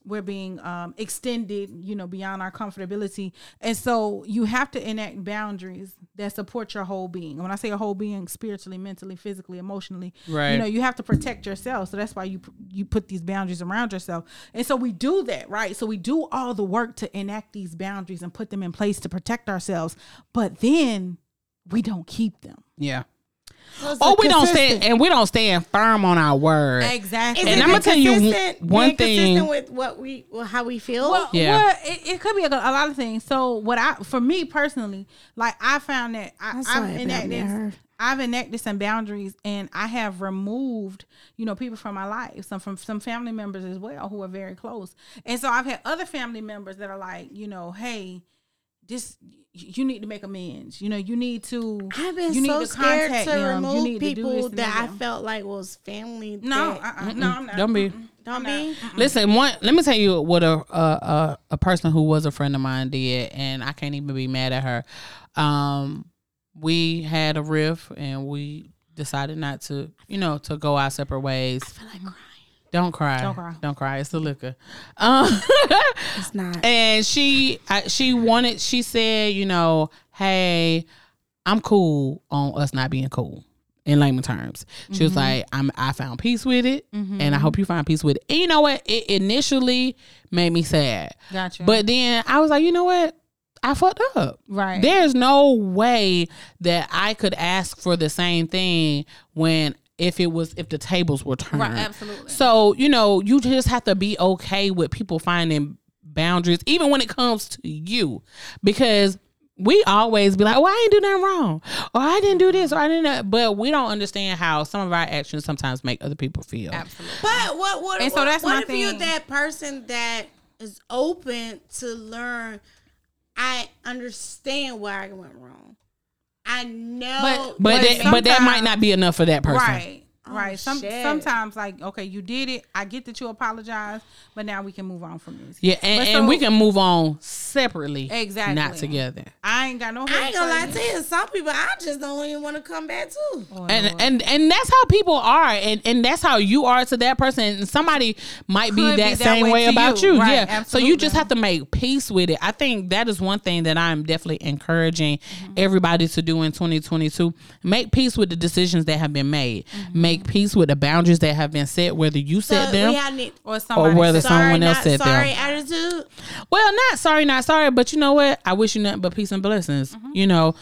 we're being um, extended, you know, beyond our comfortability. And so you have to enact boundaries that support your whole being. When I say a whole being, spiritually, mentally, physically, emotionally, Right. you know, you have to protect yourself. So that's why you you put these boundaries around yourself. And so we do that, right? So we do all the work to enact these boundaries and put them in place to protect ourselves. But then we don't keep them. Yeah. Oh, we don't stand and we don't stand firm on our word. Exactly. Is And I'ma tell you one being consistent thing- with what we, well, how we feel. Well, Yeah. well, it, it could be a, a lot of things. So what I, for me personally, like I found that I, That's I've what happened to enacted. I've enacted some boundaries, and I have removed, you know, people from my life, some from some family members as well who are very close, and so I've had other family members that are like, you know, hey, this you need to make amends. You know, you need to. I've been you need so to scared contact to them. You remove need to do people this that I felt like was family. No, that- uh-uh, no, I'm not. Don't be. don't be. Listen, one. Let me tell you what a, a a a person who was a friend of mine did, and I can't even be mad at her. Um, we had a riff, and we decided not to, you know, to go our separate ways. I feel like crying. Don't cry. Don't cry. Don't cry. It's the liquor. Um, (laughs) It's not. and she I, she wanted. She said, you know, hey, I'm cool on us not being cool. In layman terms, she was like, "I'm. I found peace with it, and I hope you find peace with it." And you know what? It initially made me sad, Gotcha. but then I was like, you know what? I fucked up. right. There's no way that I could ask for the same thing when if it was if the tables were turned. Right, absolutely. So, you know, you just have to be okay with people finding boundaries, even when it comes to you. Because we always be like, well, I ain't do nothing wrong. Or I didn't do this, or I didn't that. but we don't understand how some of our actions sometimes make other people feel. Absolutely. But what what And so what, that's what my if you're that person that is open to learn? I understand where I went wrong. I know, But- But that, but that might not be enough for that person. Right. Oh, Right. Some shit. sometimes like okay, you did it. I get that you apologize, but now we can move on from this. Yeah, and, But and we can move on separately. Exactly. Not together. I ain't got no. I ain't gonna lie to you. Some people I just don't even want to come back to. Oh, and Lord. and and that's how people are and and that's how you are to that person and somebody might be Could be that that same way way, about you. you, Right, yeah so you just have to make peace with it i think that is one thing that i'm definitely encouraging Mm-hmm. everybody to do in 2022 make peace with the decisions that have been made Mm-hmm. make peace with the boundaries that have been set whether you So set them need, or somebody whether sorry, someone else not said sorry them. attitude. well not sorry not sorry but you know what i wish you nothing but peace and blessings Mm-hmm. you know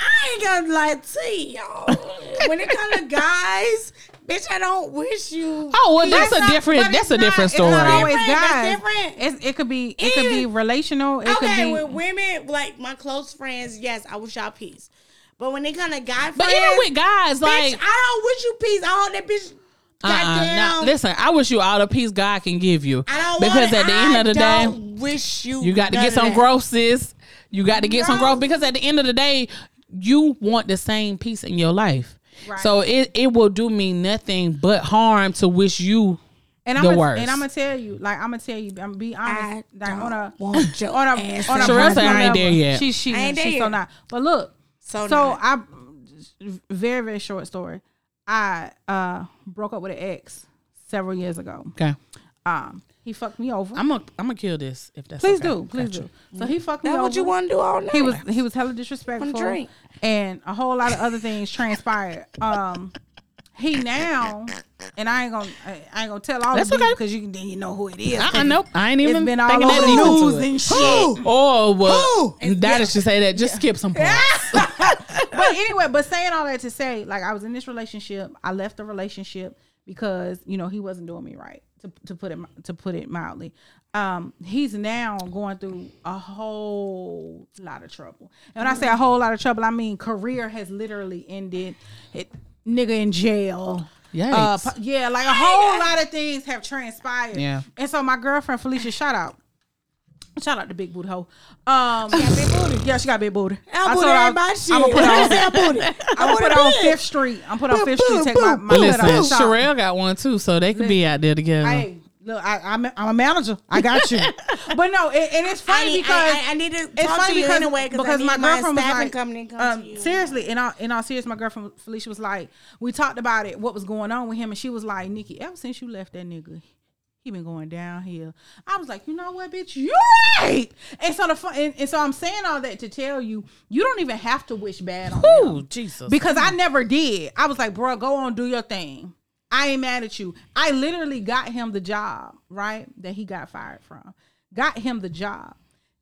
I ain't gonna lie to y'all. (laughs) when it comes to guys, bitch, I don't wish you. oh well that's It's a not- different that's it's a different not- story It's not always Different, that's guys. different. It's, it could be. It could be relational. It okay, could be. with women, like my close friends, yes, I wish y'all peace. But when it come to guy but even with guys bitch, like I don't wish you peace. I don't want that bitch. Uh-uh. Goddamn. Now, listen, I wish you all the peace God can give you. I don't because want at the end I of the day, don't wish you. you got to get some that. growth, sis. You got to get some Growth. growth because at the end of the day, you want the same peace in your life. Right. So it, it will do me nothing but harm to wish you and the I'm gonna, worst. And I'm gonna tell you, like I'm gonna tell you, I'm gonna be I honest. Like don't on a want (laughs) your on a ass on a in Sherelle my said I ain't there yet. She she I ain't she's there. so not. But look, So, so not. I very very short story. I uh broke up with an ex several years ago. okay. Um, he fucked me over. I'm gonna I'm gonna kill this if that's please okay. do, please Gotcha. do. So he fucked me that's over. what you want to do all night. He was he was hella disrespectful, Wanna drink. and a whole lot of other things transpired. Um, he now, and I ain't gonna I I ain't gonna tell all That's of you because you then you know who it is. I, I know. I ain't even been all thinking over that the deep into news it. and shit. Oh well, Who? that should say that. Just skip some (laughs) parts. But anyway, but saying all that to say, like I was in this relationship, I left the relationship because you know he wasn't doing me right. to to put it to put it mildly. Um, he's now going through a whole lot of trouble. And when I say a whole lot of trouble, I mean career has literally ended. It nigga in jail. Uh, yeah, like a whole lot of things have transpired. Yeah. And so my girlfriend Felicia, shout out. Shout out to Big Booty Hoe. Um, Yeah, she got big booty. I'll I put told her I- everybody shit. I'ma put her on- (laughs) I'll put it. I'm gonna put her on Fifth Street. I'm put her on Fifth Street. Take my, my Listen, letter out. Sherelle got one too, so they could be out there together. Hey, look, I, I'm, a, I'm a manager. I got you. (laughs) but no, it, and it's I funny need, because I, I, I need to it's talk funny to you because, anyway because because I my need my girlfriend was like, company to come um, to you. seriously, in all in all seriousness, my girlfriend Felicia was like, we talked about it, what was going on with him, and she was like, Nikki, ever since you left that nigga. He been going downhill. I was like, you know what, bitch, you're right. And so the fun, and, and so I'm saying all that to tell you, you don't even have to wish bad on Ooh, Jesus. because I never did. I was like, bro, go on, do your thing. I ain't mad at you. I literally got him the job, right? That he got fired from. Got him the job.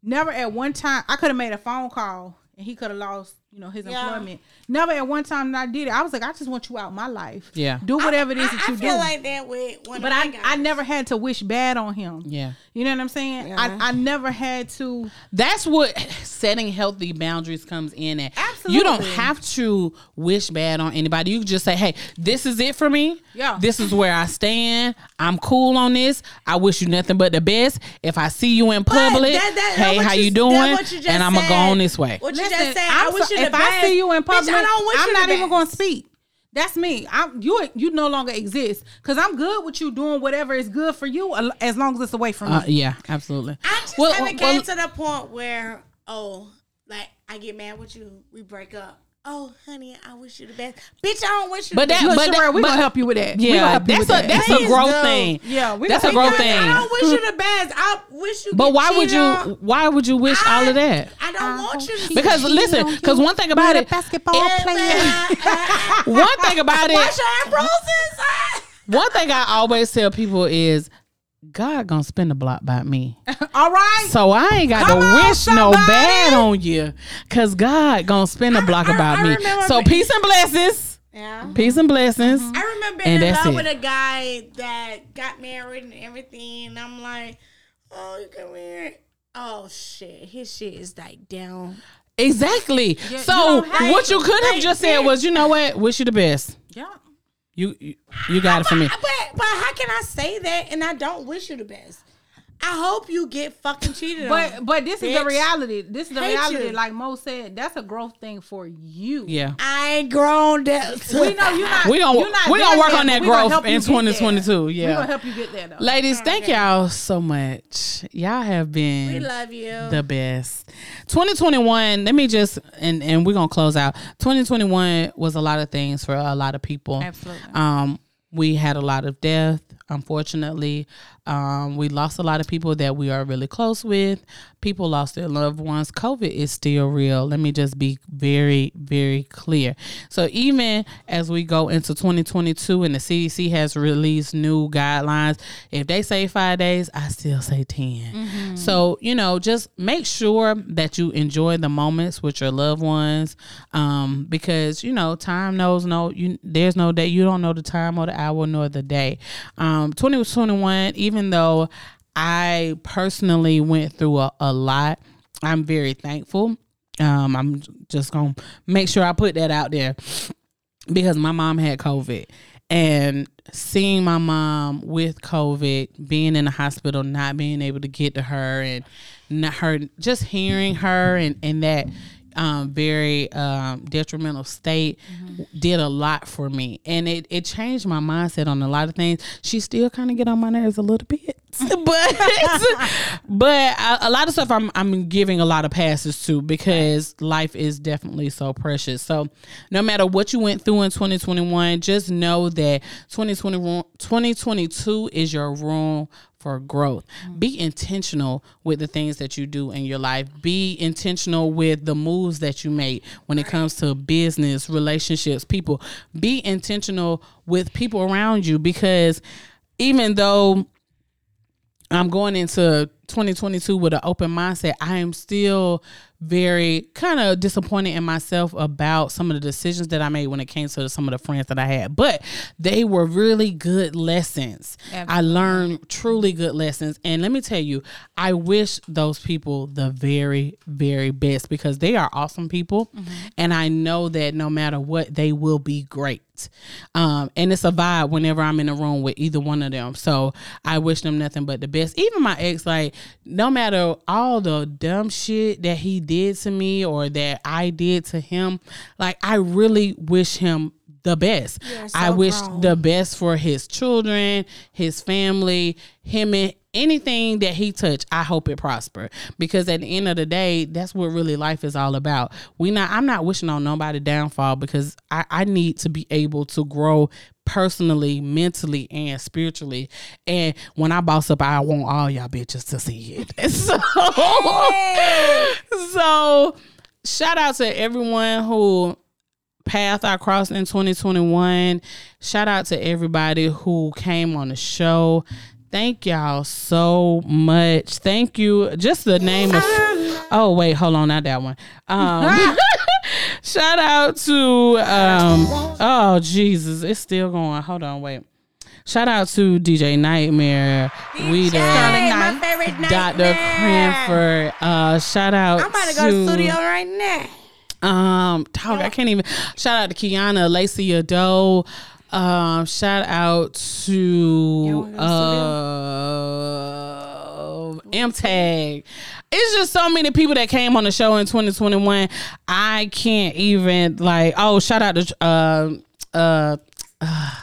Never at one time I could have made a phone call and he could have lost, you know, his Yeah. employment. Never at one time that I did it. I was like, I just want you out my life. Yeah. Do whatever it is I, that I you feel do. like that with one but of my I, guys. I never had to wish bad on him. yeah. You know what I'm saying? Yeah. I, I never had to That's what setting healthy boundaries comes in at. You don't have to wish bad on anybody. You just say, hey, this is it for me. Yeah. This is where I stand. I'm cool on this. I wish you nothing but the best. If I see you in public, that- that- hey, how you- you doing? what you just And I'm going to go on this way. What you Listen, just said, I I'm wish so- you the if. I see you in Bitch, public, I don't wish I'm you the not even going to speak. That's me. I'm you. You no longer exist because I'm good with you doing whatever is good for you as long as it's away from Uh, me. yeah, absolutely. I just Well, haven't well- came to the point where, oh, like I get mad with you, we break up. Oh, honey, I wish you the best. Bitch, I don't wish you But the that- best. Look, but Sherelle, we but- gonna help you with that. we Yeah, gonna help you that's with a that. that's a growth do. thing. Yeah, we that's a growth thing. I don't wish you the best. I wish you. But why would you? on. Why would you wish all of that? I don't uh-huh. want you to. Because cheating listen, because you one thing about with a it, basketball it- player. (laughs) one thing about Wash it, your roses. one thing I always tell people is, God gonna spin the block by me. (laughs) All right. So I ain't got Come to on, wish no bad on you, cause God gonna spin the block I- about I me. So peace and blessings, Yeah. peace and blessings. I remember And being in that's love it. with a guy that got married and everything, and I'm like, oh, you got married. Oh shit, his shit is like down. Exactly. you so don't what you could have just said was, you know what? Wish you the best. yeah. You you, got it for me. But, but how can I say that and I don't wish you the best? I hope you get fucking cheated on. But but this is the reality. This is the Hate reality. you. Like Mo said, that's a growth thing for you. Yeah. I ain't grown that. We know you're not. We gonna you're not we gonna there work yet, on that growth in get there. 2022. We Yeah. gonna help you get there though. Ladies, thank y'all so much. Y'all have been we love you. the best. 2021, let me just and and we're going to close out. 2021 was a lot of things for a lot of people. Absolutely. Um we had a lot of death, unfortunately. Um we lost a lot of people that we are really close with. People lost their loved ones. COVID is still real. Let me just be very very clear. So even as we go into 2022 and the CDC has released new guidelines, if they say 5 days, I still say 10. So, you know, just make sure that you enjoy the moments with your loved ones um, because, you know, time knows no, you there's no day. You don't know the time or the hour nor the day. Um, 2021, even though I personally went through a, a lot, I'm very thankful. Um, I'm just going to make sure I put that out there because my mom had COVID and seeing my mom with COVID, being in the hospital, not being able to get to her and not her just hearing her and, and that um, very um, detrimental state did a lot for me. And it, it changed my mindset on a lot of things. She still kind of get on my nerves a little bit. (laughs) but (laughs) but a, a lot of stuff I'm I'm giving a lot of passes to because life is definitely so precious. So no matter what you went through in 2021, just know that 2021 2022 is your room for growth. Mm-hmm. Be intentional with the things that you do in your life. Be intentional with the moves that you make when it comes to business, relationships, people. Be intentional with people around you because even though I'm going into 2022 with an open mindset. I am still very kind of disappointed in myself about some of the decisions that I made when it came to some of the friends that I had. But they were really good lessons. I learned truly good lessons. And let me tell you, I wish those people the very, very best because they are awesome people. And I know that no matter what, they will be great. Um, and it's a vibe whenever I'm in a room with either one of them. So I wish them nothing but the best. Even my ex, like, no matter all the dumb shit that he did to me or that I did to him, like, I really wish him the best. You're I wish grown. the best for his children, his family, him and anything that he touched. I hope it prosper because at the end of the day, that's what really life is all about. We not. I'm not wishing on nobody downfall because I, I need to be able to grow personally, mentally, and spiritually. And when I boss up, I want all y'all bitches to see it. (laughs) So, so shout out to everyone who path I crossed in 2021. Shout out to everybody who came on the show. Thank y'all so much. Thank you. Just the name of Oh wait, hold on, not that one. Um (laughs) shout out to um oh Jesus, it's still going. Hold on, wait. Shout out to DJ Nightmare, my favorite Dr. Cranford. Uh shout out I'm about to go to studio right now. um, dog, I can't even. Shout out to Kiana, Lacey Ado. Um, shout out to uh, It's just so many people that came on the show in 2021. I can't even like. Oh, shout out to uh uh. uh (sighs)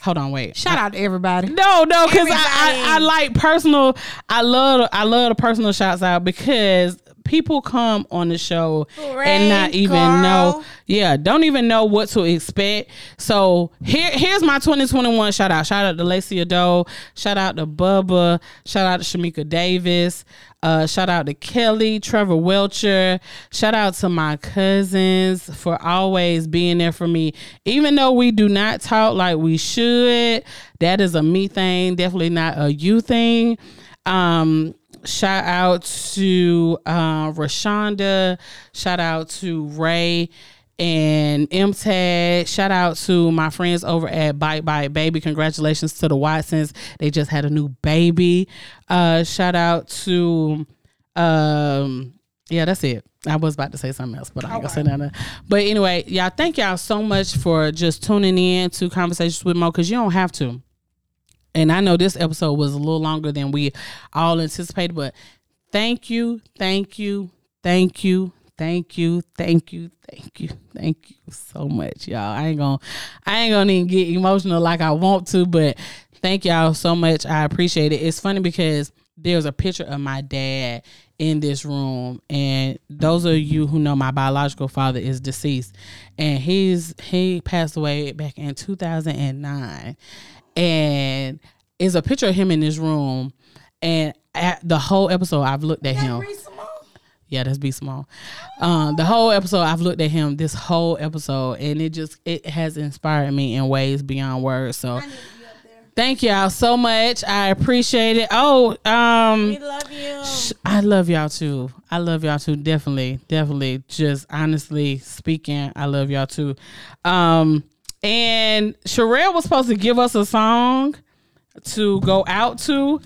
Hold on, wait. Shout out to everybody. No, no, because I, I, I like personal. I love I love the personal shouts out because people come on the show and not even know. Yeah, don't even know what to expect. So here here's my 2021 shout out. Shout out to Lacey Ado. Shout out to Bubba. Shout out to Shamika Davis. Uh, shout out to Kelly, Trevor Welcher. Shout out to my cousins for always being there for me. Even though we do not talk like we should, that is a me thing, definitely not a you thing. Um, shout out to uh, Rashonda. Shout out to Ray and MTAG. Shout out to my friends over at Bite Bite Baby. Congratulations to the Watsons. They just had a new baby. Uh, shout out to um yeah, that's it. I was about to say something else, but I ain't gonna say nothing. But anyway, y'all, thank y'all so much for just tuning in to Conversations with Mo because you don't have to. And I know this episode was a little longer than we all anticipated, but thank you, thank you, thank you, thank you, thank you, thank you, thank you so much, y'all. I ain't gonna I ain't gonna even get emotional like I want to, but thank y'all so much. I appreciate it. It's funny because there's a picture of my dad in this room and those of you who know my biological father is deceased and he's he passed away back in 2009 and is a picture of him in this room and at the whole episode I've looked at him yeah, that's be small. Um, the whole episode, I've looked at him this whole episode, and it just it has inspired me in ways beyond words. So, thank y'all so much. I appreciate it. Oh, um, We love you. I love y'all too. I love y'all too. Definitely, definitely. Just honestly speaking, I love y'all too. Um, and Sherelle was supposed to give us a song to go out to,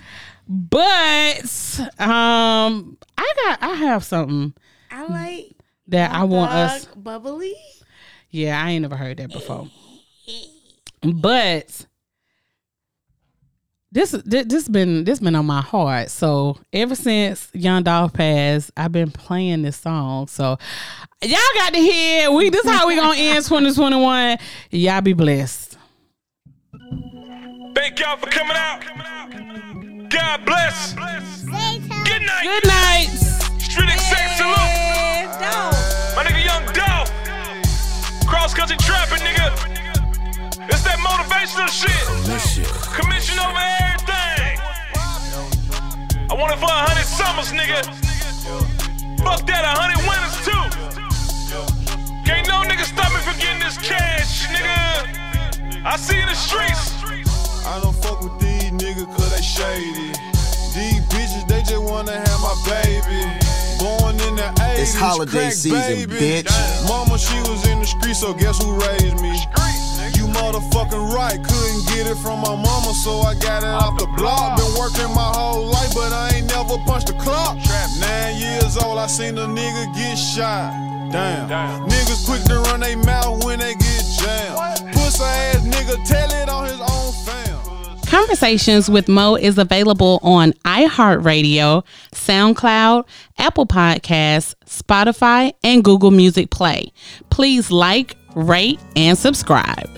but um, I got I have something I like that I want us. Bubbly. Yeah, I ain't never heard that before. But this this, this been this been on my heart. So ever since Young Dolph passed, I've been playing this song. So y'all got to hear. We this how we gonna end (laughs) 2021. Y'all be blessed. Thank y'all for coming out. God bless. Good night. Good night. Street Exec salute. My nigga Young Dolph. Cross country trapping, nigga. It's that motivational shit. Commission over everything. I want it for a hundred summers, nigga. Fuck that, a hundred winners too. Can't no nigga stop me from getting this cash, nigga. I see in the streets. I don't fuck with these niggas cause they shady. These bitches, they just wanna have my baby. Born in the It's holiday season, bitch. Mama, she was in the street, so guess who raised me? You motherfucking right, couldn't get it from my mama, so I got it off the block. Been working my whole life, but I ain't never punched a clock. Nine years old, I seen a nigga get shot. Damn. Niggas quick to run they mouth when they get jammed. Pussy ass nigga, tell it on his own fam. Conversations with Mo is available on iHeartRadio, SoundCloud, Apple Podcasts, Spotify, and Google Music Play. Please like, rate, and subscribe.